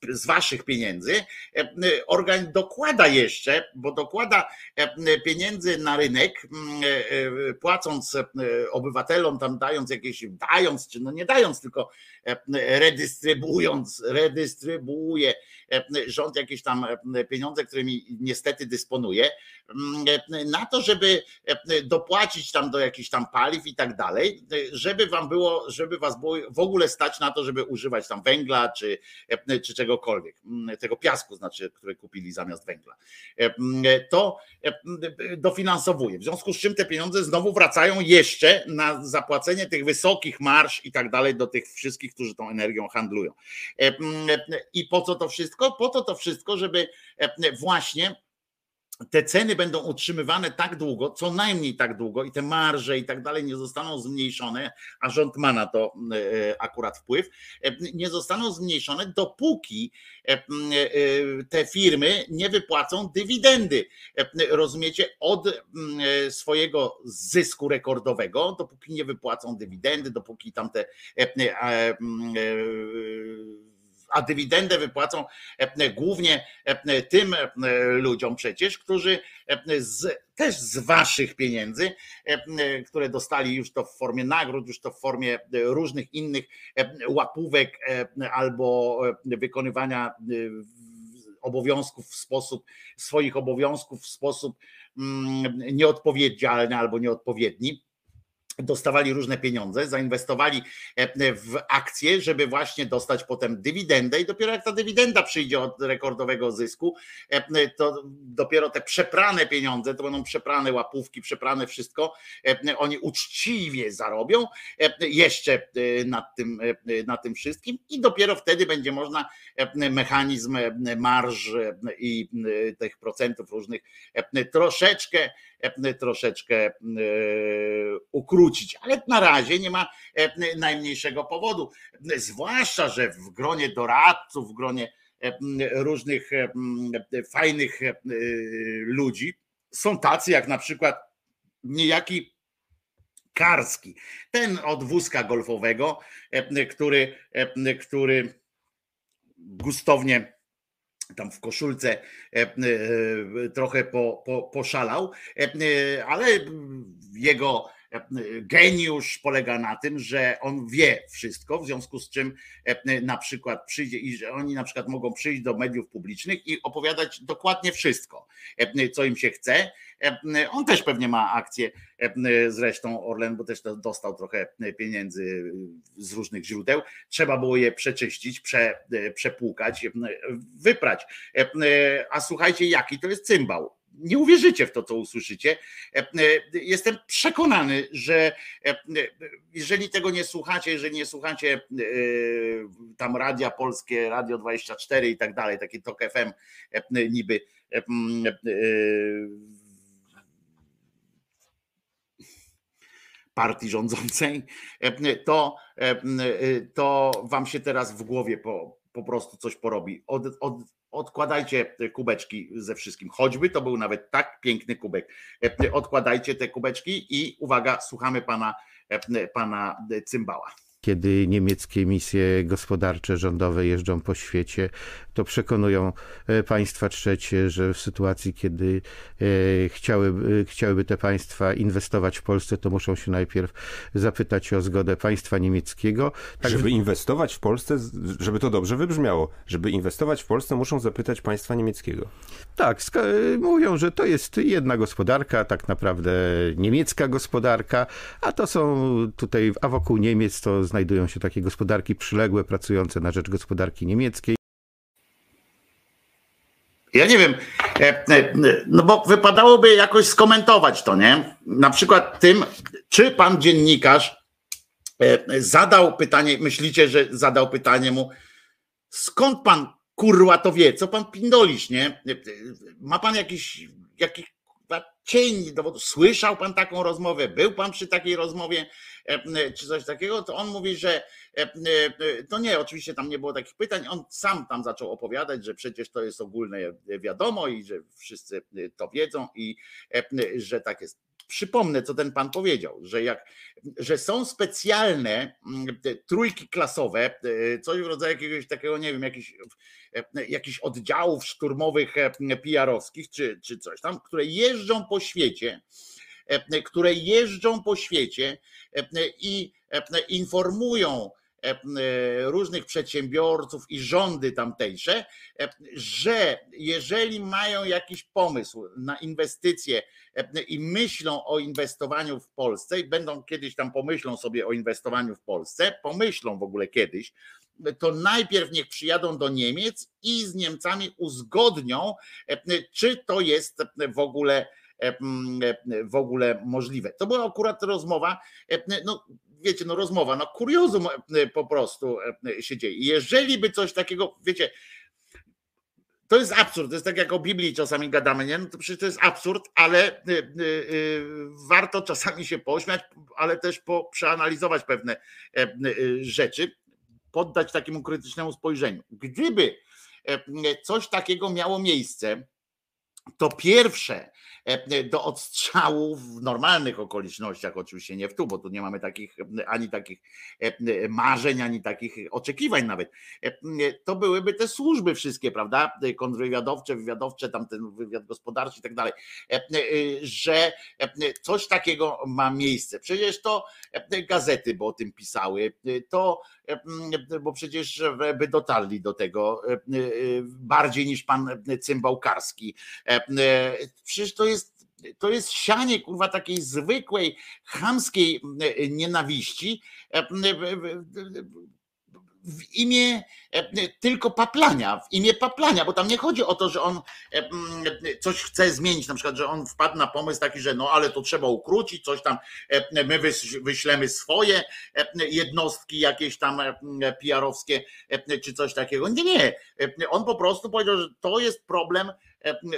z, waszych pieniędzy e, organ dokłada jeszcze, bo dokłada e, pieniędzy na rynek, e, e, płacąc e, obywatelom, tam dając jakieś, dając, czy no nie dając, tylko e, redystrybując, redystrybuuje e, rząd jakieś tam e, pieniądze, którymi niestety dysponuje, e, na to, żeby e, dopłacić tam do jakichś tam paliw i tak dalej, żeby wam było, żeby was było w ogóle stać na to, żeby używać tam węgla czy, czy czegokolwiek, m, tego piasku znaczy, który kupili zamiast węgla. E, m, To e, m, dofinansowuje. W związku z czym te pieniądze znowu wracają jeszcze na zapłacenie tych wysokich marsz i tak dalej do tych wszystkich, którzy tą energią handlują. E, I po co to wszystko? Po to to wszystko, żeby właśnie te ceny będą utrzymywane tak długo, co najmniej tak długo i te marże i tak dalej nie zostaną zmniejszone, a rząd ma na to e, akurat wpływ, e, nie zostaną zmniejszone, dopóki e, e, te firmy nie wypłacą dywidendy. E, Rozumiecie, od mm, e, swojego zysku rekordowego, dopóki nie wypłacą dywidendy, dopóki tam te e, e, mm, e, a dywidendę wypłacą e, głównie e, tym e, ludziom przecież, którzy z, też z waszych pieniędzy, które dostali już to w formie nagród, już to w formie różnych innych łapówek albo wykonywania obowiązków w sposób, swoich obowiązków w sposób mm, nieodpowiedzialny albo nieodpowiedni dostawali różne pieniądze, zainwestowali e, w akcje, żeby właśnie dostać potem dywidendę i dopiero jak ta dywidenda przyjdzie od rekordowego zysku, e, to dopiero te przeprane pieniądze, to będą przeprane łapówki, przeprane wszystko, e, oni uczciwie zarobią jeszcze nad tym, nad tym wszystkim i dopiero wtedy będzie można mechanizm marż i tych procentów różnych troszeczkę troszeczkę e, ukrócić, ale na razie nie ma e, najmniejszego powodu. Zwłaszcza, że w gronie doradców, w gronie różnych fajnych ludzi są tacy jak na przykład niejaki Karski, ten od wózka golfowego, który, który gustownie tam w koszulce e, e, trochę po, po, poszalał, e, ale jego geniusz polega na tym, że on wie wszystko, w związku z czym na przykład przyjdzie i że oni na przykład mogą przyjść do mediów publicznych i opowiadać dokładnie wszystko, co im się chce. On też pewnie ma akcję zresztą Orlen, bo też dostał trochę pieniędzy z różnych źródeł. Trzeba było je przeczyścić, prze, przepłukać, wyprać. A słuchajcie, jaki to jest cymbał nie uwierzycie w to, co usłyszycie. E, e, jestem przekonany, że e, jeżeli tego nie słuchacie, jeżeli nie słuchacie tam Radia Polskie, Radio 24 i tak dalej, taki TOK FM niby partii rządzącej, to, to wam się teraz w głowie po, po prostu coś porobi. Od, od, odkładajcie kubeczki ze wszystkim. Choćby to był nawet tak piękny kubek. Odkładajcie te kubeczki i uwaga, słuchamy pana, pana Cymbała kiedy niemieckie misje gospodarcze, rządowe jeżdżą po świecie, to przekonują e, państwa trzecie, że w sytuacji, kiedy e, chciałyby, chciałyby te państwa inwestować w Polsce, to muszą się najpierw zapytać o zgodę państwa niemieckiego. Tak, żeby inwestować w Polsce, żeby to dobrze wybrzmiało, żeby inwestować w Polsce, muszą zapytać państwa niemieckiego. Tak, mówią, że to jest jedna gospodarka, tak naprawdę niemiecka gospodarka, a to są tutaj, a wokół Niemiec to znajdują się takie gospodarki przyległe, pracujące na rzecz gospodarki niemieckiej. Ja nie wiem, e, e, no bo wypadałoby jakoś skomentować to, nie? Na przykład tym, czy pan dziennikarz e, zadał pytanie, myślicie, że zadał pytanie mu, skąd pan kurwa to wie, co pan pindolisz, nie? Ma pan jakiś, jakiś cień dowodu, słyszał pan taką rozmowę, był pan przy takiej rozmowie, czy coś takiego, to on mówi, że to nie, oczywiście tam nie było takich pytań, on sam tam zaczął opowiadać, że przecież to jest ogólne wiadomo i że wszyscy to wiedzą i że tak jest. Przypomnę, co ten pan powiedział, że, jak, że są specjalne trójki klasowe, coś w rodzaju jakiegoś takiego, nie wiem, jakichś, jakichś oddziałów szturmowych PR-owskich czy, czy coś tam, które jeżdżą po świecie, które jeżdżą po świecie i informują różnych przedsiębiorców i rządy tamtejsze, że jeżeli mają jakiś pomysł na inwestycje i myślą o inwestowaniu w Polsce i będą kiedyś tam pomyślą sobie o inwestowaniu w Polsce, pomyślą w ogóle kiedyś, to najpierw niech przyjadą do Niemiec i z Niemcami uzgodnią, czy to jest w ogóle w ogóle możliwe. To była akurat rozmowa, no wiecie, no rozmowa, no kuriozum po prostu się dzieje. Jeżeli by coś takiego, wiecie, to jest absurd. To jest tak jak o Biblii czasami gadamy, nie? No to przecież to jest absurd, ale y, y, y, warto czasami się pośmiać, ale też po, przeanalizować pewne e, rzeczy, poddać takiemu krytycznemu spojrzeniu. Gdyby e, coś takiego miało miejsce, to pierwsze, e, do odstrzału w normalnych okolicznościach, oczywiście nie w tu, bo tu nie mamy takich ani takich e, marzeń, ani takich oczekiwań nawet. To byłyby te służby wszystkie, prawda? Kontrwywiadowcze, wywiadowcze, tam ten wywiad gospodarczy i tak dalej, że coś takiego ma miejsce. Przecież to gazety by o tym pisały, to bo przecież by dotarli do tego bardziej niż pan Cymbałkarski. Przecież to jest to jest sianie kurwa takiej zwykłej, chamskiej nienawiści w imię e, tylko paplania, w imię paplania, bo tam nie chodzi o to, że on e, coś chce zmienić, na przykład, że on wpadł na pomysł taki, że no ale to trzeba ukrócić, coś tam, e, my wyślemy swoje jednostki jakieś tam PR-owskie, czy coś takiego. Nie, nie. On po prostu powiedział, że to jest problem,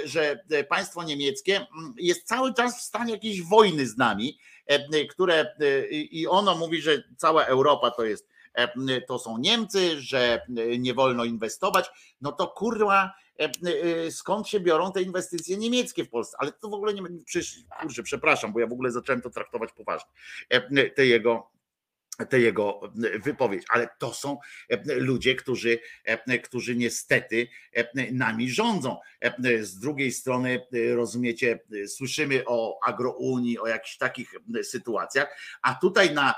że państwo niemieckie jest cały czas w stanie jakiejś wojny z nami, które i ono mówi, że cała Europa to jest to są Niemcy, że e, nie wolno inwestować, no to kurwa, e, skąd się biorą te inwestycje niemieckie w Polsce? Ale to w ogóle nie, przecież, kurczę, przepraszam, bo ja w ogóle zacząłem to traktować poważnie. Te jego tę jego wypowiedź, ale to są ludzie, którzy, którzy niestety nami rządzą. Z drugiej strony, rozumiecie, słyszymy o agrounii, o jakichś takich sytuacjach, a tutaj na,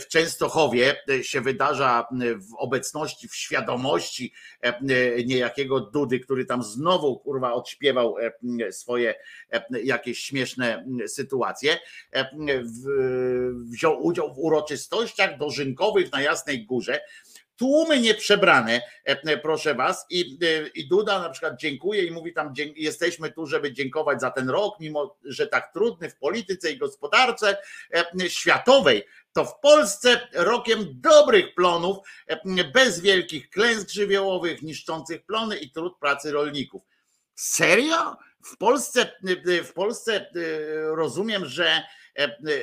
w Częstochowie się wydarza w obecności, w świadomości niejakiego Dudy, który tam znowu kurwa odśpiewał swoje jakieś śmieszne sytuacje, wziął udział w uroczystości dożynkowych na Jasnej Górze, tłumy nieprzebrane, e, e, proszę was, i, e, i Duda na przykład dziękuję i mówi tam, jesteśmy tu, żeby dziękować za ten rok, mimo że tak trudny w polityce i gospodarce światowej, to w Polsce rokiem dobrych plonów, bez wielkich klęsk żywiołowych, niszczących plony i trud pracy rolników. Serio? W Polsce, w Polsce rozumiem, że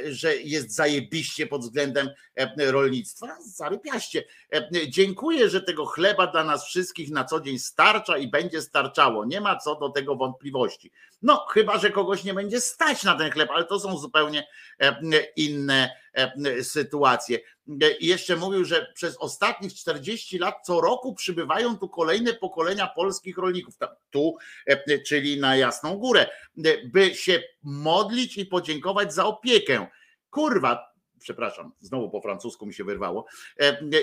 że jest zajebiście pod względem e, rolnictwa, zarypiaście. E, dziękuję, że tego chleba dla nas wszystkich na co dzień starcza i będzie starczało. Nie ma co do tego wątpliwości. No, chyba, że kogoś nie będzie stać na ten chleb, ale to są zupełnie inne sytuacje. I jeszcze mówił, że przez ostatnich 40 lat co roku przybywają tu kolejne pokolenia polskich rolników, tu, czyli na Jasną Górę, by się modlić i podziękować za opiekę. Kurwa, przepraszam, znowu po francusku mi się wyrwało.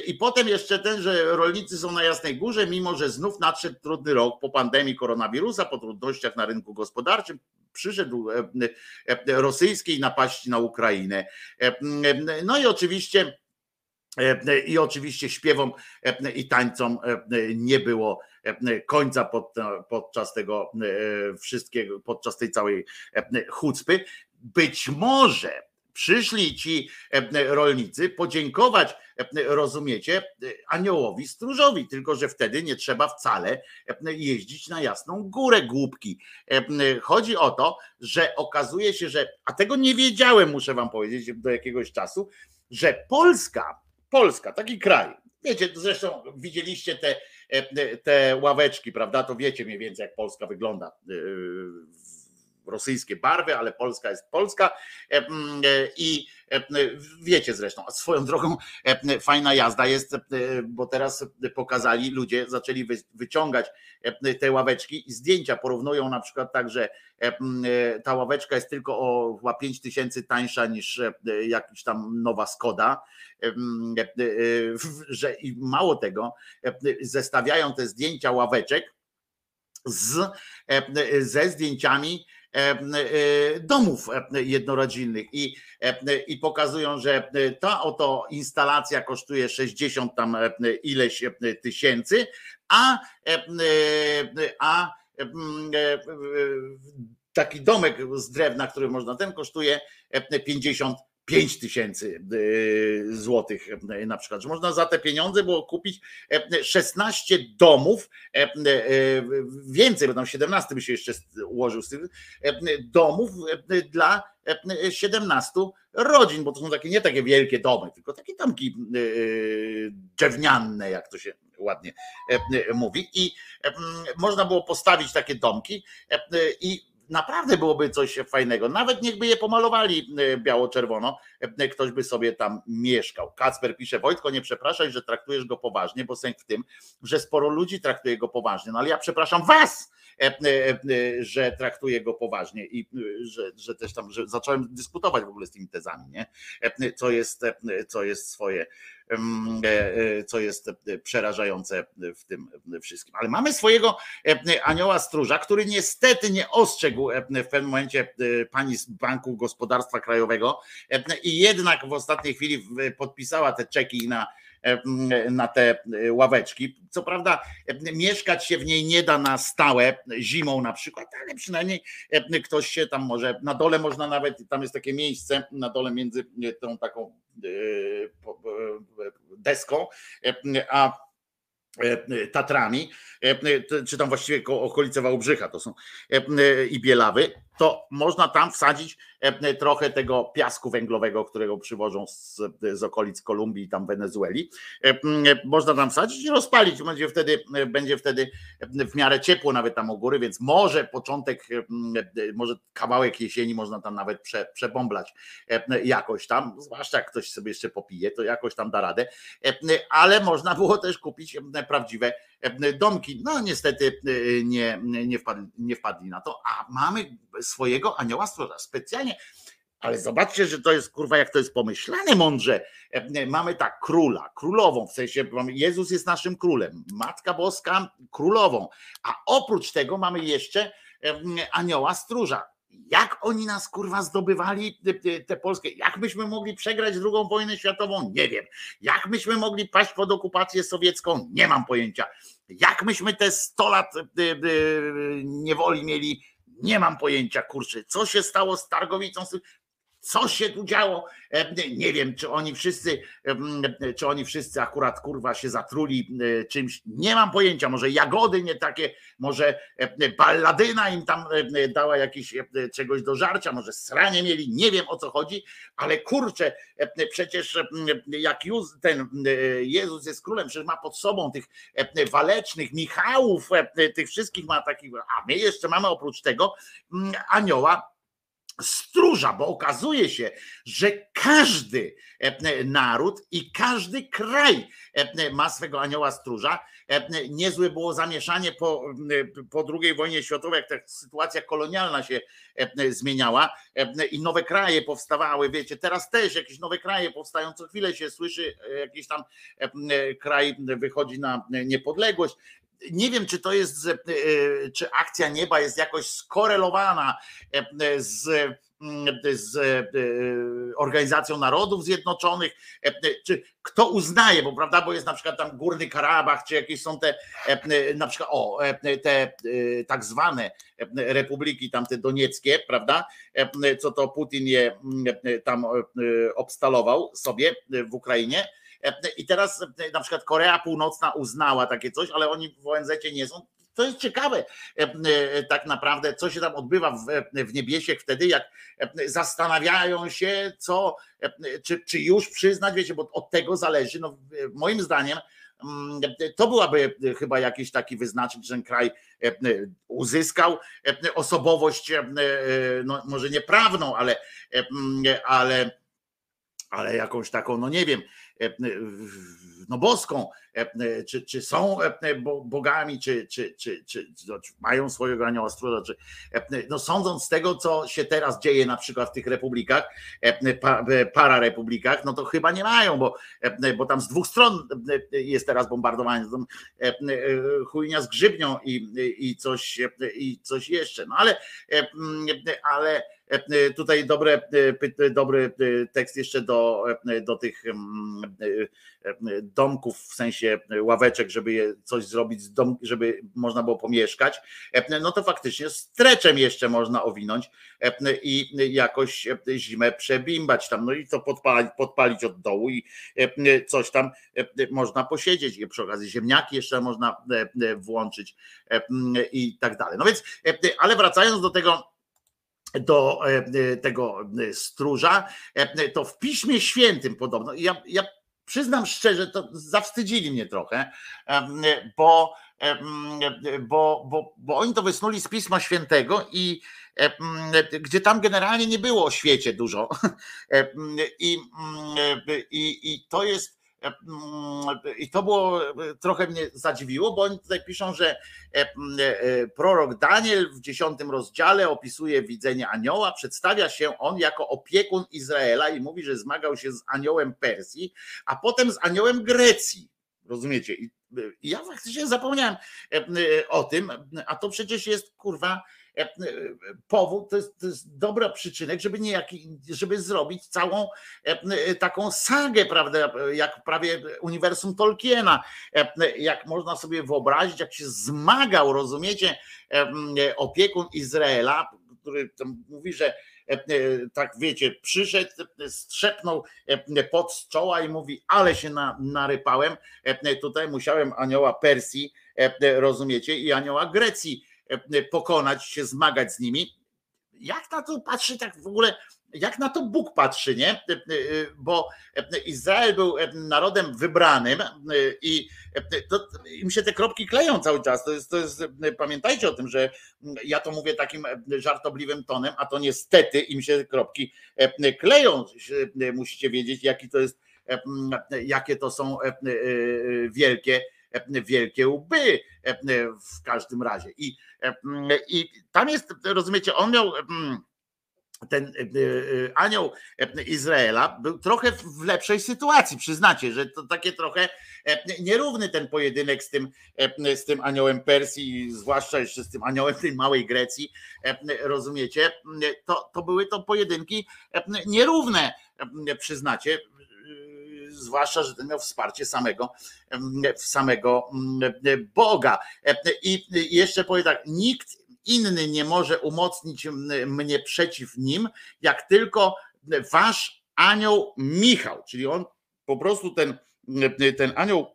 I potem jeszcze ten, że rolnicy są na Jasnej Górze, mimo że znów nadszedł trudny rok po pandemii koronawirusa, po trudnościach na rynku gospodarczym, przyszedł rosyjskiej napaści na Ukrainę. No i oczywiście i oczywiście śpiewom i tańcom nie było końca pod, podczas tego wszystkiego, podczas tej całej chucpy. Być może przyszli ci rolnicy podziękować, rozumiecie, aniołowi stróżowi, tylko że wtedy nie trzeba wcale jeździć na jasną górę głupki. Chodzi o to, że okazuje się, że, a tego nie wiedziałem, muszę wam powiedzieć, do jakiegoś czasu, że Polska, Polska, taki kraj, wiecie, zresztą widzieliście te, te ławeczki, prawda, to wiecie mniej więcej jak Polska wygląda rosyjskie barwy, ale Polska jest Polska. E, e, i e, wiecie zresztą, swoją drogą fajna jazda jest, bo teraz pokazali, ludzie zaczęli wyciągać te ławeczki i zdjęcia porównują na przykład tak, że ta ławeczka jest tylko o chyba 5 tysięcy tańsza niż jakiś tam nowa Skoda, że i mało tego, zestawiają te zdjęcia ławeczek z, ze zdjęciami domów e, jednorodzinnych. I, i pokazują, że ta oto instalacja kosztuje 60 tam ileś tysięcy, a, a taki domek z drewna, który można ten kosztuje 50 5 tysięcy y, złotych y, na przykład, że można za te pieniądze było kupić 16 e, domów, e, e, więcej, bo tam 17 by się jeszcze ułożył z domów dla 17 rodzin, bo to są takie nie takie wielkie domy, tylko takie domki drewniane, jak to się ładnie mówi. I można było postawić takie domki i naprawdę byłoby coś fajnego. Nawet niechby je pomalowali e, biało-czerwono, e, ktoś by sobie tam mieszkał. Kacper pisze, Wojtko, nie przepraszaj, że traktujesz go poważnie, bo sęk w tym, że sporo ludzi traktuje go poważnie. No ale ja przepraszam was, że traktuje go poważnie i e, że, że też tam, że zacząłem dyskutować w ogóle z tymi tezami, nie? E, Co jest, e, co jest swoje e, e, co jest e, przerażające w tym wszystkim. Ale mamy swojego e, anioła stróża, który niestety nie ostrzegł e, w pewnym momencie e, pani z Banku Gospodarstwa Krajowego e, i jednak w ostatniej chwili podpisała te czeki na e, na te e, ławeczki. Co prawda, mieszkać się w niej nie da na stałe, zimą na przykład, ale przynajmniej ktoś się tam może, na dole można nawet, tam jest takie miejsce na dole między e, tą taką e, deską, a Tatrami, czy tam właściwie ko- okolice Wałbrzycha to są i Bielawy, to można tam wsadzić e, trochę tego piasku węglowego, którego przywożą z, z okolic Kolumbii tam Wenezueli. E, e, Można tam wsadzić i rozpalić. Będzie wtedy, e, będzie wtedy w miarę ciepło nawet tam u góry, więc może początek, e, może kawałek jesieni można tam nawet prze, przebąblać e, jakoś tam, zwłaszcza jak ktoś sobie jeszcze popije, to jakoś tam da radę, E, ale można było też kupić e, prawdziwe e, domki. No niestety e, nie, nie, wpadli, nie wpadli na to, a mamy swojego anioła stróża specjalnie. Ale zobaczcie, że to jest kurwa, jak to jest pomyślane mądrze. E, Mamy tak króla, królową, w sensie Jezus jest naszym królem, Matka Boska królową, a oprócz tego mamy jeszcze e, anioła stróża. Jak oni nas kurwa zdobywali te- Polskę? Jak myśmy mogli przegrać drugą wojnę światową? Nie wiem. Jak myśmy mogli paść pod okupację sowiecką? Nie mam pojęcia. Jak myśmy te 100 lat y, y, niewoli mieli? Nie mam pojęcia, kurczę. Co się stało z Targowicą? Co się tu działo? E, Nie wiem, czy oni wszyscy, czy oni wszyscy akurat kurwa się zatruli e, czymś. Nie mam pojęcia. Może jagody nie takie, może e, balladyna im tam dała jakieś e, czegoś do żarcia, może sranie mieli, nie wiem o co chodzi, ale kurczę, przecież jak Juz- ten Jezus jest królem, przecież ma pod sobą tych walecznych, Michałów, tych wszystkich ma takich, a my jeszcze mamy oprócz tego mm, anioła stróża, bo okazuje się, że każdy e, naród i każdy kraj e, ma swego anioła stróża. E, Niezłe było zamieszanie po, e, po II wojnie światowej, jak ta sytuacja kolonialna się e, zmieniała e, i nowe kraje powstawały. Wiecie, teraz też jakieś nowe kraje powstają, co chwilę się słyszy, e, jakiś tam e, kraj wychodzi na niepodległość. Nie wiem, czy to jest, e, czy akcja nieba jest jakoś skorelowana e, z, mm, z e, Organizacją Narodów Zjednoczonych, czy kto uznaje, bo prawda, bo jest na przykład tam Górny Karabach, czy jakieś są te na przykład o, te tak zwane republiki tamte donieckie, prawda, co to Putin je mm, tam obstalował sobie w Ukrainie. E, I teraz e, na przykład Korea Północna uznała takie coś, ale oni w ONZ nie są. To jest ciekawe, e, e, tak naprawdę, co się tam odbywa w, w wtedy, jak e, zastanawiają się, co, e, czy, czy już przyznać, wiecie, bo od tego zależy. No, moim zdaniem, mm, to byłaby chyba jakiś taki wyznacznik, że ten kraj e, e, uzyskał e, osobowość, e, e, no, może nie prawną, ale, e, mm, ale, ale jakąś taką, no nie wiem, e, no boską, e, czy, czy są e, bo- bogami, czy, czy, czy, czy, mają swojego anioła stróża, e, no sądząc z tego, co się teraz dzieje na przykład w tych republikach, e, pa- e, pararepublikach, no to chyba nie mają, bo, e, bo tam z dwóch stron e, jest teraz bombardowanie, tam e, e, chujnia z grzybnią i, i, coś, e, i coś jeszcze, no ale, e, mm, ale e, tutaj dobre, e, dobry e, tekst jeszcze do, e, do tych mm, e, e, domków, w sensie ławeczek, żeby je coś zrobić, żeby można było pomieszkać, e, no to faktycznie streczem jeszcze można owinąć e, i jakoś e, zimę przebimbać tam, no i to podpalić, podpalić od dołu i e, coś tam e, można posiedzieć i przy okazji ziemniaki jeszcze można e, e, włączyć e, i tak dalej. No więc, e, ale wracając do tego, do e, tego e, stróża, e, to w Piśmie Świętym podobno, ja, ja przyznam szczerze, to zawstydzili mnie trochę, bo, bo, bo, bo oni to wysnuli z Pisma Świętego i, gdzie tam generalnie nie było o świecie dużo. I, i, i to jest i to było, e, trochę mnie zadziwiło, bo oni tutaj piszą, że e, mm, e, prorok Daniel w dziesiątym rozdziale opisuje widzenie anioła, przedstawia się on jako opiekun Izraela i mówi, że zmagał się z aniołem Persji, a potem z aniołem Grecji. Rozumiecie? I ja faktycznie zapomniałem e, e, o tym, a to przecież jest kurwa e, powód, to jest, to jest dobra przyczynek, żeby niejaki, żeby zrobić całą taką sagę, prawda, jak prawie uniwersum Tolkiena, jak można sobie wyobrazić, jak się zmagał, rozumiecie, opiekun Izraela, który mówi, że tak wiecie, przyszedł, strzepnął pod z czoła i mówi, ale się na, narypałem, tutaj musiałem anioła Persji, rozumiecie, i anioła Grecji pokonać, się zmagać z nimi. Jak na to patrzy tak w ogóle jak na to Bóg patrzy, nie? Bo Izrael był narodem wybranym i to, im się te kropki kleją cały czas. To jest, to jest, pamiętajcie o tym, że ja to mówię takim żartobliwym tonem, a to niestety im się kropki kleją. Musicie wiedzieć, jaki to jest, jakie to są wielkie, wielkie łby w każdym razie. I, i tam jest, rozumiecie, on miał ten e, anioł Izraela był trochę w lepszej sytuacji, przyznacie, że to takie trochę nierówny ten pojedynek z tym, z tym aniołem Persji, zwłaszcza jeszcze z tym aniołem tej małej Grecji, rozumiecie, to, to były to pojedynki nierówne, przyznacie, zwłaszcza, że ten miał wsparcie samego, samego Boga. I jeszcze powiem tak, nikt inny nie może umocnić mnie przeciw nim, jak tylko wasz anioł Michał, czyli on po prostu ten, ten anioł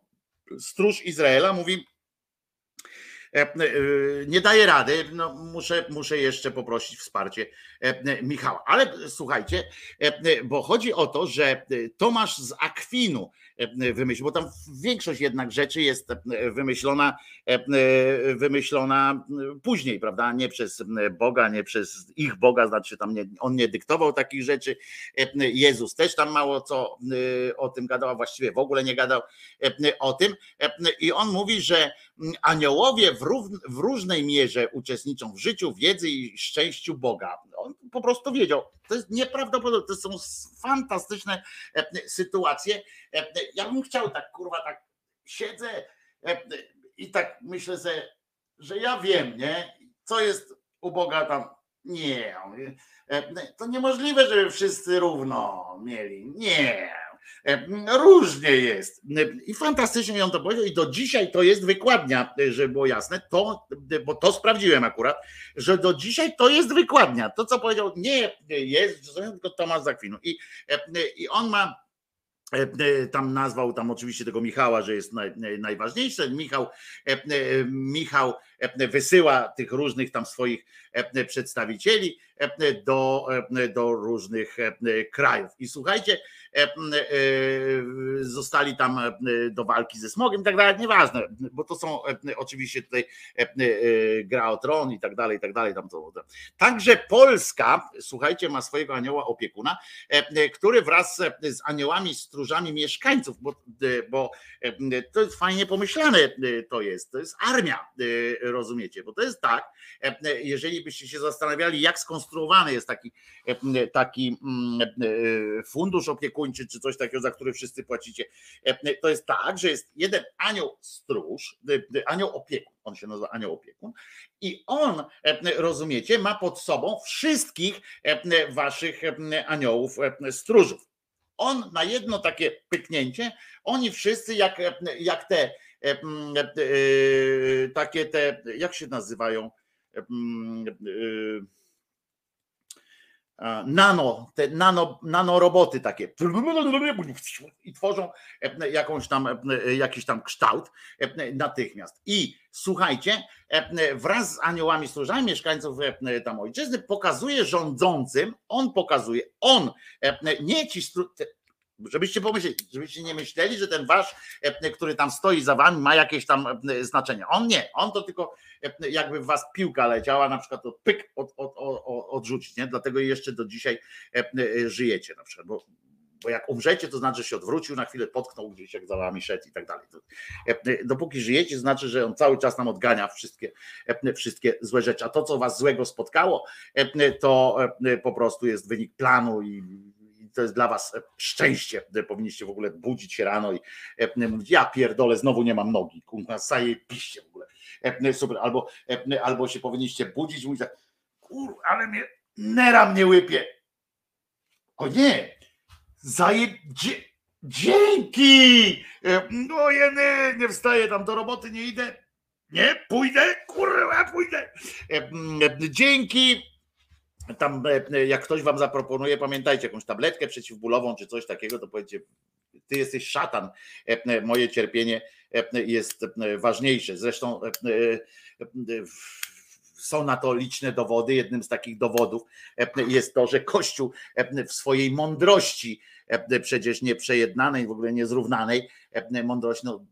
stróż Izraela mówi, nie daje rady, no muszę, muszę jeszcze poprosić wsparcie e, Michała. Ale słuchajcie, bo chodzi o to, że Tomasz z Akwinu wymyślił, bo tam większość jednak rzeczy jest wymyślona, wymyślona później, prawda? Nie przez Boga, nie przez ich Boga, znaczy tam nie, on nie dyktował takich rzeczy. Jezus też tam mało co o tym gadał, a właściwie w ogóle nie gadał o tym. I on mówi, że aniołowie w, w różnej mierze uczestniczą w życiu, wiedzy i szczęściu Boga. On po prostu wiedział. To jest nieprawdopodobne, to są fantastyczne sytuacje. Ja bym chciał tak, kurwa, tak siedzę i tak myślę sobie, że ja wiem, nie? Co jest u Boga tam. Nie. To niemożliwe, żeby wszyscy równo mieli. Nie. Różnie jest. I fantastycznie ją to powiedział. I do dzisiaj to jest wykładnia, żeby było jasne. To, bo to sprawdziłem akurat, że do dzisiaj to jest wykładnia. To, co powiedział, nie jest, tylko Tomasz Zakwinu. I, i on ma tam nazwał tam oczywiście tego Michała, że jest naj, najważniejszy. Michał, Michał wysyła tych różnych tam swoich przedstawicieli do, do różnych krajów. I słuchajcie, zostali tam do walki ze smogiem i tak dalej, nieważne, bo to są oczywiście tutaj gra o tron i tak dalej, i tak dalej. Tam to, Także Polska, słuchajcie, ma swojego anioła opiekuna, który wraz z aniołami, stróżami mieszkańców, bo, bo to jest fajnie pomyślane, to jest, to jest armia, rozumiecie, bo to jest tak, jeżeli byście się zastanawiali, jak skonstruowany jest taki, taki fundusz opiekuńczy, czy coś takiego, za który wszyscy płacicie, to jest tak, że jest jeden anioł stróż, anioł opiekun, on się nazywa anioł opiekun. I on, rozumiecie, ma pod sobą wszystkich waszych aniołów stróżów. On na jedno takie pyknięcie, oni wszyscy jak, jak te takie te, jak się nazywają, nano, te nano, nanoroboty takie i tworzą jakąś tam, jakiś tam kształt natychmiast. I słuchajcie, wraz z aniołami stróżami mieszkańców tam ojczyzny pokazuje rządzącym, on pokazuje, on, nie ci Żebyście pomyśleli, żebyście nie myśleli, że ten wasz, e, który tam stoi za wami, ma jakieś tam e, znaczenie. On nie, on to tylko e, jakby w was piłka leciała, na przykład to pyk od, od, od, odrzucić, nie? Dlatego jeszcze do dzisiaj żyjecie na przykład, bo, bo jak umrzecie, to znaczy, że się odwrócił, na chwilę potknął gdzieś, jak za wami szedł i tak dalej. Dopóki żyjecie, to znaczy, że on cały czas nam odgania wszystkie, wszystkie złe rzeczy. A to, co was złego spotkało, to po prostu jest wynik planu i to jest dla was szczęście. Powinniście w ogóle budzić się rano i mówić, ja pierdolę, znowu nie mam nogi, kurwa, piście w ogóle. Super, albo, albo się powinniście budzić mówić tak, kur, ale mnie, nera mnie łypie. O nie, zaje, dzie, dzięki, no ja nie, nie wstaję tam do roboty, nie idę, nie, pójdę, kurwa, pójdę. Dzięki, tam e, jak ktoś wam zaproponuje, pamiętajcie, jakąś tabletkę przeciwbólową czy coś takiego, to powiedzcie, ty jesteś szatan, e, moje cierpienie e, jest ważniejsze. Zresztą są na to liczne dowody. Jednym z takich dowodów jest to, że Kościół w swojej mądrości, przecież nieprzejednanej, w ogóle niezrównanej, mądrość no,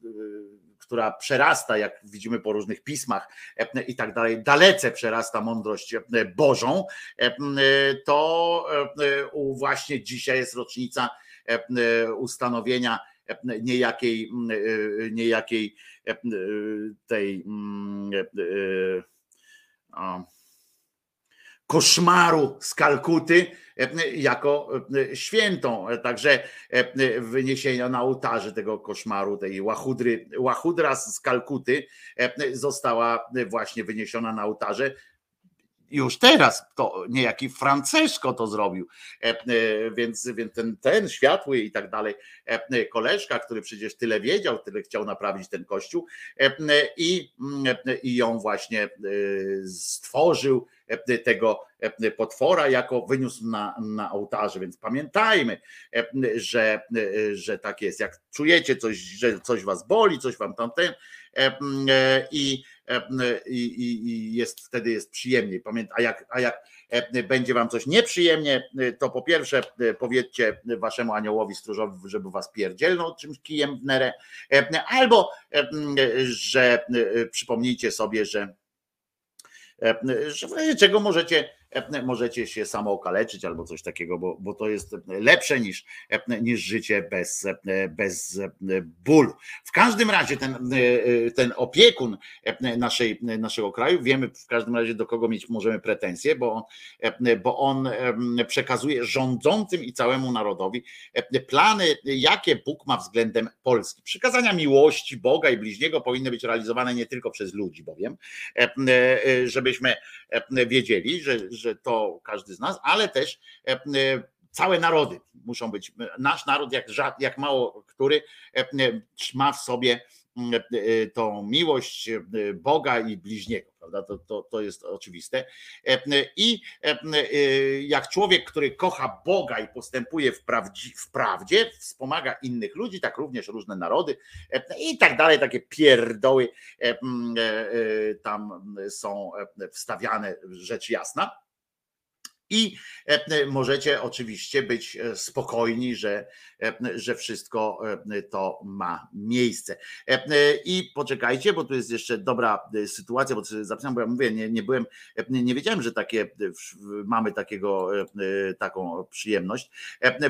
która przerasta, jak widzimy po różnych pismach e, i tak dalej, dalece przerasta mądrość e, Bożą, e, to właśnie dzisiaj jest rocznica ustanowienia niejakiej, niejakiej tej koszmaru z Kalkuty e, jako e, świętą. Także e, wyniesienia na ołtarze tego koszmaru, tej łachudry, łachudra z Kalkuty została właśnie wyniesiona na ołtarze już teraz to niejaki Francesco to zrobił, więc, więc ten, ten światły i tak dalej koleżka, który przecież tyle wiedział, tyle chciał naprawić ten kościół i, i ją właśnie stworzył E, tego e, potwora, jako wyniósł na, na ołtarze. Więc pamiętajmy, e, że, że tak jest. Jak czujecie coś, że coś was boli, coś wam tamten i, i, i jest wtedy jest przyjemniej. A jak, a jak będzie wam coś nieprzyjemnie, to po pierwsze powiedzcie waszemu aniołowi stróżowi, żeby was pierdzielnął czymś kijem w nerę, albo że przypomnijcie sobie, że że czego możecie możecie się samo okaleczyć albo coś takiego, bo, bo to jest lepsze niż, niż życie bez, bez bólu. W każdym razie ten, ten opiekun naszej, naszego kraju, wiemy w każdym razie do kogo mieć możemy pretensje, bo on, bo on przekazuje rządzącym i całemu narodowi plany, jakie Bóg ma względem Polski. Przykazania miłości Boga i bliźniego powinny być realizowane nie tylko przez ludzi, bowiem, żebyśmy wiedzieli, że, że to każdy z nas, ale też e, e, całe narody muszą być. Nasz naród, jak, jak mało który, e, ma w sobie tą miłość Boga i bliźniego? To, to, to jest oczywiste. I jak człowiek, który kocha Boga i postępuje w, prawdzi, w prawdzie, wspomaga innych ludzi, tak również różne narody i tak dalej, takie pierdoły tam są wstawiane, rzecz jasna i e, możecie oczywiście być e, spokojni, że, e, że wszystko to ma miejsce. I poczekajcie, bo tu jest jeszcze dobra sytuacja, bo zapisałem, bo ja mówię, nie, nie byłem, nie wiedziałem, że takie mamy takiego, taką przyjemność.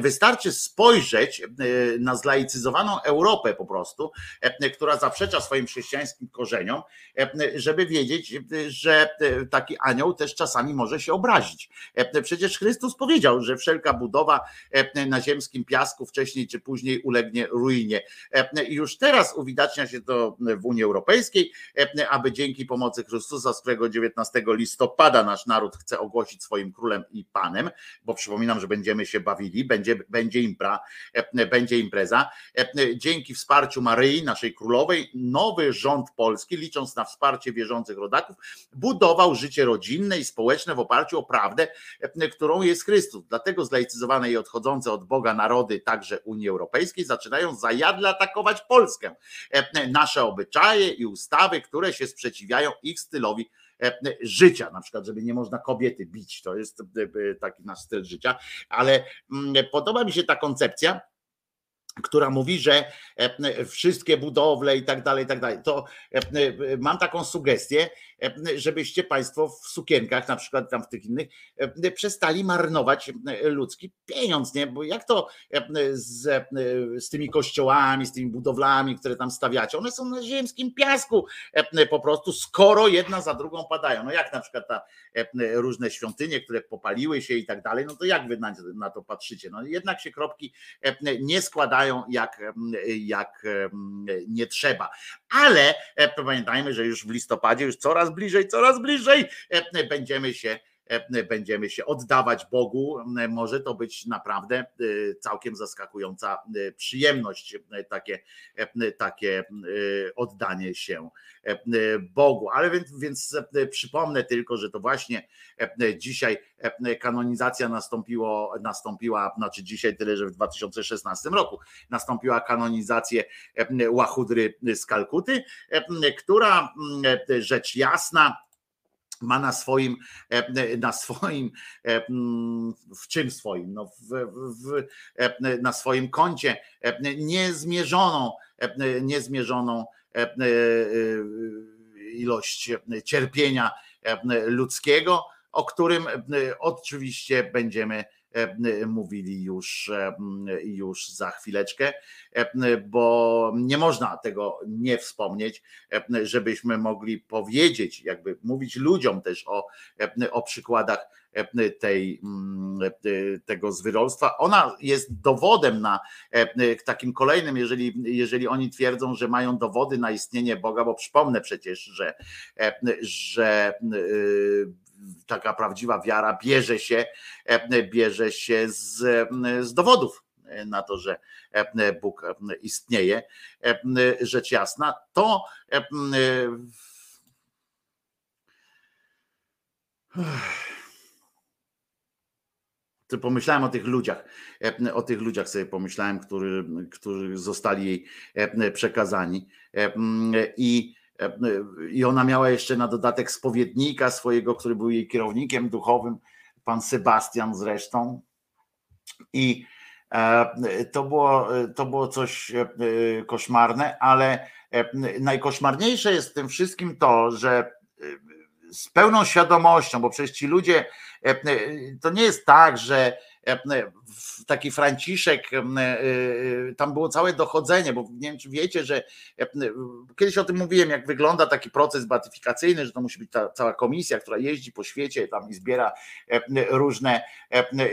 Wystarczy spojrzeć na zlaicyzowaną Europę po prostu, która zaprzecza swoim chrześcijańskim korzeniom, żeby wiedzieć, że taki anioł też czasami może się obrazić Przecież Chrystus powiedział, że wszelka budowa na ziemskim piasku wcześniej czy później ulegnie ruinie. I już teraz uwidacznia się to w Unii Europejskiej, aby dzięki pomocy Chrystusa, z którego 19 listopada nasz naród chce ogłosić swoim królem i panem, bo przypominam, że będziemy się bawili, będzie, będzie impra, będzie impreza. Dzięki wsparciu Maryi, naszej królowej, nowy rząd polski, licząc na wsparcie wierzących rodaków, budował życie rodzinne i społeczne w oparciu o prawdę, którą jest Chrystus. Dlatego zlaicyzowane i odchodzące od Boga narody, także Unii Europejskiej, zaczynają zajadle atakować Polskę. Nasze obyczaje i ustawy, które się sprzeciwiają ich stylowi życia, na przykład, żeby nie można kobiety bić, to jest taki nasz styl życia, ale podoba mi się ta koncepcja, która mówi, że e, wszystkie budowle i tak dalej, i tak dalej. To e, mam taką sugestię, e, żebyście Państwo w sukienkach, na przykład tam w tych innych, e, przestali marnować e, ludzki pieniądz, nie? Bo jak to e, z, e, z tymi kościołami, z tymi budowlami, które tam stawiacie, one są na ziemskim piasku e, po prostu, skoro jedna za drugą padają. No jak na przykład ta e, różne świątynie, które popaliły się i tak dalej, no to jak wy na, to patrzycie? No jednak się kropki e, nie składają jak, jak nie trzeba. Ale e, pamiętajmy, że już w listopadzie, już coraz bliżej, coraz bliżej. E, będziemy się będziemy się oddawać Bogu. Może to być naprawdę e, całkiem zaskakująca przyjemność, takie, takie oddanie się Bogu. Ale więc, więc przypomnę tylko, że to właśnie dzisiaj kanonizacja nastąpiło, nastąpiła, znaczy dzisiaj tyle, że w 2016 roku nastąpiła kanonizacja Łachudry z Kalkuty, która rzecz jasna ma na swoim, na swoim, w czym swoim, no w, w, na swoim koncie niezmierzoną, niezmierzoną ilość cierpienia ludzkiego, o którym oczywiście będziemy mówili już, już za chwileczkę, bo nie można tego nie wspomnieć, żebyśmy mogli powiedzieć, jakby mówić ludziom też o, o przykładach tej, tego zwyrolstwa. Ona jest dowodem na takim kolejnym, jeżeli, jeżeli oni twierdzą, że mają dowody na istnienie Boga, bo przypomnę przecież, że, że taka prawdziwa wiara bierze się, bierze się z, z dowodów na to, że Bóg istnieje, rzecz jasna, to to pomyślałem o tych ludziach, o tych ludziach sobie pomyślałem, którzy, którzy zostali jej przekazani. I i ona miała jeszcze na dodatek spowiednika swojego, który był jej kierownikiem duchowym, pan Sebastian zresztą. I e, to było, to było coś e, koszmarne, ale e, najkoszmarniejsze jest w tym wszystkim to, że z pełną świadomością, bo przecież ci ludzie, to nie jest tak, że taki Franciszek, e, e, tam było całe dochodzenie, bo nie wiem, czy wiecie, że kiedyś o tym mówiłem, jak wygląda taki proces beatyfikacyjny, że to musi być ta cała komisja, która jeździ po świecie tam i zbiera różne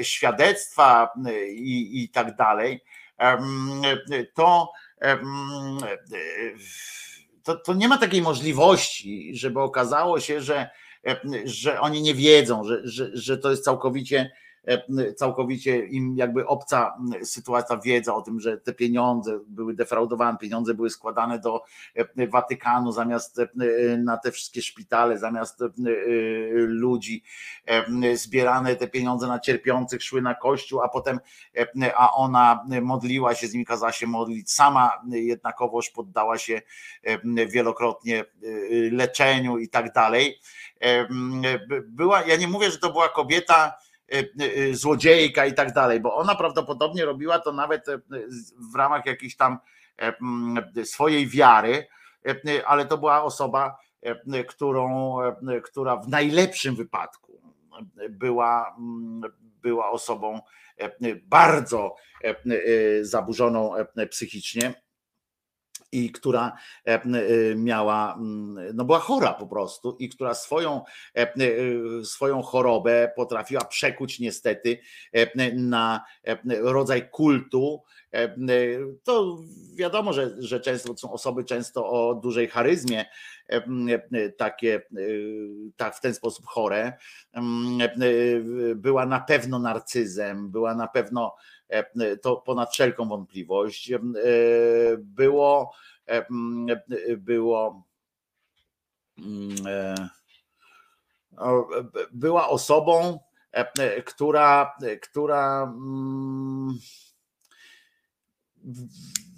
świadectwa i, i tak dalej. To, to, to nie ma takiej możliwości, żeby okazało się, że, że oni nie wiedzą, że, że, że to jest całkowicie E, całkowicie im jakby obca sytuacja, wiedza o tym, że te pieniądze były defraudowane, pieniądze były składane do e, Watykanu zamiast e, na te wszystkie szpitale, zamiast ludzi, zbierane te pieniądze na cierpiących szły na kościół, a potem, a ona modliła się z nimi, kazała się modlić, sama jednakowoż poddała się wielokrotnie leczeniu i tak dalej. Była, ja nie mówię, że to była kobieta, E, e, złodziejka i tak dalej, bo ona prawdopodobnie robiła to nawet e, w ramach jakiejś tam swojej wiary, ale to była osoba, którą, która w najlepszym wypadku była, była osobą bardzo zaburzoną psychicznie i która e, e, miała, no była chora po prostu i która swoją, e, swoją chorobę potrafiła przekuć niestety na rodzaj kultu. To wiadomo, że, że często są osoby często o dużej charyzmie, takie tak w ten sposób chore. Była na pewno narcyzem, była na pewno to ponad wszelką wątpliwość. E, było, e, było była osobą, która, która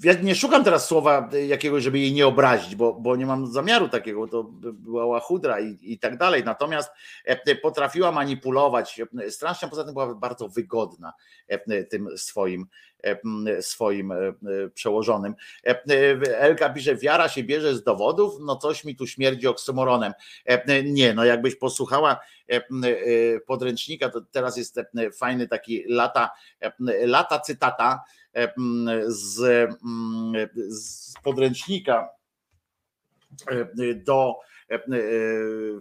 ja nie szukam teraz słowa jakiegoś, żeby jej nie obrazić, bo, bo nie mam zamiaru takiego, to była łachudra i, i tak dalej. Natomiast e, potrafiła manipulować, strasznie poza tym była bardzo wygodna e, tym swoim e, swoim e, e, przełożonym. E, e, Elka pisze, wiara się bierze z dowodów, no coś mi tu śmierdzi oksymoronem. E, e, Nie, no jakbyś posłuchała e, e, podręcznika, to teraz jest e, fajny taki lata, e, lata cytata e, z, z podręcznika do e,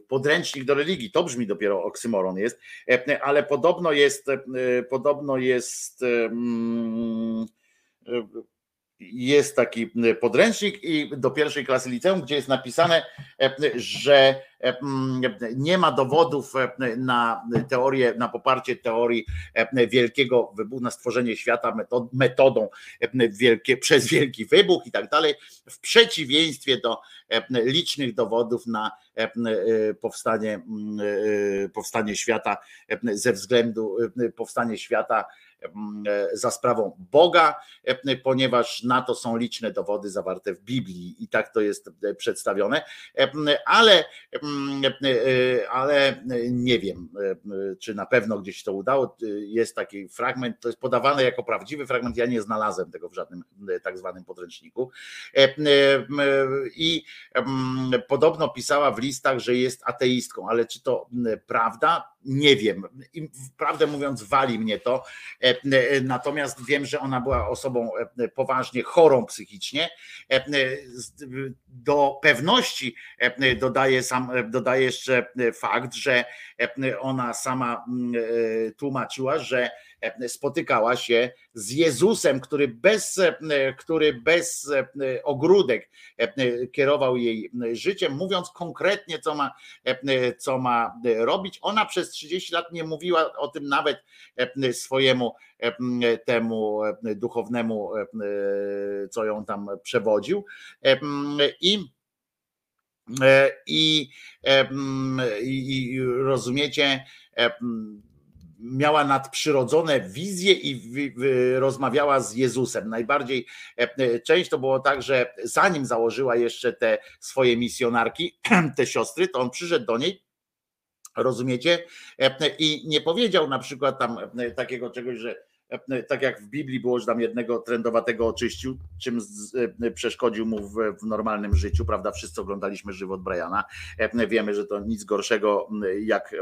podręcznik do religii. To brzmi dopiero oksymoron jest, ale podobno jest podobno jest jest taki podręcznik i do pierwszej klasy liceum, gdzie jest napisane, e, że e, mm, nie ma dowodów e, na teorię, na poparcie teorii e, wielkiego wybuchu, na stworzenie świata metod- metodą e, wielkie, przez wielki wybuch i tak dalej, w przeciwieństwie do e, licznych dowodów na e, e, powstanie, mm, e, powstanie świata e, ze względu e, powstanie świata e, za sprawą Boga, e, ponieważ na to są liczne dowody zawarte w Biblii i tak to jest e, przedstawione, E, ale, e, ale nie wiem, e, czy na pewno gdzieś to udało. E, Jest taki fragment, to jest podawane jako prawdziwy fragment, ja nie znalazłem tego w żadnym e, tak zwanym podręczniku. E, e, I podobno pisała w listach, że jest ateistką, ale czy to prawda? Nie wiem. I prawdę mówiąc, wali mnie to. E, e, Natomiast wiem, że ona była osobą e, poważnie chorą psychicznie. Do pewności e, dodaję, sam, dodaję jeszcze fakt, że ona sama mm, tłumaczyła, że spotykała się z Jezusem, który bez, e, który bez e, ogródek e, kierował jej życiem, mówiąc konkretnie, co ma, e, co ma robić. Ona przez 30 lat nie mówiła o tym nawet e, swojemu e, temu e, duchownemu, e, co ją tam przewodził. E, I E, i, i, i rozumiecie, miała nadprzyrodzone wizje i wi- wi- rozmawiała z Jezusem. Najbardziej e, część to było tak, że zanim założyła jeszcze te swoje misjonarki, te siostry, to on przyszedł do niej. Rozumiecie? E, I nie powiedział na przykład tam e, takiego czegoś, że e, tak jak w Biblii było, że tam jednego trendowatego oczyścił, czym e, przeszkodził mu w, normalnym życiu, prawda? Wszyscy oglądaliśmy żywot Briana. E, Wiemy, że to nic gorszego jak e,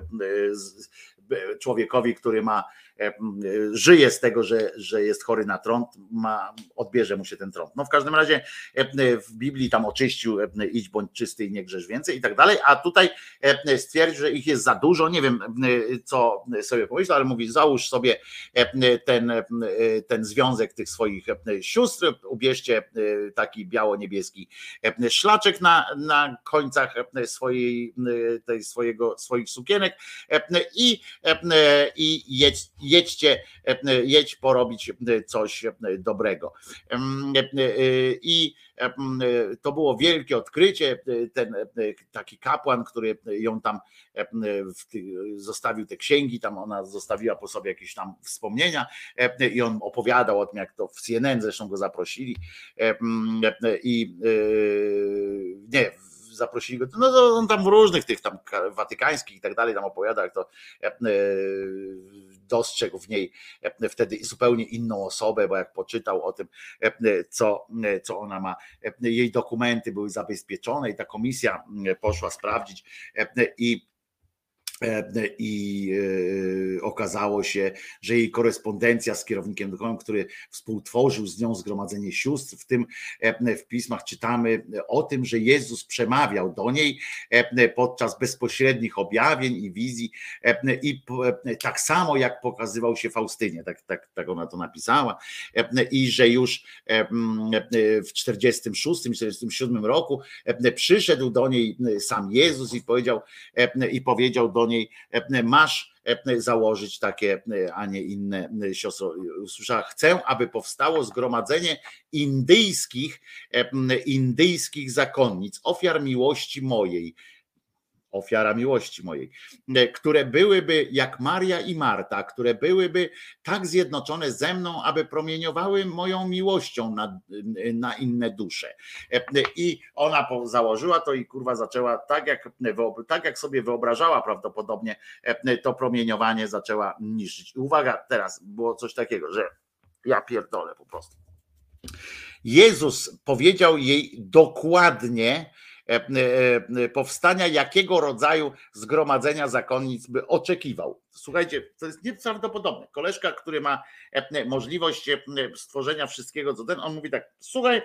człowiekowi, który ma żyje z tego, że, że jest chory na trąd, ma, odbierze mu się ten trąd. No w każdym razie e, w Biblii tam oczyścił, e, idź bądź czysty i nie grzesz więcej i tak dalej, a tutaj e, stwierdził, że ich jest za dużo, nie wiem e, co sobie pomyślał, ale mówi załóż sobie e, ten, e, ten związek tych swoich e, sióstr, ubierzcie e, taki biało-niebieski e, szlaczek na, na końcach e, swojej, e, tej swojego, swoich sukienek e, i, e, i jedź, jedźcie, jedź porobić coś dobrego. E, e, I to było wielkie odkrycie. Ten e, taki kapłan, który ją tam zostawił te księgi, tam ona zostawiła po sobie jakieś tam wspomnienia i on opowiadał o tym, jak to w CNN zresztą go zaprosili i nie, zaprosili go, no on tam w różnych tych tam ka- watykańskich i tak dalej tam opowiada, jak to dostrzegł w niej e, wtedy zupełnie inną osobę, bo jak poczytał o tym, e, co, co ona ma, e, jej dokumenty były zabezpieczone i ta komisja e, poszła sprawdzić e, i E, i e, okazało się, że jej korespondencja z kierownikiem duchowym, który współtworzył z nią zgromadzenie sióstr, w tym e, w pismach czytamy o tym, że Jezus przemawiał do niej e, podczas bezpośrednich objawień i wizji i tak samo jak pokazywał się Faustynie, tak, tak, tak ona to napisała i że już w 46, 47 roku przyszedł do niej sam Jezus i powiedział i powiedział do niej e, masz e, założyć takie, e, a nie inne e, siostro. Usłyszała, chcę, aby powstało zgromadzenie indyjskich, e, indyjskich zakonnic, ofiar miłości mojej. Ofiara miłości mojej, e, które byłyby jak Maria i Marta, które byłyby tak zjednoczone ze mną, aby promieniowały moją miłością na, na inne dusze. E, I ona założyła to i kurwa zaczęła tak jak, tak jak sobie wyobrażała prawdopodobnie e, to promieniowanie zaczęła niszczyć. Uwaga, teraz było coś takiego, że Ja pierdolę po prostu. Jezus powiedział jej dokładnie e, e, powstania jakiego rodzaju zgromadzenia zakonnic by oczekiwał. Słuchajcie, to jest nieprawdopodobne. Koleżka, który ma e, możliwość e, stworzenia wszystkiego, co ten, on mówi tak, słuchaj,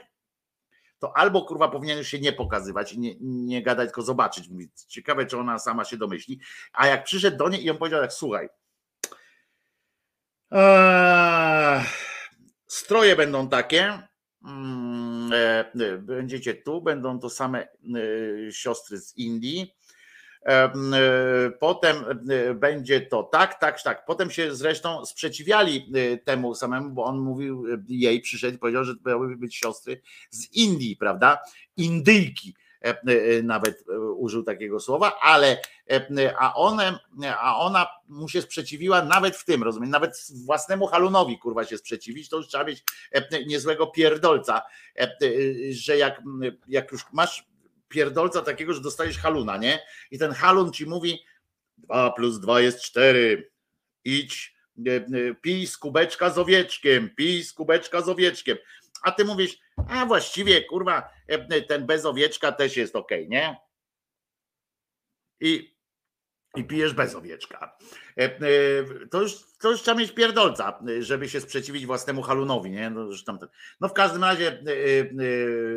to albo kurwa powinien się nie pokazywać i nie, nie gadać, tylko zobaczyć. Mówi, ciekawe, czy ona sama się domyśli. A jak przyszedł do niej i on powiedział tak, słuchaj, Stroje będą takie. Mm, e, e, Będziecie tu, będą to same e, siostry z Indii. Potem będzie to tak, tak, tak. Potem się zresztą sprzeciwiali temu samemu, bo on mówił jej, przyszedł i powiedział, że to miały być siostry z Indii, prawda? Indyjki nawet e, użył takiego słowa, ale e, a one, a ona mu się sprzeciwiła nawet w tym, rozumiem, nawet własnemu Halunowi kurwa się sprzeciwić, to już trzeba mieć e, niezłego pierdolca, e, e, że jak, jak już masz pierdolca takiego, że dostajesz Haluna, nie? I ten Halun ci mówi 2 plus 2 jest 4, idź, e, e, pij z kubeczka z owieczkiem, pij z kubeczka z owieczkiem, a ty mówisz, a właściwie kurwa, e, ten bez owieczka też jest ok, nie? I, i pijesz bez owieczka. E, e, To już, to już trzeba mieć pierdolca, e, żeby się sprzeciwić własnemu halunowi, nie? No, no w każdym razie e, e,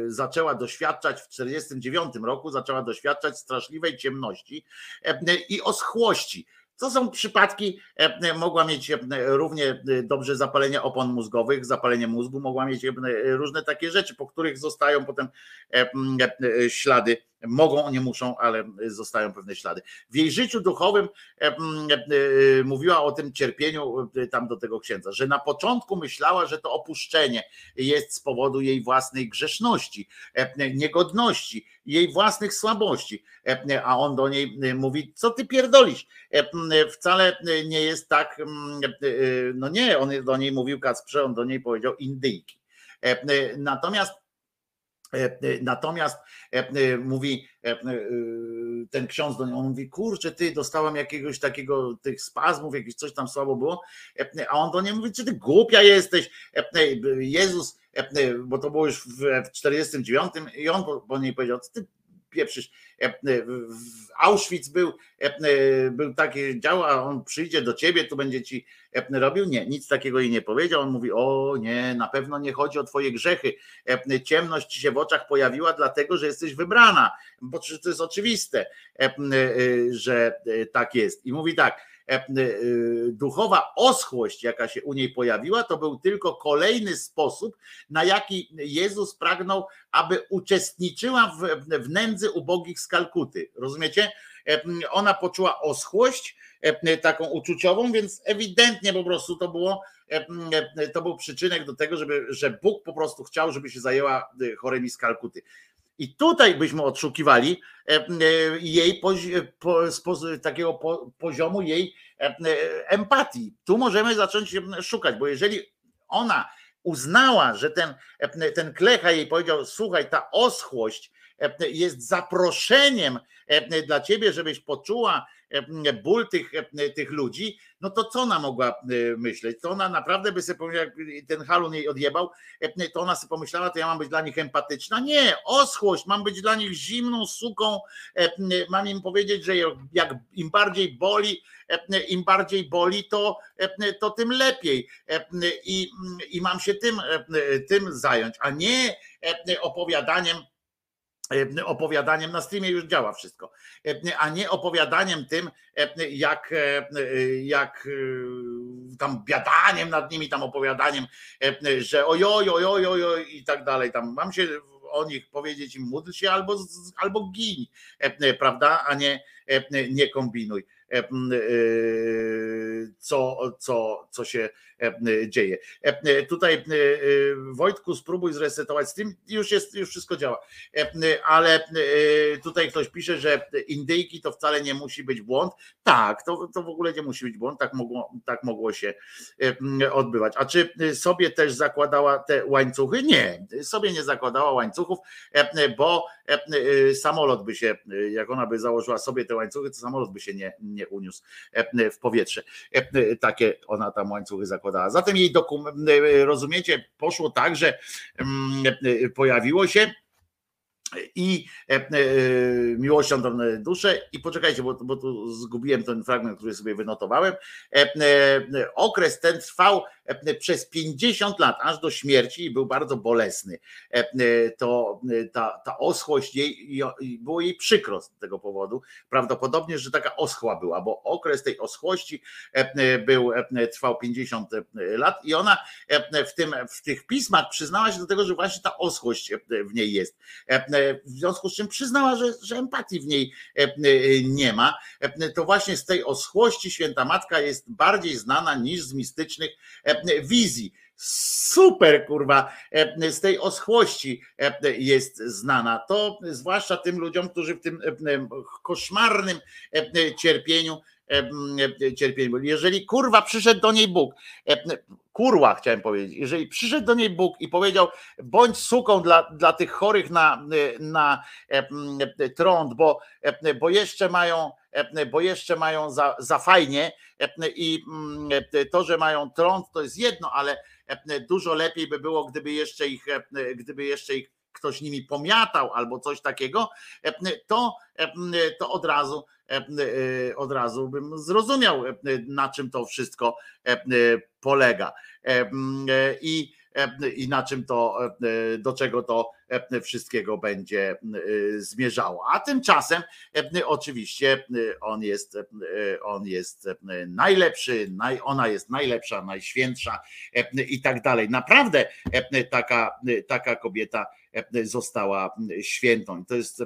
zaczęła doświadczać w 49 roku, zaczęła doświadczać straszliwej ciemności e, i oschłości. To są przypadki, e, mogła mieć e, równie dobrze zapalenie opon mózgowych, zapalenie mózgu, mogła mieć e, różne takie rzeczy, po których zostają potem e, e, ślady. Mogą, nie muszą, ale zostają pewne ślady. W jej życiu duchowym e, m, e, mówiła o tym cierpieniu e, tam do tego księdza, że na początku myślała, że to opuszczenie jest z powodu jej własnej grzeszności, e, niegodności, jej własnych słabości. E, A on do niej e, mówi: Co ty pierdolisz? E, Wcale nie jest tak. e, No nie, on do niej mówił Kacprze, on do niej powiedział Indyjki. E, e, Natomiast E, e, Natomiast e, e, mówi e, e, ten ksiądz do niej, on mówi, kurczę, ty dostałem jakiegoś takiego tych spazmów, jakieś coś tam słabo było, a on do niej mówi, czy ty głupia jesteś, Jezus, bo to było już w w 49 i on po- niej powiedział, ty pieprzysz, E, e, w Auschwitz był, e, był taki dział, a on przyjdzie do ciebie, tu będzie ci robił, nie, nic takiego jej nie powiedział, on mówi, o nie, na pewno nie chodzi o twoje grzechy, ciemność ci się w oczach pojawiła, dlatego że jesteś wybrana, bo to jest oczywiste, że tak jest. I mówi tak, duchowa oschłość, jaka się u niej pojawiła, to był tylko kolejny sposób, na jaki Jezus pragnął, aby uczestniczyła w, w nędzy ubogich z Kalkuty. Rozumiecie? E, Ona poczuła oschłość, e, taką uczuciową, więc ewidentnie po prostu to było e, e, to był przyczynek do tego, żeby, że Bóg po prostu chciał, żeby się zajęła e, chorymi z Kalkuty. I tutaj byśmy odszukiwali e, e, jej takiego po, poziomu jej e, empatii. Tu możemy zacząć szukać, bo jeżeli ona uznała, że ten, ten klecha jej powiedział: Słuchaj, ta oschłość jest zaproszeniem e, dla ciebie, żebyś poczuła e, ból tych, e, tych ludzi, no to co ona mogła e, myśleć? To ona naprawdę by sobie pomyślała, jak ten halun jej odjebał, e, to ona sobie pomyślała, to ja mam być dla nich empatyczna. Nie, oschłość, mam być dla nich zimną suką, e, mam im powiedzieć, że jak im bardziej boli, e, im bardziej boli, to, e, to tym lepiej. E, I, i mam się tym, e, tym zająć, a nie e, opowiadaniem e, opowiadaniem na streamie już działa wszystko, e, a nie opowiadaniem tym, e, jak, e, jak e, tam biadaniem nad nimi, tam opowiadaniem, e, że ojoj, ojoj, ojoj i tak dalej. Tam mam się o nich powiedzieć im módl się albo, albo gin, e, prawda, a nie, e, nie kombinuj. E, e, co, co, co się e, dzieje. E, Tutaj e, Wojtku, spróbuj zresetować stream, już jest, już wszystko działa. E, Ale e, tutaj ktoś pisze, że indyjki to wcale nie musi być błąd. Tak, to, to w ogóle nie musi być błąd, tak mogło, tak mogło się e, odbywać. A czy sobie też zakładała te łańcuchy? Nie, sobie nie zakładała łańcuchów, e, bo samolot by się, jak ona by założyła sobie te łańcuchy, to samolot by się nie, nie uniósł w powietrze. Takie ona tam łańcuchy zakładała. Zatem jej dokument, rozumiecie, poszło tak, że mm, pojawiło się i e, e, miłością tą duszę i poczekajcie, bo, bo tu zgubiłem ten fragment, który sobie wynotowałem. E, okres ten trwał przez 50 lat, aż do śmierci i był bardzo bolesny. To ta, ta oschłość jej, było jej przykro z tego powodu. Prawdopodobnie, że taka oschła była, bo okres tej oschłości był, trwał 50 lat i ona w, tym, w tych pismach przyznała się do tego, że właśnie ta oschłość w niej jest. E, W związku z czym przyznała, że, że empatii w niej e, e, nie ma. To właśnie z tej oschłości święta matka jest bardziej znana niż z mistycznych wizji. Super, kurwa, z tej oschłości jest znana. To zwłaszcza tym ludziom, którzy w tym koszmarnym cierpieniu byli. Jeżeli kurwa przyszedł do niej Bóg, kurła chciałem powiedzieć, jeżeli przyszedł do niej Bóg i powiedział, bądź suką dla, dla tych chorych na, na trąd, bo, bo jeszcze mają, bo jeszcze mają za, za fajnie i to, że mają trąd, to jest jedno, ale dużo lepiej by było, gdyby jeszcze ich, gdyby jeszcze ich ktoś nimi pomiatał albo coś takiego, to, to od razu od razu bym zrozumiał, e, na czym to wszystko e, e, polega. E, e, i, e, i na czym to, e, do czego to e, wszystkiego będzie e, zmierzało. A tymczasem e, oczywiście e, on jest, e, on jest e, najlepszy, naj, ona jest najlepsza, najświętsza e, i tak dalej. Naprawdę e, taka, taka kobieta e, została świętą. To jest,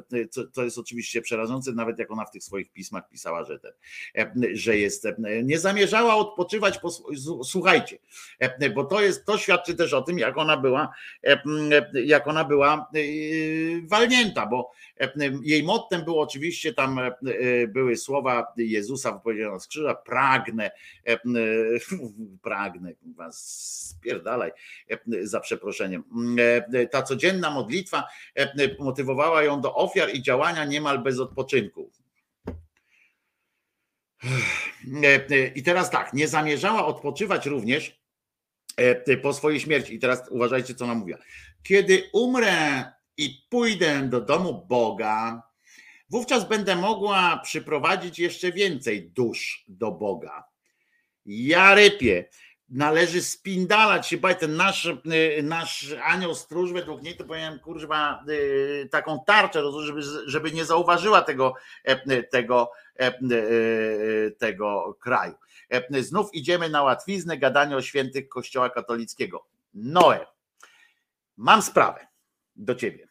to- jest oczywiście przerażające, nawet jak ona w tych swoich pismach pisała, że, ten, e, że jest, e, nie zamierzała odpoczywać. Po, słuchajcie, e, bo to jest, to świadczy też o tym, jak ona była, e, jak ona była e, walnięta, bo e, jej mottem było oczywiście tam e, były słowa Jezusa wypowiedziane z krzyża, pragnę, pragnę, was spierdalaj, za przeproszeniem. Ta codzienna modlitwa motywowała ją do ofiar i działania niemal bez odpoczynku. I teraz tak, nie zamierzała odpoczywać również po swojej śmierci. I teraz uważajcie, co ona mówiła. Kiedy umrę i pójdę do domu Boga, wówczas będę mogła przyprowadzić jeszcze więcej dusz do Boga. Ja rypię. Należy spindalać się, baj, ten nasz, y, nasz anioł stróż, według niej to powiem, kurwa, y, taką tarczę, żeby, żeby nie zauważyła tego, e, tego, e, tego kraju. E, Znów idziemy na łatwiznę gadania o świętych Kościoła katolickiego. Noe, mam sprawę do ciebie.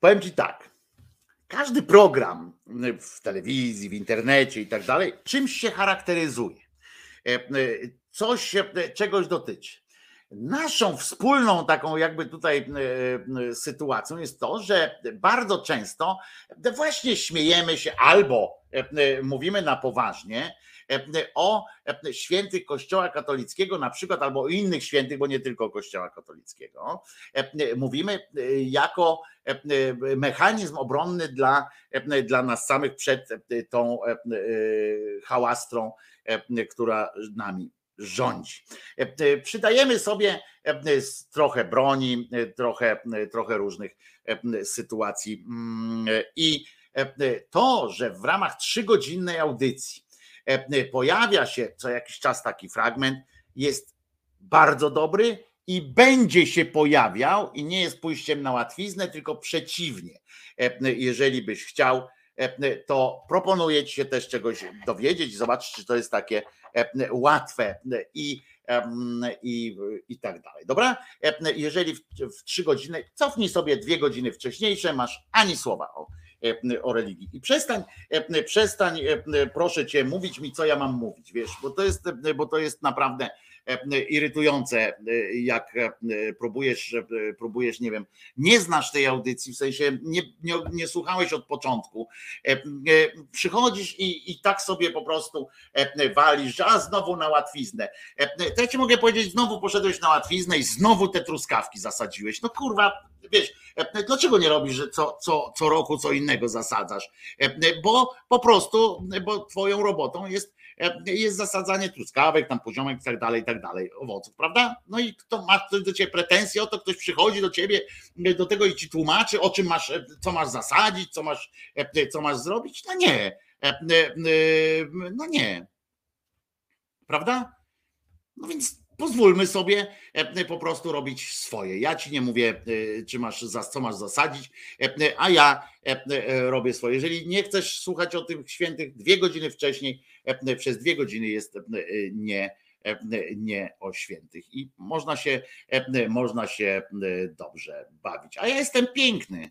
Powiem ci tak. Każdy program w telewizji, w internecie i tak dalej, czymś się charakteryzuje. E, e, Coś się, e, czegoś dotyczy. Naszą wspólną taką jakby tutaj sytuacją jest to, że bardzo często właśnie śmiejemy się albo mówimy na poważnie o e, świętych Kościoła katolickiego na przykład, albo o innych świętych, bo nie tylko Kościoła katolickiego. E, Mówimy e, jako e, mechanizm obronny dla, e, dla nas samych przed e, tą e, e, hałastrą, e, która nami rządzi. E, e, Przydajemy sobie e, trochę broni, e, trochę, e, trochę różnych e, sytuacji Mm, e, i e, to, że w ramach trzygodzinnej audycji e, pojawia się co jakiś czas taki fragment, jest bardzo dobry i będzie się pojawiał i nie jest pójściem na łatwiznę, tylko przeciwnie. E, Jeżeli byś chciał, e, to proponuję ci się też czegoś dowiedzieć, zobaczyć, czy to jest takie e, łatwe i, i, i tak dalej. Dobra? E, Jeżeli w, w trzy godziny, cofnij sobie dwie godziny wcześniejsze, masz ani słowa o, e, o religii. I przestań, e, przestań, e, proszę cię, mówić mi, co ja mam mówić, wiesz, bo to jest, bo to jest naprawdę e, irytujące, e, jak e, próbujesz, e, próbujesz, nie wiem, nie znasz tej audycji, w sensie nie, nie, nie słuchałeś od początku, e, e, przychodzisz i, i tak sobie po prostu e, walisz, że a znowu na łatwiznę. E, To ja ci mogę powiedzieć, znowu poszedłeś na łatwiznę i znowu te truskawki zasadziłeś. No kurwa, wiesz, e, dlaczego nie robisz, że co, co, co roku co innego zasadzasz? E, Bo po prostu, bo twoją robotą jest, e, jest zasadzanie truskawek, tam poziomek i tak dalej, i tak dalej, owoców, prawda? No i kto ma ktoś do ciebie pretensje o to, ktoś przychodzi do ciebie e, do tego i ci tłumaczy, o czym masz, e, co masz zasadzić, co masz, e, co masz zrobić? No nie. E, e, e, No nie. Prawda? No więc pozwólmy sobie e, po prostu robić swoje. Ja ci nie mówię, e, czy masz, co masz zasadzić, e, a ja e, e, robię swoje. Jeżeli nie chcesz słuchać o tych świętych dwie godziny wcześniej, e, przez dwie godziny jest e, nie, e, nie o świętych i można się, e, można się e, dobrze bawić. A ja jestem piękny.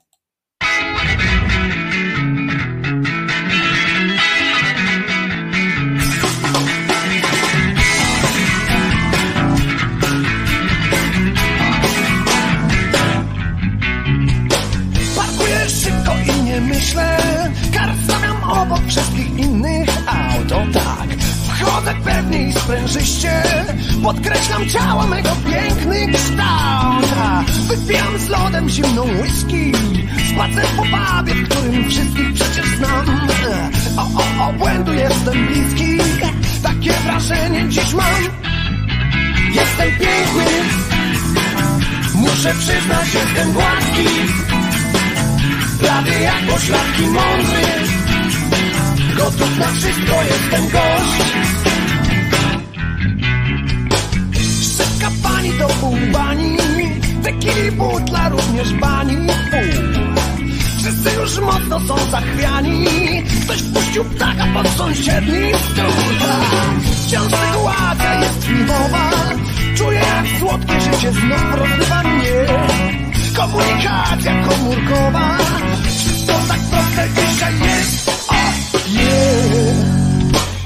Wszystkich innych aut O tak, wchodzę pewnie i sprężyście Podkreślam ciała mego piękny kształt Wypijam z lodem zimną whisky Spacer po pubie, w którym wszystkich przecież znam. O, o, obłędu jestem bliski Takie wrażenie dziś mam. Jestem piękny Muszę przyznać, jestem gładki. Prawie jak poszlaki mądry Gotów na wszystko, jestem gość. Szybka pani to pół bani Tequili butla również bani. Pół Wszyscy już mocno są zachwiani Ktoś wpuścił ptaka pod sąsiedni stół. Wciąż sytuacja jest filmowa Czuję jak słodkie życie znów rozrywa mnie. Komunikacja komórkowa Wszystko tak proste dzisiaj jest yeah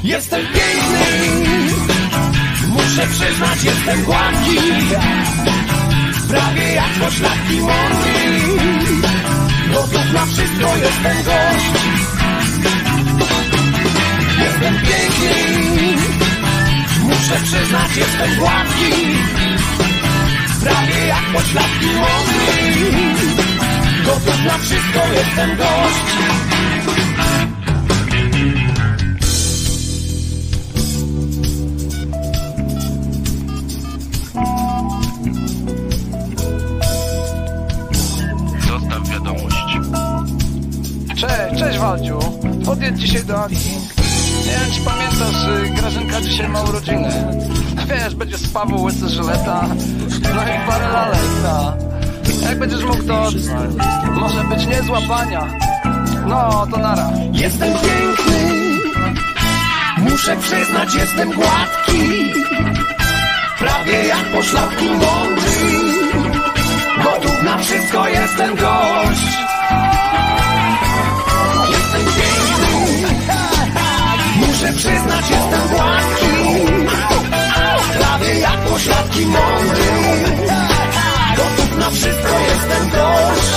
Jestem piękny. Muszę przyznać, jestem gładki. Prawie jak poszlaki mądry Gotów na wszystko, jestem gość. Jestem piękny. Muszę przyznać, jestem gładki. Prawie jak poszlaki mądry Gotów na wszystko, jestem gość Cześć, Waldziu. Podjedź dzisiaj do Ani. Nie wiem, czy pamiętasz, y, Grażynka dzisiaj ma urodziny. Wiesz, będzie z Paweł łysy żyleta, no i parę lalek, no. Jak będziesz mógł, to może być niezła pania. No, to nara. Jestem piękny Muszę przyznać, jestem gładki Prawie jak poszlaki mądry Gotów na wszystko, jestem gość Muszę przyznać, jestem gładki Prawie jak poszlaki mądry. Gotów na wszystko, jestem gość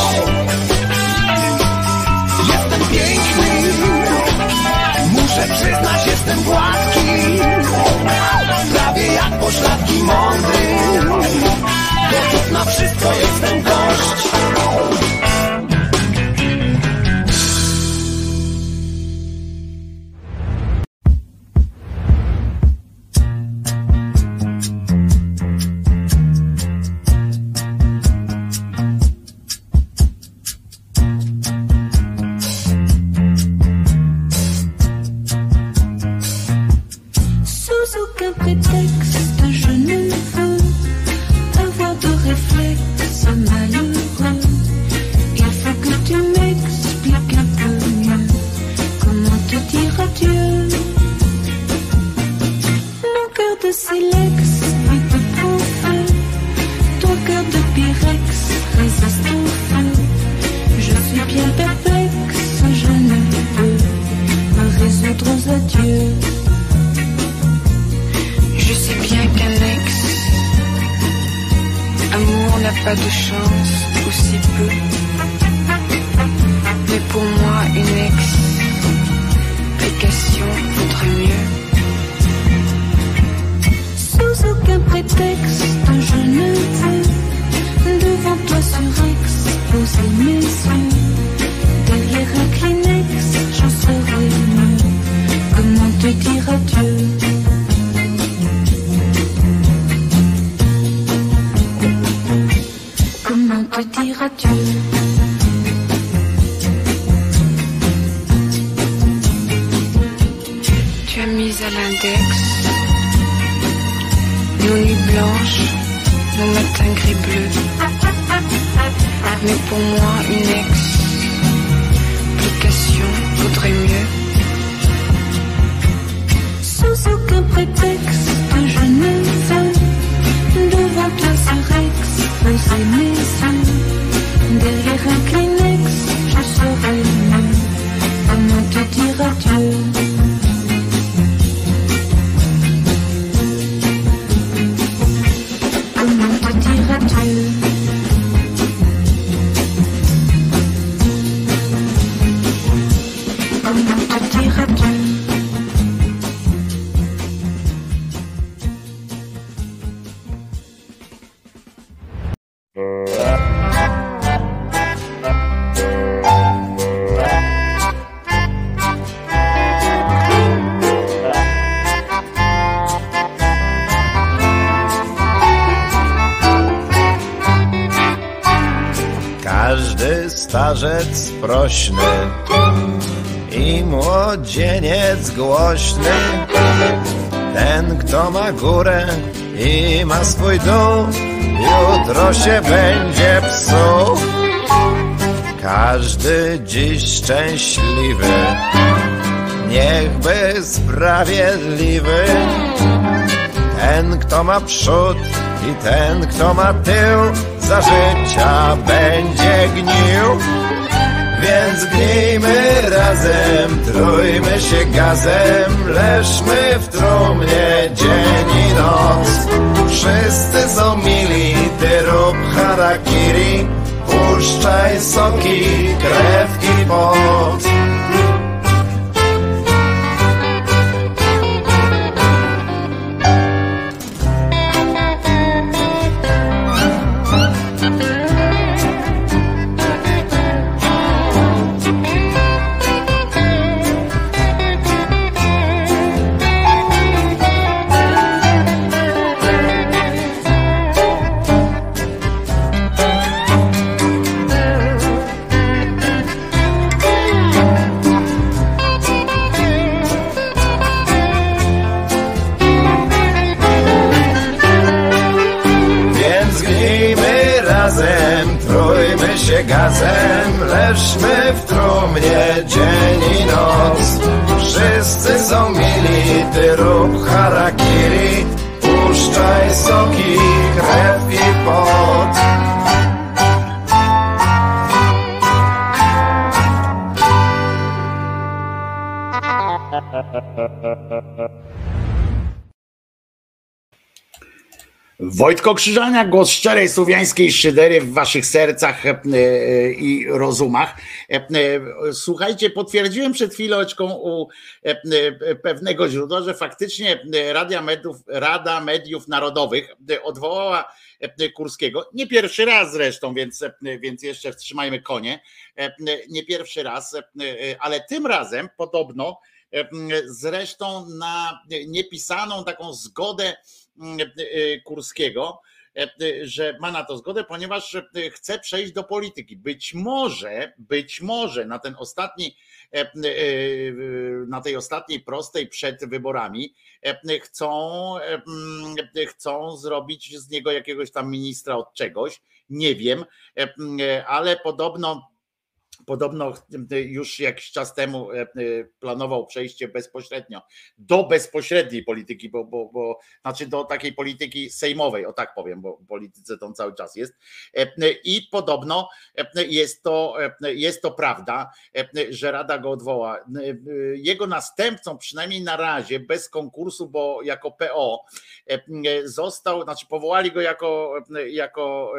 Jestem piękny. Muszę przyznać, jestem gładki. Prawie jak poszlaki mądry. Gotów na wszystko, jestem gość głośny, ten kto ma górę i ma swój dół, jutro się będzie psuł. Każdy dziś szczęśliwy, niechby sprawiedliwy, ten kto ma przód i ten kto ma tył, za życia będzie gnił. Więc gnijmy razem, trójmy się gazem, leżmy w trumnie dzień i noc. Wszyscy są mili, ty rób harakiri, puszczaj soki, krew i. Wojtko Krzyżania, głos szczerej słowiańskiej szydery w waszych sercach e, e, i rozumach. E, Słuchajcie, potwierdziłem przed chwileczką u pewnego źródła, że faktycznie Radia Mediów, Rada Mediów Narodowych odwołała Kurskiego. Nie pierwszy raz zresztą, więc, więc jeszcze wstrzymajmy konie. Nie pierwszy raz, ale tym razem podobno zresztą na niepisaną taką zgodę mm, e, Kurskiego, e, że ma na to zgodę, ponieważ e, chce przejść do polityki. Być może, być może na ten ostatni, na tej ostatniej prostej przed wyborami chcą, mm, chcą zrobić z niego jakiegoś tam ministra od czegoś. Nie wiem, e, ale podobno Podobno już jakiś czas temu e, e, planował przejście bezpośrednio do bezpośredniej polityki, bo, bo, bo znaczy do takiej polityki sejmowej, o tak powiem, bo w polityce to cały czas jest. E, I podobno jest to, jest to prawda, że Rada go odwoła. Jego następcą, przynajmniej na razie, bez konkursu, bo jako PO został, znaczy powołali go jako, jako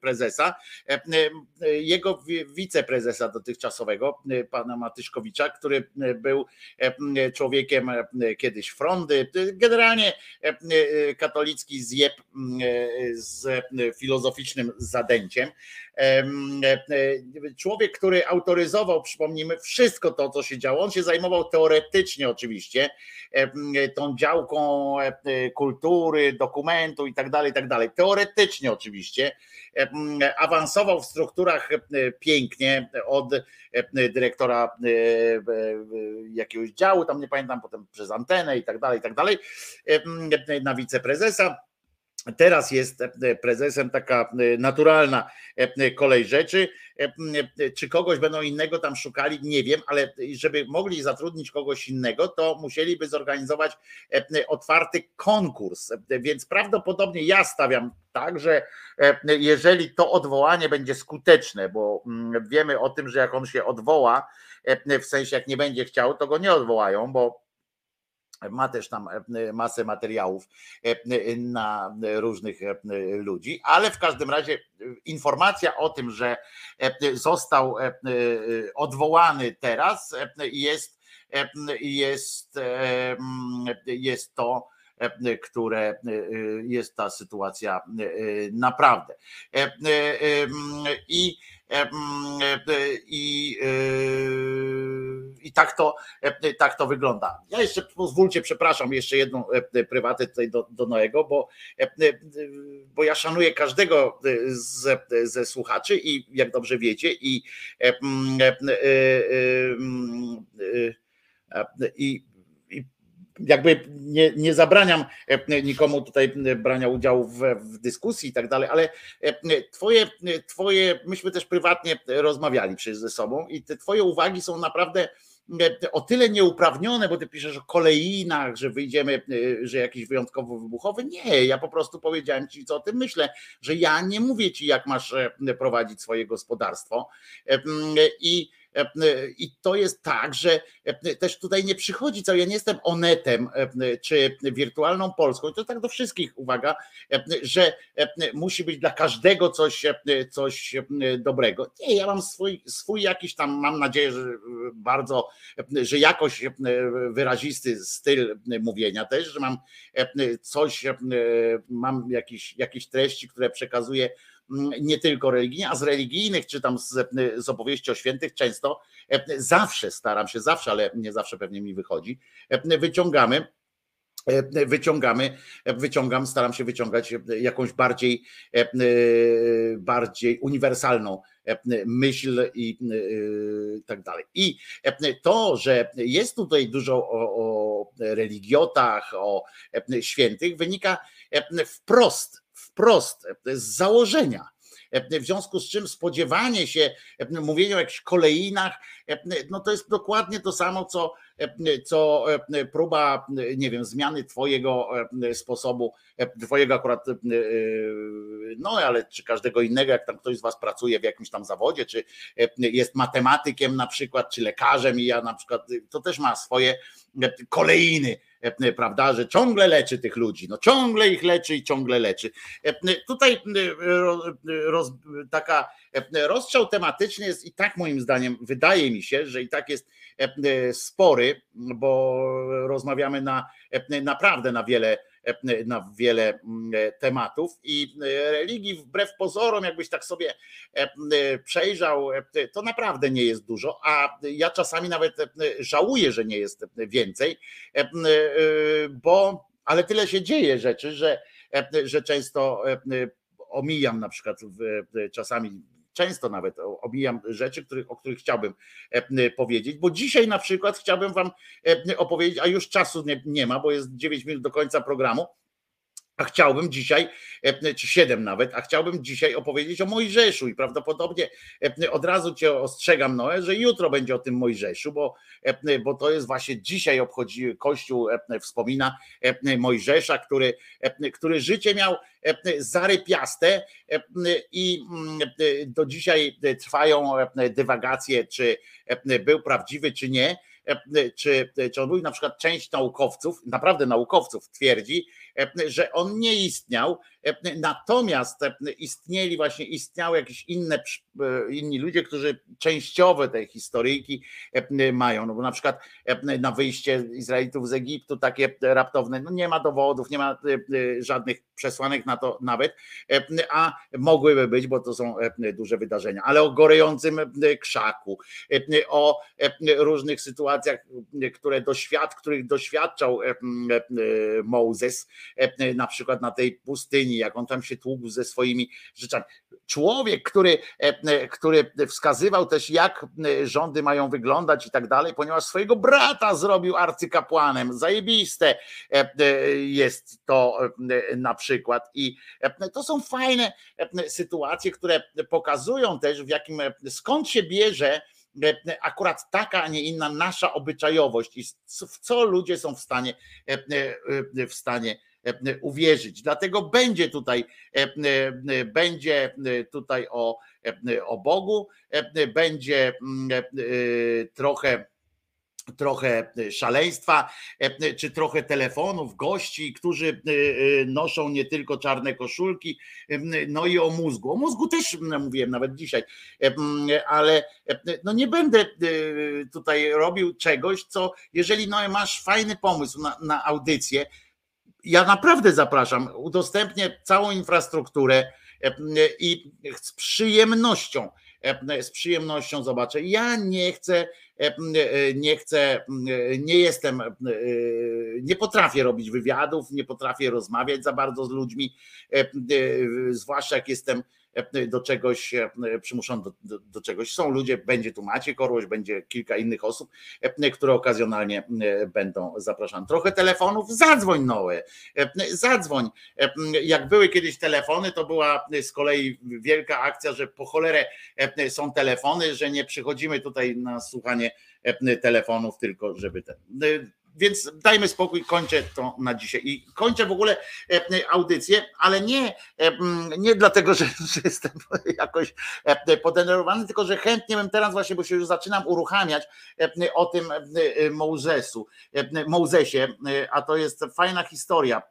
prezesa. Jego wiceprezes prezesa dotychczasowego, y, pana Matyszkowicza, który y, był y, człowiekiem kiedyś frondy, generalnie katolicki zjeb z filozoficznym zadęciem. Człowiek, który autoryzował, przypomnijmy, wszystko to, co się działo. On się zajmował teoretycznie oczywiście tą działką kultury, dokumentu i tak dalej, i tak dalej. Teoretycznie oczywiście awansował w strukturach pięknie od dyrektora jakiegoś działu, tam nie pamiętam, potem przez antenę i tak dalej, i tak dalej, na wiceprezesa Teraz jest e, prezesem taka e, naturalna e, kolej rzeczy. Czy kogoś będą innego tam szukali, nie wiem, ale żeby mogli zatrudnić kogoś innego, to musieliby zorganizować otwarty konkurs. Więc prawdopodobnie ja stawiam tak, że jeżeli to odwołanie będzie skuteczne, bo wiemy o tym, że jak on się odwoła, w sensie jak nie będzie chciał, to go nie odwołają, bo ma też tam e, masę materiałów e, na różnych e, ludzi, ale w każdym razie informacja o tym, że został odwołany teraz jest, jest, jest to które jest ta sytuacja naprawdę. I i, i tak, to, tak to wygląda. Ja jeszcze pozwólcie, przepraszam, jeszcze jedną prywatę tutaj do, do Noego, bo, bo ja szanuję każdego z, ze słuchaczy i jak dobrze wiecie, i, i jakby nie, nie zabraniam e, nikomu tutaj e, brania udziału w, w dyskusji i tak dalej, ale e, twoje, twoje, myśmy też prywatnie rozmawiali przecież ze sobą i te twoje uwagi są naprawdę o tyle nieuprawnione, bo ty piszesz o kolejinach, że wyjdziemy, że jakiś wyjątkowo wybuchowy. Nie, ja po prostu powiedziałem ci, co o tym myślę, że ja nie mówię ci, jak masz prowadzić swoje gospodarstwo. I E, e, I to jest tak, że też tutaj nie przychodzi co, ja nie jestem onetem czy wirtualną Polską, to tak do wszystkich, uwaga, że musi być dla każdego coś, coś dobrego. Nie, ja mam swój, swój jakiś tam, mam nadzieję, że bardzo, że jakoś wyrazisty styl mówienia też, że mam coś, mam jakieś, jakieś treści, które przekazuję nie tylko religijnie, a z religijnych, czy tam z, z opowieści o świętych często, e, zawsze staram się, zawsze, ale nie zawsze pewnie mi wychodzi, e, wyciągamy e, wyciągamy, wyciągam, staram się wyciągać jakąś bardziej, bardziej uniwersalną myśl i tak dalej. I to, że jest tutaj dużo o, o religiotach, o świętych, wynika wprost wprost, z założenia. W związku z czym spodziewanie się, mówienie o jakichś kolejnach, no to jest dokładnie to samo, co, co próba, nie wiem, zmiany Twojego sposobu, Twojego akurat, no ale czy każdego innego, jak tam ktoś z Was pracuje w jakimś tam zawodzie, czy jest matematykiem na przykład, czy lekarzem, i ja na przykład, to też ma swoje kolejny E, prawda, że ciągle leczy tych ludzi, no ciągle ich leczy i ciągle leczy. E, tutaj e, roz, taka rozstrzał tematyczny jest i tak moim zdaniem, wydaje mi się, że i tak jest spory, bo rozmawiamy na naprawdę na wiele na wiele mm, tematów i religii wbrew pozorom, jakbyś tak sobie przejrzał, to naprawdę nie jest dużo, a ja czasami nawet żałuję, że nie jest więcej, bo ale tyle się dzieje rzeczy, że, że często omijam na przykład czasami często nawet omijam rzeczy, o których chciałbym powiedzieć, bo dzisiaj na przykład chciałbym Wam opowiedzieć, a już czasu nie, nie ma, bo jest 9 minut do końca programu. A chciałbym dzisiaj, e, czy siedem nawet, a chciałbym dzisiaj opowiedzieć o Mojżeszu i prawdopodobnie e, od razu cię ostrzegam, Noe, że jutro będzie o tym Mojżeszu, bo, e, bo to jest właśnie dzisiaj obchodzi Kościół, wspomina Mojżesza, który, który życie miał zarypiaste i mm, do dzisiaj trwają dywagacje, czy był prawdziwy, czy nie czy, czy on był na przykład część naukowców, naprawdę naukowców twierdzi, że on nie istniał, natomiast istnieli właśnie, istniały jakieś inne, inni ludzie, którzy częściowe te historyjki mają, no bo na przykład na wyjście Izraelitów z Egiptu takie raptowne, no nie ma dowodów, nie ma żadnych przesłanek na to nawet, a mogłyby być, bo to są duże wydarzenia, ale o gorejącym krzaku, o różnych sytuacjach, które doświad, których doświadczał Mozes, na przykład na tej pustyni, jak on tam się tłukł ze swoimi rzeczami. Człowiek, który, który wskazywał też, jak rządy mają wyglądać i tak dalej, ponieważ swojego brata zrobił arcykapłanem. Zajebiste jest to na przykład. I to są fajne sytuacje, które pokazują też, w jakim skąd się bierze akurat taka, a nie inna nasza obyczajowość i w co ludzie są w stanie w stanie uwierzyć. Dlatego będzie tutaj, będzie tutaj o, o Bogu, będzie trochę trochę szaleństwa, czy trochę telefonów, gości, którzy noszą nie tylko czarne koszulki, no i o mózgu. O mózgu też mówiłem nawet dzisiaj, ale no nie będę tutaj robił czegoś, co jeżeli no masz fajny pomysł na, na audycję, ja naprawdę zapraszam, udostępnię całą infrastrukturę i z przyjemnością, z przyjemnością zobaczę. Ja nie chcę, nie chcę, nie jestem, nie potrafię robić wywiadów, nie potrafię rozmawiać za bardzo z ludźmi, zwłaszcza jak jestem do czegoś przymuszony do, do, do, czegoś. Są ludzie, będzie tu Maciek Orłoś, będzie kilka innych osób, które okazjonalnie będą zapraszane. Trochę telefonów, zadzwoń Noe, zadzwoń. Jak były kiedyś telefony, to była z kolei wielka akcja, że po cholerę są telefony, że nie przychodzimy tutaj na słuchanie telefonów, tylko żeby ten więc dajmy spokój, kończę to na dzisiaj. I kończę w ogóle e, audycję, ale nie, e, nie dlatego, że, że jestem jakoś e, podenerwowany, tylko że chętnie bym teraz właśnie, bo się już zaczynam uruchamiać o tym Mozesu, Mozesie, a to jest fajna historia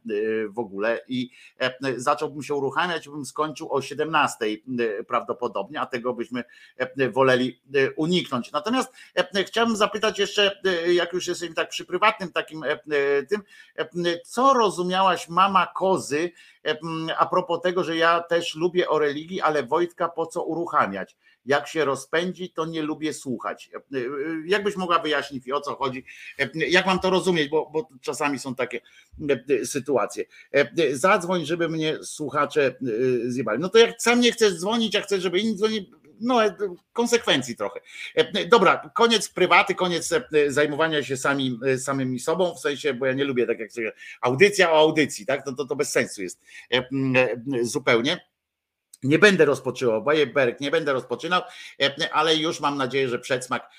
w ogóle i zacząłbym się uruchamiać, bym skończył o 17 prawdopodobnie, a tego byśmy woleli uniknąć. Natomiast chciałbym zapytać jeszcze, jak już jesteśmy tak przy prywatnym prywatnym takim e, e, tym, e, co rozumiałaś mama kozy a propos tego, że ja też lubię o religii, ale Wojtka po co uruchamiać? Jak się rozpędzi, to nie lubię słuchać. Jakbyś mogła wyjaśnić, o co chodzi? Jak mam to rozumieć, bo, bo czasami są takie sytuacje. Zadzwoń, żeby mnie słuchacze zjebali. No to jak sam nie chcesz dzwonić, a chcesz, żeby inni dzwonili, no, e, konsekwencji trochę. E, dobra, koniec prywaty, koniec e, zajmowania się sami, samymi sobą, w sensie, bo ja nie lubię tak jak sobie, audycja o audycji, tak? To, to, to bez sensu jest zupełnie. Nie będę rozpoczynał, Berg, nie będę rozpoczynał, ale już mam nadzieję, że przedsmak,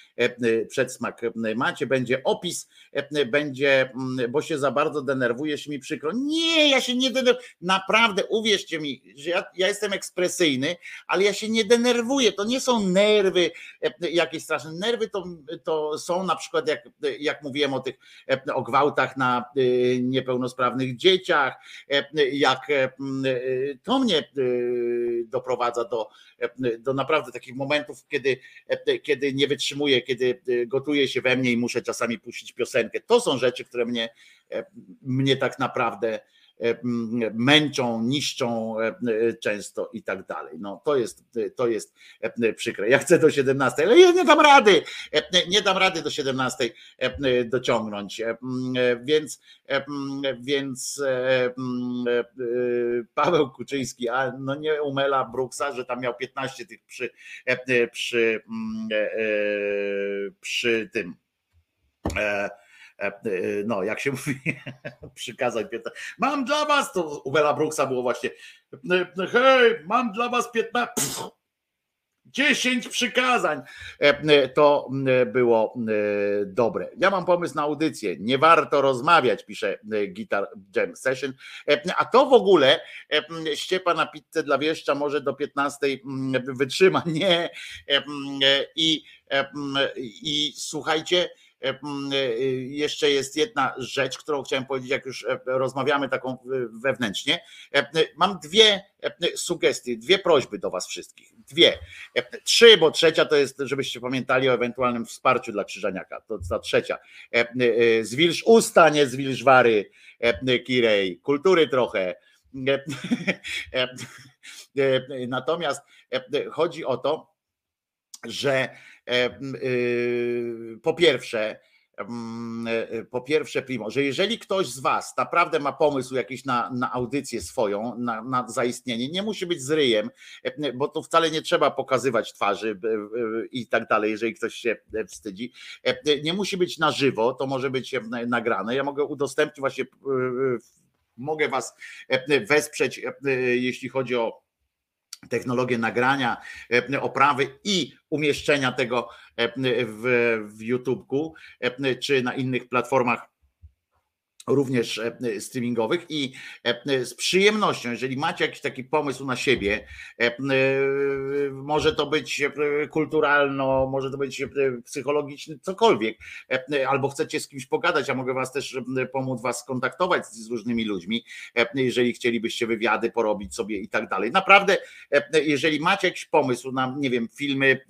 przedsmak macie, będzie opis, będzie, bo się za bardzo denerwujesz mi przykro. Nie, ja się nie denerwuję, naprawdę, uwierzcie mi, że ja, ja jestem ekspresyjny, ale ja się nie denerwuję, to nie są nerwy jakieś straszne, nerwy to, to są na przykład, jak, jak mówiłem o tych, o gwałtach na niepełnosprawnych dzieciach, jak to mnie doprowadza do, do naprawdę takich momentów, kiedy, kiedy nie wytrzymuję, kiedy gotuje się we mnie i muszę czasami puścić piosenkę. To są rzeczy, które mnie, mnie tak naprawdę męczą, niszczą e, e, często i tak dalej. No to jest, to jest przykre. Ja chcę do 17, ale ja nie dam rady, nie dam rady do 17 dociągnąć. Więc, więc Paweł Kuczyński, a no nie umela Brooksa, że tam miał 15 tych przy, przy, przy tym no jak się mówi, przykazań 15. Mam dla was, to u Bela Brooksa było właśnie, hej, mam dla was 15, 10 przykazań. To było dobre. Ja mam pomysł na audycję. Nie warto rozmawiać, pisze Guitar Jam Session. A to w ogóle ściepa na pizzę dla wieszcza może do 15 wytrzyma. Nie. I, i słuchajcie, jeszcze jest jedna rzecz, którą chciałem powiedzieć, jak już rozmawiamy taką wewnętrznie. Mam dwie sugestie, dwie prośby do Was wszystkich. Dwie. Trzy, bo trzecia to jest, żebyście pamiętali o ewentualnym wsparciu dla Krzyżaniaka. To ta trzecia. Zwilż usta, nie zwilż wary, Kirej. Kultury trochę. Natomiast chodzi o to, że po pierwsze, po pierwsze, Primo, że jeżeli ktoś z Was naprawdę ma pomysł jakiś na, na audycję swoją, na, na zaistnienie, nie musi być z ryjem, bo to wcale nie trzeba pokazywać twarzy i tak dalej, jeżeli ktoś się wstydzi. Nie musi być na żywo, to może być nagrane. Ja mogę udostępnić właśnie, mogę Was wesprzeć, jeśli chodzi o technologię nagrania, oprawy i umieszczenia tego w, w YouTubeku czy na innych platformach również streamingowych i z przyjemnością, jeżeli macie jakiś taki pomysł na siebie, może to być kulturalno, może to być psychologiczny, cokolwiek, albo chcecie z kimś pogadać, a mogę was też pomóc was skontaktować z różnymi ludźmi, jeżeli chcielibyście wywiady porobić sobie i tak dalej. Naprawdę, jeżeli macie jakiś pomysł na, nie wiem, filmy,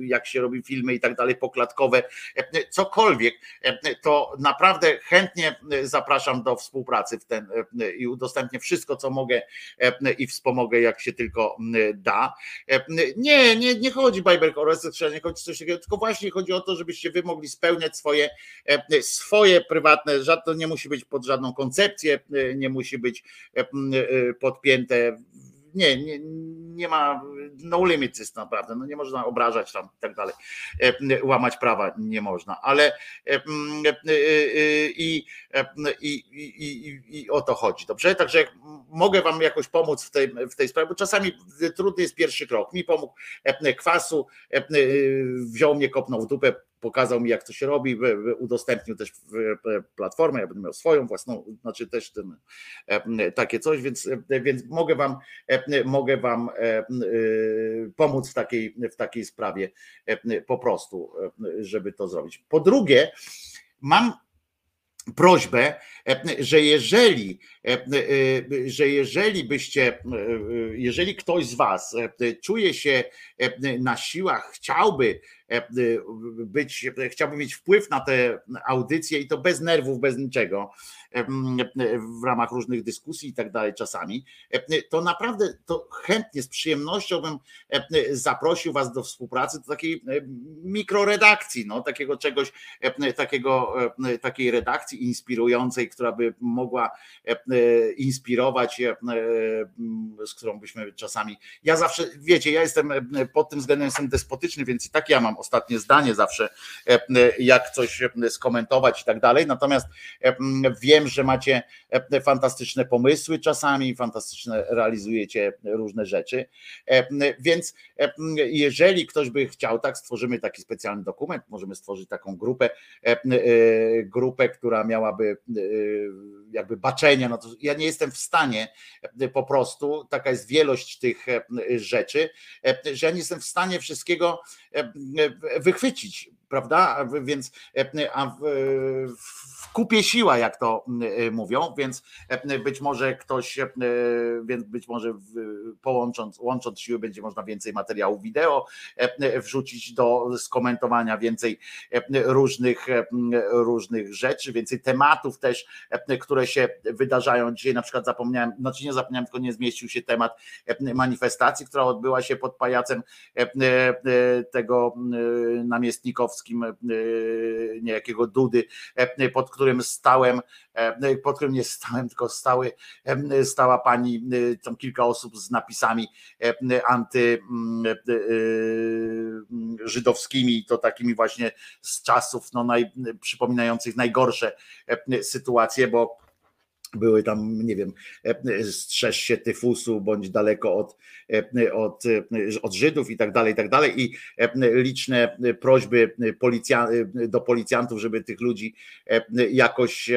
jak się robi filmy i tak dalej, poklatkowe, cokolwiek, to naprawdę chętnie chętnie e, zapraszam do współpracy w ten e, i udostępnię wszystko, co mogę e, i wspomogę, jak się tylko da. Nie, nie, nie chodzi Bajber o research, nie chodzi coś takiego, tylko właśnie chodzi o to, żebyście wy mogli spełniać swoje, swoje prywatne, to nie musi być pod żadną koncepcję, nie musi być podpięte nie, nie, nie ma, no limit jest naprawdę, no nie można obrażać tam i tak dalej, e, łamać prawa nie można, ale e, e, i, i, i, i o to chodzi, dobrze? Także mogę wam jakoś pomóc w tej, w tej sprawie, bo czasami trudny jest pierwszy krok. Mi pomógł kwasu, wziął mnie, kopnął w dupę, pokazał mi, jak to się robi, udostępnił też platformę, ja będę miał swoją własną, znaczy też ten, takie coś, więc, więc mogę wam, mogę wam pomóc w takiej, w takiej sprawie po prostu, żeby to zrobić. Po drugie, mam prośbę, że jeżeli, że jeżeli byście, jeżeli ktoś z Was czuje się na siłach, chciałby być, chciałby mieć wpływ na te audycje i to bez nerwów, bez niczego, w ramach różnych dyskusji i tak dalej czasami, to naprawdę to chętnie, z przyjemnością bym zaprosił Was do współpracy, do takiej mikroredakcji, no, takiego czegoś, takiego, takiej redakcji inspirującej, która by mogła inspirować, z którą byśmy czasami, ja zawsze, wiecie, ja jestem pod tym względem jestem despotyczny, więc i tak ja mam ostatnie zdanie zawsze, jak coś skomentować i tak dalej, natomiast wiem, że macie e, fantastyczne pomysły czasami, fantastyczne realizujecie różne rzeczy. E, więc e, jeżeli ktoś by chciał, tak, stworzymy taki specjalny dokument, możemy stworzyć taką grupę, grupę, która miałaby jakby baczenia, to ja nie jestem w stanie po prostu, taka jest wielość tych rzeczy, że ja nie jestem w stanie wszystkiego wychwycić prawda? Więc a w, w kupie siła, jak to mówią, więc być może ktoś, więc być może połącząc, łącząc siły będzie można więcej materiałów wideo wrzucić do skomentowania, więcej różnych, różnych rzeczy, więcej tematów też, które się wydarzają. Dzisiaj na przykład zapomniałem, znaczy nie zapomniałem, tylko nie zmieścił się temat manifestacji, która odbyła się pod pajacem tego namiestnikowskim niejakiego Dudy, pod którym stałem, pod którym nie stałem, tylko stały, stała pani, tam kilka osób z napisami antyżydowskimi, to takimi właśnie z czasów no, naj, przypominających najgorsze sytuacje, bo były tam, nie wiem, strzeż się tyfusu, bądź daleko od, od, od Żydów i tak dalej, i tak dalej. I liczne prośby policja, do policjantów, żeby tych ludzi jakoś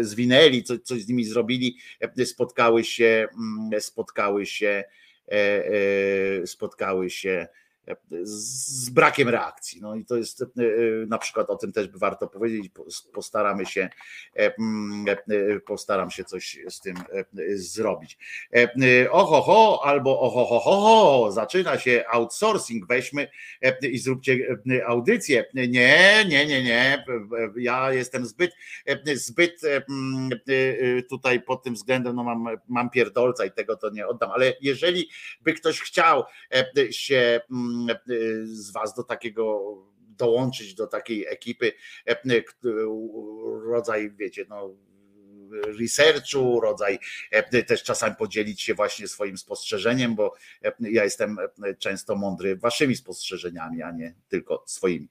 zwinęli, coś z nimi zrobili, spotkały się, spotkały się, spotkały się z brakiem reakcji. No i to jest na przykład o tym też by warto powiedzieć. Postaramy się, postaram się coś z tym zrobić. Oho, ho, albo oho, ho, ho, ho, zaczyna się outsourcing, weźmy i zróbcie audycję. Nie, nie, nie, nie. Ja jestem zbyt, zbyt tutaj pod tym względem, no mam, mam pierdolca i tego to nie oddam, ale jeżeli by ktoś chciał się z Was do takiego dołączyć do takiej ekipy, rodzaj, wiecie, no, researchu, rodzaj też czasami podzielić się właśnie swoim spostrzeżeniem, bo ja jestem często mądry waszymi spostrzeżeniami, a nie tylko swoimi.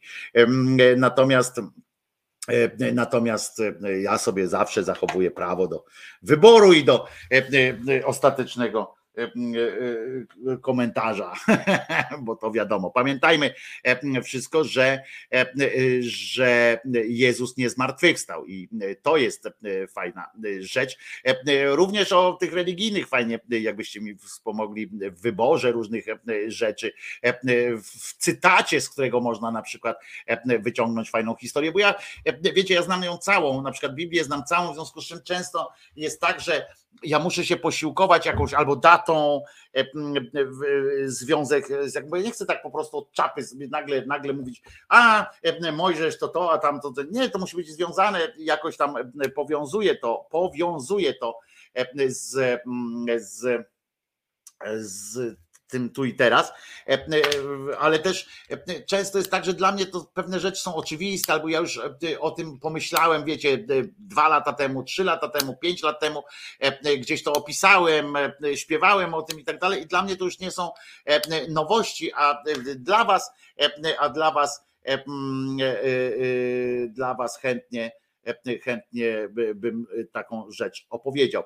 Natomiast Natomiast ja sobie zawsze zachowuję prawo do wyboru i do ostatecznego komentarza, bo to wiadomo. Pamiętajmy wszystko, że, że Jezus nie zmartwychwstał i to jest fajna rzecz. Również o tych religijnych fajnie, jakbyście mi wspomogli w wyborze różnych rzeczy, w cytacie, z którego można na przykład wyciągnąć fajną historię, bo ja, wiecie, ja znam ją całą, na przykład Biblię znam całą, w związku z czym często jest tak, że ja muszę się posiłkować jakąś albo datą, e, związek, jakby ja nie chcę tak po prostu od czapy sobie nagle, nagle mówić, a Mojżesz to to, a tam to, nie, to musi być związane, jakoś tam powiązuje to, powiązuje to z, z, z tym tu i teraz, e, e, ale też e, często jest tak, że dla mnie to pewne rzeczy są oczywiste, albo ja już o tym pomyślałem, wiecie, dwa lata temu, trzy lata temu, pięć lat temu, gdzieś to opisałem, śpiewałem o tym i tak dalej, i dla mnie to już nie są nowości, a dla was, a dla was, dla was chętnie chętnie bym taką rzecz opowiedział.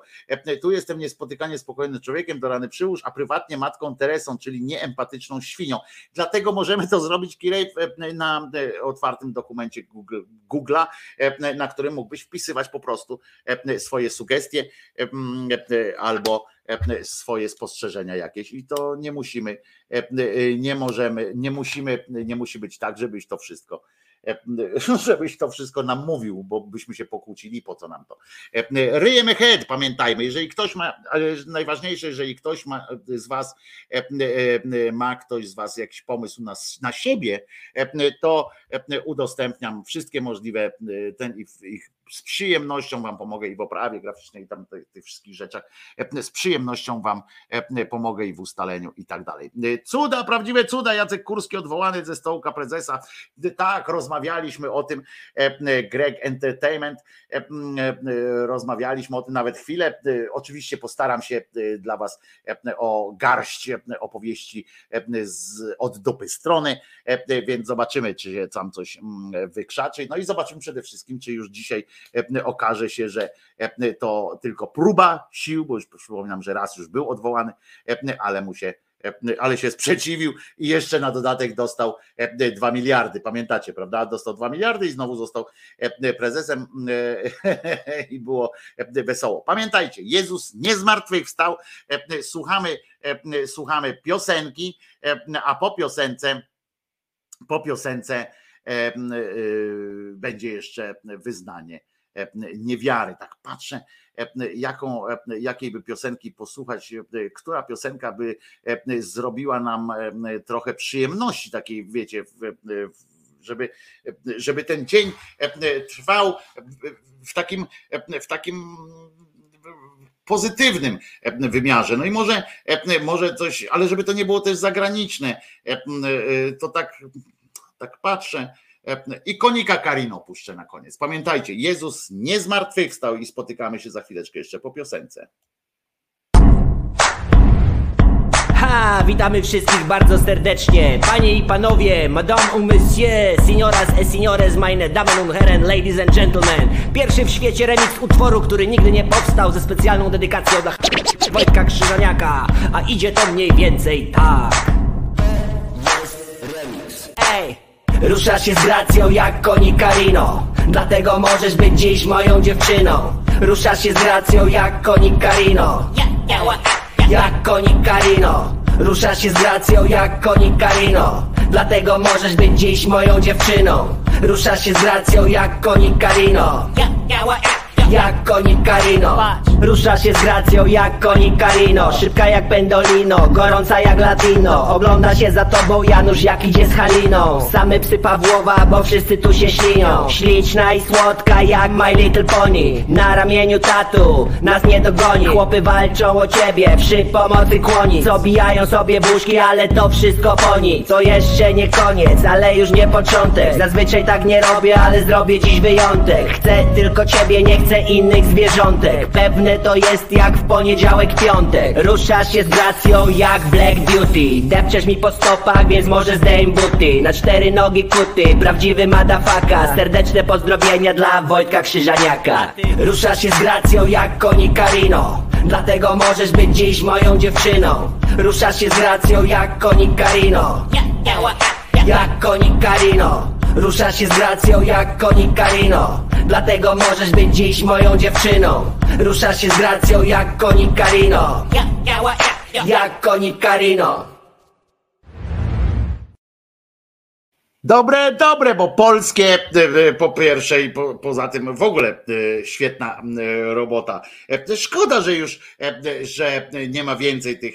Tu jestem niespotykanie spokojnym człowiekiem, do rany przyłóż, a prywatnie matką Teresą, czyli nieempatyczną świnią. Dlatego możemy to zrobić, Kirej, na otwartym dokumencie Google, Google'a, na którym mógłbyś wpisywać po prostu swoje sugestie albo swoje spostrzeżenia jakieś i to nie musimy, nie możemy, nie musimy, nie musi być tak, żebyś to wszystko żebyś to wszystko nam mówił, bo byśmy się pokłócili, po co nam to. Ryjemy head, pamiętajmy, jeżeli ktoś ma, ale najważniejsze, jeżeli ktoś ma z was, ma ktoś z was jakiś pomysł na, na siebie, to udostępniam wszystkie możliwe ten ich z przyjemnością Wam pomogę i w oprawie graficznej, i tam tych, wszystkich rzeczach. Z przyjemnością Wam pomogę i w ustaleniu i tak dalej. Cuda, prawdziwe cuda. Jacek Kurski odwołany ze stołka prezesa. Tak, rozmawialiśmy o tym. Greg Entertainment. Rozmawialiśmy o tym nawet chwilę. Oczywiście postaram się dla Was o garść opowieści z, od dupy strony, więc zobaczymy, czy się tam coś wykrzaczy. No i zobaczymy przede wszystkim, czy już dzisiaj E, okaże się, że e, to tylko próba sił, bo już przypominam, że raz już był odwołany, e, ale mu się ale się sprzeciwił i jeszcze na dodatek dostał 2 miliardy. Pamiętacie, prawda? Dostał 2 miliardy i znowu został prezesem i było wesoło. Pamiętajcie, Jezus nie zmartwychwstał. Słuchamy, słuchamy piosenki, a po piosence, po piosence będzie jeszcze wyznanie E, niewiary. Tak patrzę, e, jaką, e, jakiej by piosenki posłuchać, która piosenka by zrobiła nam trochę przyjemności, takiej, wiecie, żeby, żeby ten dzień trwał w takim, w takim pozytywnym wymiarze. No i może, może coś, ale żeby to nie było też zagraniczne, to tak, tak patrzę I konika Karino puszczę na koniec. Pamiętajcie, Jezus nie zmartwychwstał i spotykamy się za chwileczkę jeszcze po piosence. Ha, witamy wszystkich bardzo serdecznie. Panie i panowie, madame ou monsieur, signoras e signores, meine Damen und Herren, ladies and gentlemen. Pierwszy w świecie remix utworu, który nigdy nie powstał ze specjalną dedykacją dla Wojtka Krzyżaniaka. A idzie to mniej więcej tak. Ej! Ruszasz się z gracją jak koni Karino. Dlatego możesz być dziś moją dziewczyną. Ruszasz się z gracją jak koni Karino. Jak koni Karino. Ruszasz się z gracją jak koni Karino. Dlatego możesz być dziś moją dziewczyną. Ruszasz się z gracją jak koni Karino jak konik Karino. Rusza się z gracją jak konik Karino. Szybka jak pendolino, gorąca jak latino. Ogląda się za tobą Janusz jak idzie z Haliną. Same psy Pawłowa, bo wszyscy tu się ślinią Śliczna i słodka jak My Little Pony. Na ramieniu tatu, nas nie dogoni. Chłopy walczą o ciebie, przy pomocy kłoni. Zobijają sobie buźki, ale to wszystko po nic To jeszcze nie koniec, ale już nie początek. Zazwyczaj tak nie robię, ale zrobię dziś wyjątek. Chcę tylko ciebie, nie chcę innych zwierzątek. Pewne to jest jak w poniedziałek, piątek. Ruszasz się z gracją jak Black Beauty. Depczesz mi po stopach, więc może zdejm buty. Na cztery nogi kuty, prawdziwy madafaka. Serdeczne pozdrowienia dla Wojtka Krzyżaniaka. Ruszasz się z gracją jak koni Karino. Dlatego możesz być dziś moją dziewczyną. Ruszasz się z gracją jak koni Karino. Jak koni Karino Ruszasz się z gracją jak konik Karino. Dlatego możesz być dziś moją dziewczyną. Ruszasz się z gracją jak konik Karino. Jak konik Karino. Dobre, dobre, bo polskie e, po pierwsze i po, poza tym w ogóle e, świetna e, robota. Szkoda, że już że nie ma więcej tych,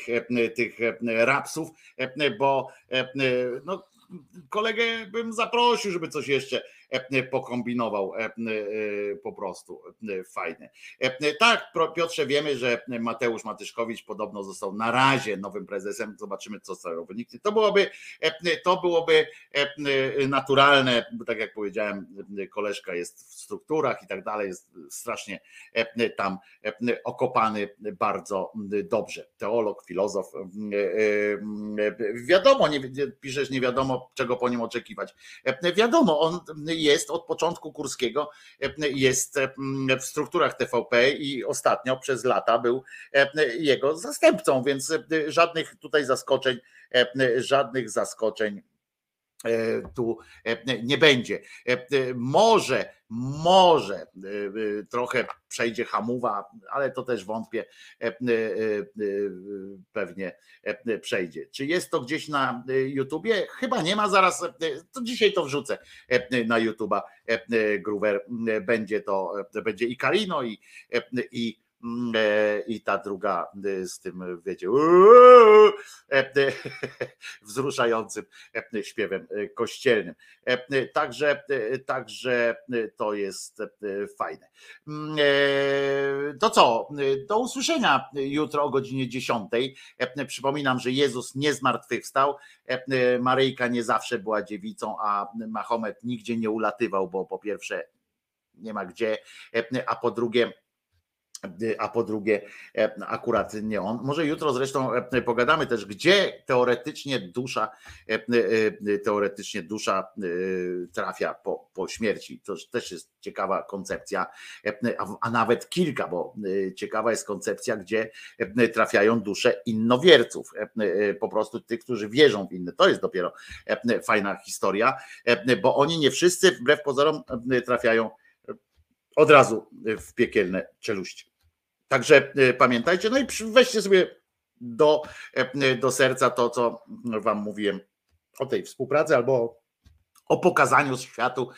tych rapsów, bo no, kolegę bym zaprosił, żeby coś jeszcze pokombinował e, e, po prostu fajnie. Tak, Piotrze, wiemy, że Mateusz Matyszkowicz podobno został na razie nowym prezesem. Zobaczymy, co z tego wyniknie. To byłoby, to byłoby naturalne, bo tak jak powiedziałem, koleżka jest w strukturach i tak dalej, jest strasznie tam okopany bardzo dobrze. Teolog, filozof. Wiadomo, nie, piszesz, nie wiadomo, czego po nim oczekiwać. Wiadomo, on jest od początku Kurskiego, jest w strukturach TVP i ostatnio przez lata był jego zastępcą, więc żadnych tutaj zaskoczeń, żadnych zaskoczeń tu nie będzie. Może, może trochę przejdzie hamuwa, ale to też wątpię, pewnie przejdzie. Czy jest to gdzieś na YouTubie? Chyba nie ma, zaraz, to dzisiaj to wrzucę na YouTuba. Groover będzie to, będzie i Karino i, i i ta druga z tym, wiecie, wzruszającym śpiewem kościelnym. Także, także to jest fajne. To co? Do usłyszenia jutro o godzinie 10. Przypominam, że Jezus nie zmartwychwstał. Maryjka nie zawsze była dziewicą, a Mahomet nigdzie nie ulatywał, bo po pierwsze nie ma gdzie, a po drugie a po drugie akurat nie on. Może jutro zresztą pogadamy też, gdzie teoretycznie dusza teoretycznie dusza trafia po, po śmierci. To też jest ciekawa koncepcja, a, a nawet kilka, bo ciekawa jest koncepcja, gdzie trafiają dusze innowierców, po prostu tych, którzy wierzą w inne. To jest dopiero fajna historia, bo oni nie wszyscy wbrew pozorom trafiają od razu w piekielne czeluści. Także e, pamiętajcie, no i weźcie sobie do, e, do serca to, co Wam mówiłem o tej współpracy albo o pokazaniu światu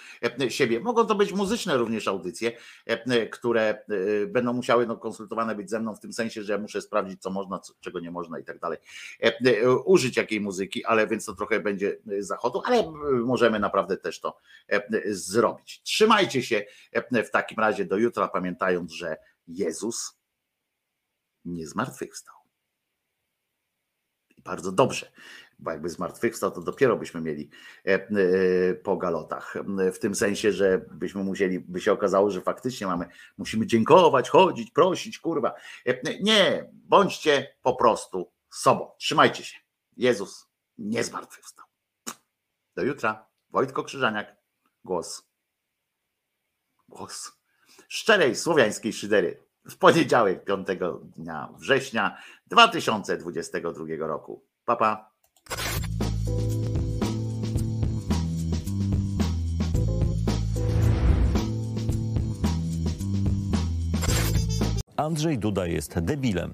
e, siebie. Mogą to być muzyczne również audycje, które będą musiały no, konsultowane być ze mną w tym sensie, że ja muszę sprawdzić, co można, co, czego nie można i tak dalej. Użyć jakiej muzyki, ale więc to trochę będzie zachodu, ale możemy naprawdę też to zrobić. Trzymajcie się w takim razie do jutra, pamiętając, że Jezus nie zmartwychwstał. I bardzo dobrze, bo jakby zmartwychwstał, to dopiero byśmy mieli e, e, po galotach. W tym sensie, że byśmy musieli, by się okazało, że faktycznie mamy, musimy dziękować, chodzić, prosić, kurwa. E, Nie, bądźcie po prostu sobą. Trzymajcie się. Jezus nie zmartwychwstał. Do jutra. Wojtko Krzyżaniak. Głos. Głos szczerej słowiańskiej szydery w poniedziałek 5 dnia września 2022 roku. Papa. Pa. Andrzej Duda jest debilem.